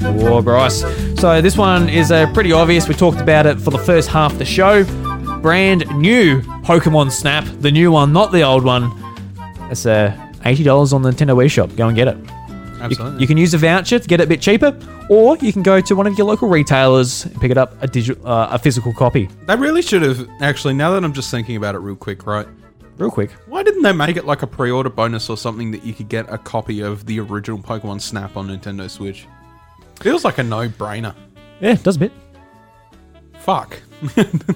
Whoa, Bryce. So this one is uh, pretty obvious. We talked about it for the first half of the show. Brand new Pokemon Snap, the new one, not the old one. It's uh, eighty dollars on the Nintendo eShop. Go and get it. You, Absolutely. you can use a voucher to get it a bit cheaper, or you can go to one of your local retailers and pick it up a digital, uh, a physical copy. They really should have actually. Now that I'm just thinking about it, real quick, right? Real quick. Why didn't they make it like a pre-order bonus or something that you could get a copy of the original Pokemon Snap on Nintendo Switch? Feels like a no-brainer. Yeah, it does a bit. Fuck,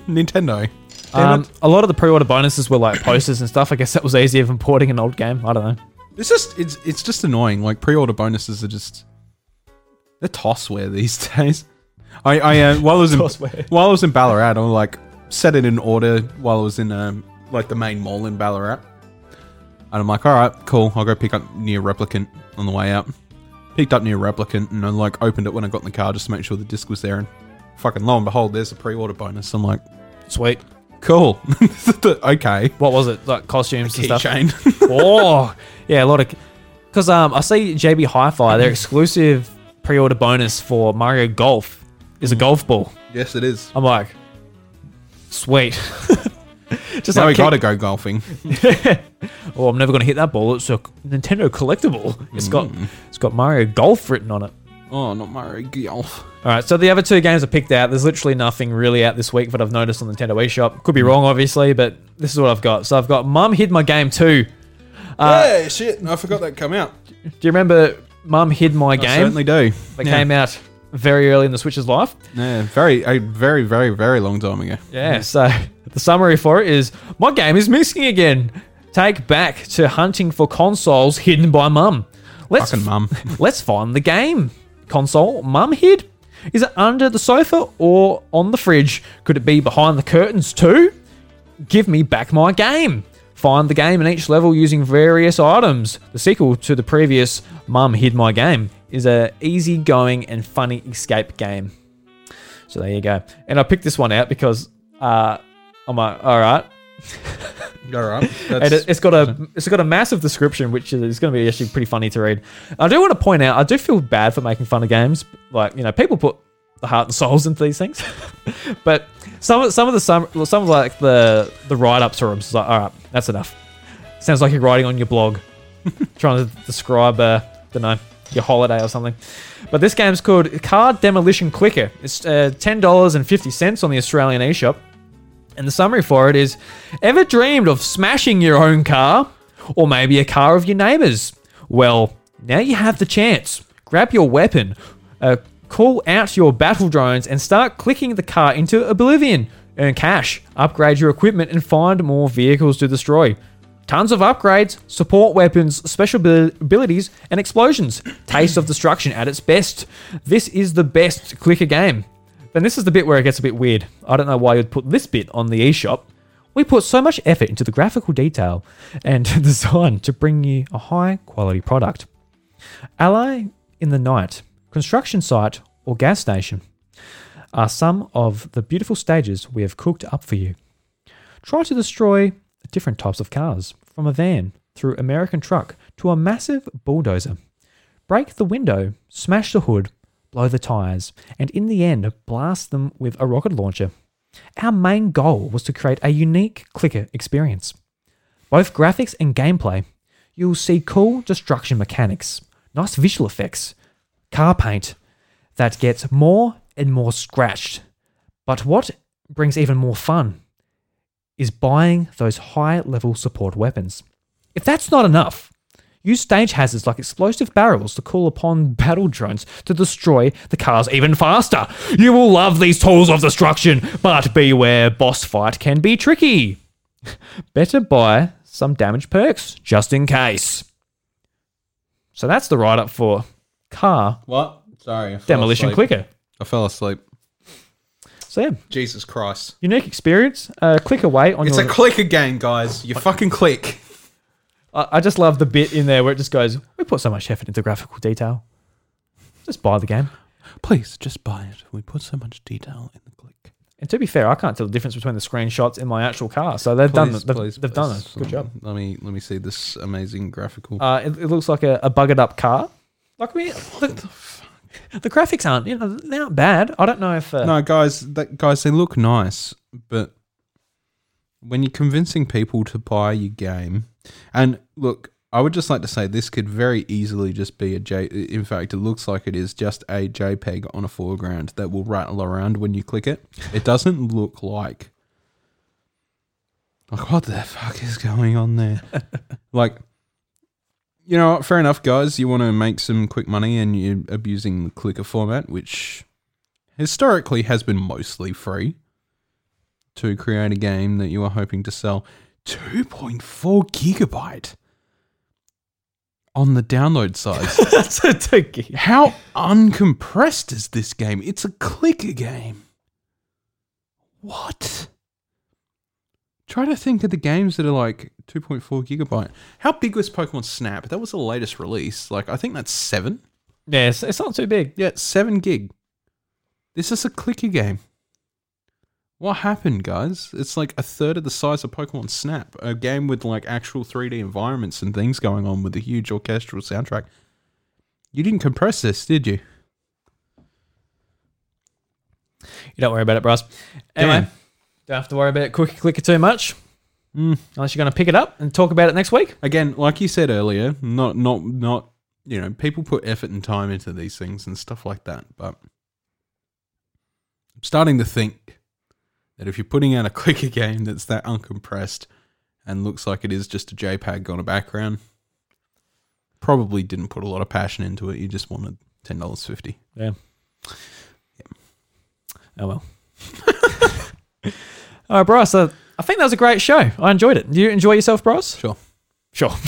Nintendo. Um, a lot of the pre-order bonuses were like posters and stuff. I guess that was easier than porting an old game. I don't know. It's just it's it's just annoying. Like pre-order bonuses are just they're tossware these days. I I uh, while I was in Tossware. while I was in Ballarat, I like set it in order while I was in um like the main mall in Ballarat, and I'm like, all right, cool. I'll go pick up NieR Replicant on the way out. Picked up NieR Replicant and I like opened it when I got in the car just to make sure the disc was there, and fucking lo and behold, there's a pre-order bonus. I'm like, Sweet. Cool, okay. What was it? Like costumes and stuff. Keychain. oh, yeah, a lot of. Because um, I see JB Hi-Fi, their mm-hmm. exclusive pre-order bonus for Mario Golf is a mm. golf ball. yes, it is. I'm like, sweet. Just Now we gotta go golfing. oh, I'm never gonna hit that ball. It's a Nintendo collectible. It's got mm. it's got Mario Golf written on it. Oh, not Mario Golf. All right, so the other two games I picked out. There's literally nothing really out this week that I've noticed on the Nintendo eShop. Could be wrong, obviously, but this is what I've got. So I've got Mum Hid My Game 2. Uh, yeah, shit. I forgot that come out. Do you remember Mum Hid My Game? I Game? certainly do. That yeah. came out very early in the Switch's life. Yeah, very, a very, very, very long time ago. Yeah, so the summary for it is my game is missing again. Take back to hunting for consoles hidden by mum. Let's Fucking mum. let's find the game. Console mum hid? Is it under the sofa or on the fridge? Could it be behind the curtains too? Give me back my game. Find the game in each level using various items. The sequel to the previous Mum Hid My Game is a easy-going and funny escape game. So there you go. And I picked this one out because uh, I'm like, all right. All right. And it, it's got a it's got a massive description, which is going to be actually pretty funny to read. I do want to point out, I do feel bad for making fun of games. Like you know, people put the heart and souls into these things, but some of some of the some some of like the the write ups are like, all right, that's enough. Sounds like you're writing on your blog, trying to describe uh, don't know your holiday or something. But this game's called Car Demolition Clicker. It's uh, ten dollars and fifty cents on the Australian eShop. And the summary for it is Ever dreamed of smashing your own car? Or maybe a car of your neighbor's? Well, now you have the chance. Grab your weapon, uh, call out your battle drones, and start clicking the car into oblivion. Earn cash, upgrade your equipment, and find more vehicles to destroy. Tons of upgrades, support weapons, special abilities, and explosions. Taste of destruction at its best. This is the best clicker game. Then this is the bit where it gets a bit weird. I don't know why you'd put this bit on the eShop. We put so much effort into the graphical detail and design to bring you a high quality product. Ally in the Night, construction site, or gas station are some of the beautiful stages we have cooked up for you. Try to destroy different types of cars, from a van through American truck to a massive bulldozer. Break the window, smash the hood, blow the tires, and in the end, blast them with a rocket launcher. Our main goal was to create a unique clicker experience. Both graphics and gameplay, you'll see cool destruction mechanics, nice visual effects, car paint that gets more and more scratched. But what brings even more fun is buying those high level support weapons. If that's not enough, use stage hazards like explosive barrels to call upon battle drones to destroy the cars even faster. You will love these tools of destruction, but beware, boss fight can be tricky. Better buy some damage perks just in case. So that's the write up for car What? Sorry. Demolition asleep. clicker. I fell asleep. So yeah, Jesus Christ. unique experience. Uh, click away on It's your. It's a clicker game, guys. You fucking click. I I just love the bit in there where it just goes, we put so much effort into graphical detail. Just buy the game. Please just buy it. We put so much detail in the click. And to be fair, I can't tell the difference between the screenshots and my actual car. So they've done Please, they've, please, they've done please. a good job. Let me let me see this amazing graphical. Uh, it, it looks like a, a buggered up car. Like I mean, the, the graphics aren't you know they aren't bad. I don't know if uh, no, guys, that, guys, they look nice, but when you're convincing people to buy your game, and look, I would just like to say this could very easily just be a J. In fact, it looks like it is just a JPEG on a foreground that will rattle around when you click it. It doesn't look like. Like what the fuck is going on there? like, you know, what, fair enough, guys. You want to make some quick money, and you're abusing the clicker format, which historically has been mostly free to create a game that you are hoping to sell 2.4 gigabyte on the download size. that's a tiki. How uncompressed is this game? It's a clicker game. What? Try to think of the games that are like 2.4 gigabyte. How big was Pokemon Snap? That was the latest release. Like, I think that's seven. Yeah, it's, it's not too big. Yeah, seven gig. This is a clicker game. What happened, guys? It's like a third of the size of Pokemon Snap, a game with like actual 3D environments and things going on with a huge orchestral soundtrack. You didn't compress this, did you? You don't worry about it, bros. Anyway, Damn. don't have to worry about it clicker too much. Mm. Unless you're going to pick it up and talk about it next week. Again, like you said earlier, not not not you know, people put effort and time into these things and stuff like that, but I'm starting to think that if you're putting out a clicker game that's that uncompressed and looks like it is just a JPEG on a background, probably didn't put a lot of passion into it. You just wanted ten dollars fifty. Yeah. Oh well. All right, Bryce. Uh, I think that was a great show. I enjoyed it. Do you enjoy yourself, Bryce? Sure. Sure.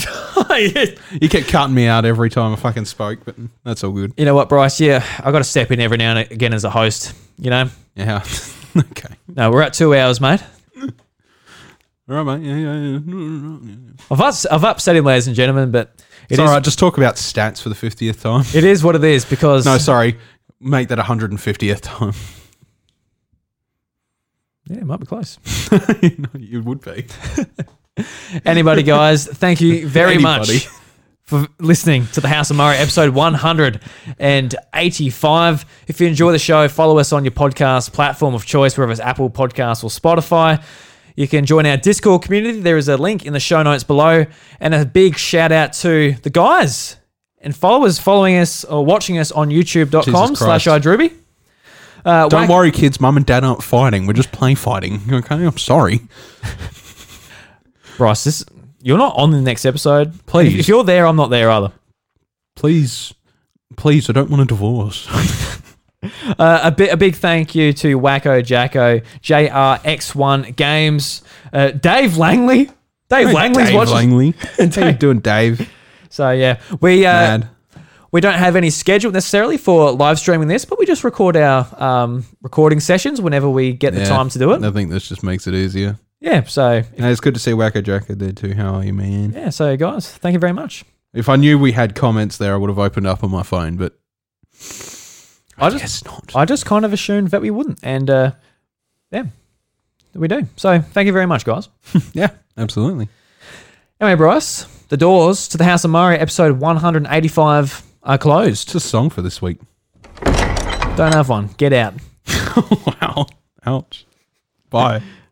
You kept cutting me out every time I fucking spoke, but that's all good. You know what, Bryce? Yeah, I got to step in every now and again as a host. You know. Yeah. okay. No, we're at two hours, mate. All right, mate. Yeah, yeah, yeah. yeah. I've ups- I've upset him, ladies and gentlemen, but It's it all is- right. Just talk about stats for the fiftieth time. it is what it is because No, sorry. Make that 150th time. yeah, it might be close. you, know, you would be. Anybody, guys, thank you very Anybody. For listening to the House of Mario episode 185. If you enjoy the show, follow us on your podcast platform of choice, whether it's Apple Podcasts or Spotify. You can join our Discord community. There is a link in the show notes below. And a big shout out to the guys and followers following us or watching us on youtube.com slash iDruby. Uh, Don't whack- worry, kids. Mum and dad aren't fighting. We're just play fighting. Okay, I'm sorry. Bryce, this, you're not on the next episode. Please. If you're there, I'm not there either. Please, please. I don't want a divorce. Uh, a, bit, a big thank you to Wacko Jacko, JRX1 Games, uh, Dave Langley. Dave Langley's Dave watching. Langley. How you doing, Dave? So yeah, we uh, Mad. we don't have any schedule necessarily for live streaming this, but we just record our um, recording sessions whenever we get the Yeah. time to do it. I think this just makes it easier. Yeah. So And it's good to see Wacko Jacko there too. How are you, man? yeah. So guys, thank you very much. If I knew we had comments there, I would have opened up on my phone, but I just guess not. I just kind of assumed that we wouldn't, and uh, yeah, we do. So thank you very much, guys. yeah, absolutely. Anyway, Bryce, the doors to the House of Mario episode 185 are closed. It's a song for this week. Don't have one. Get out. wow. Ouch. Bye.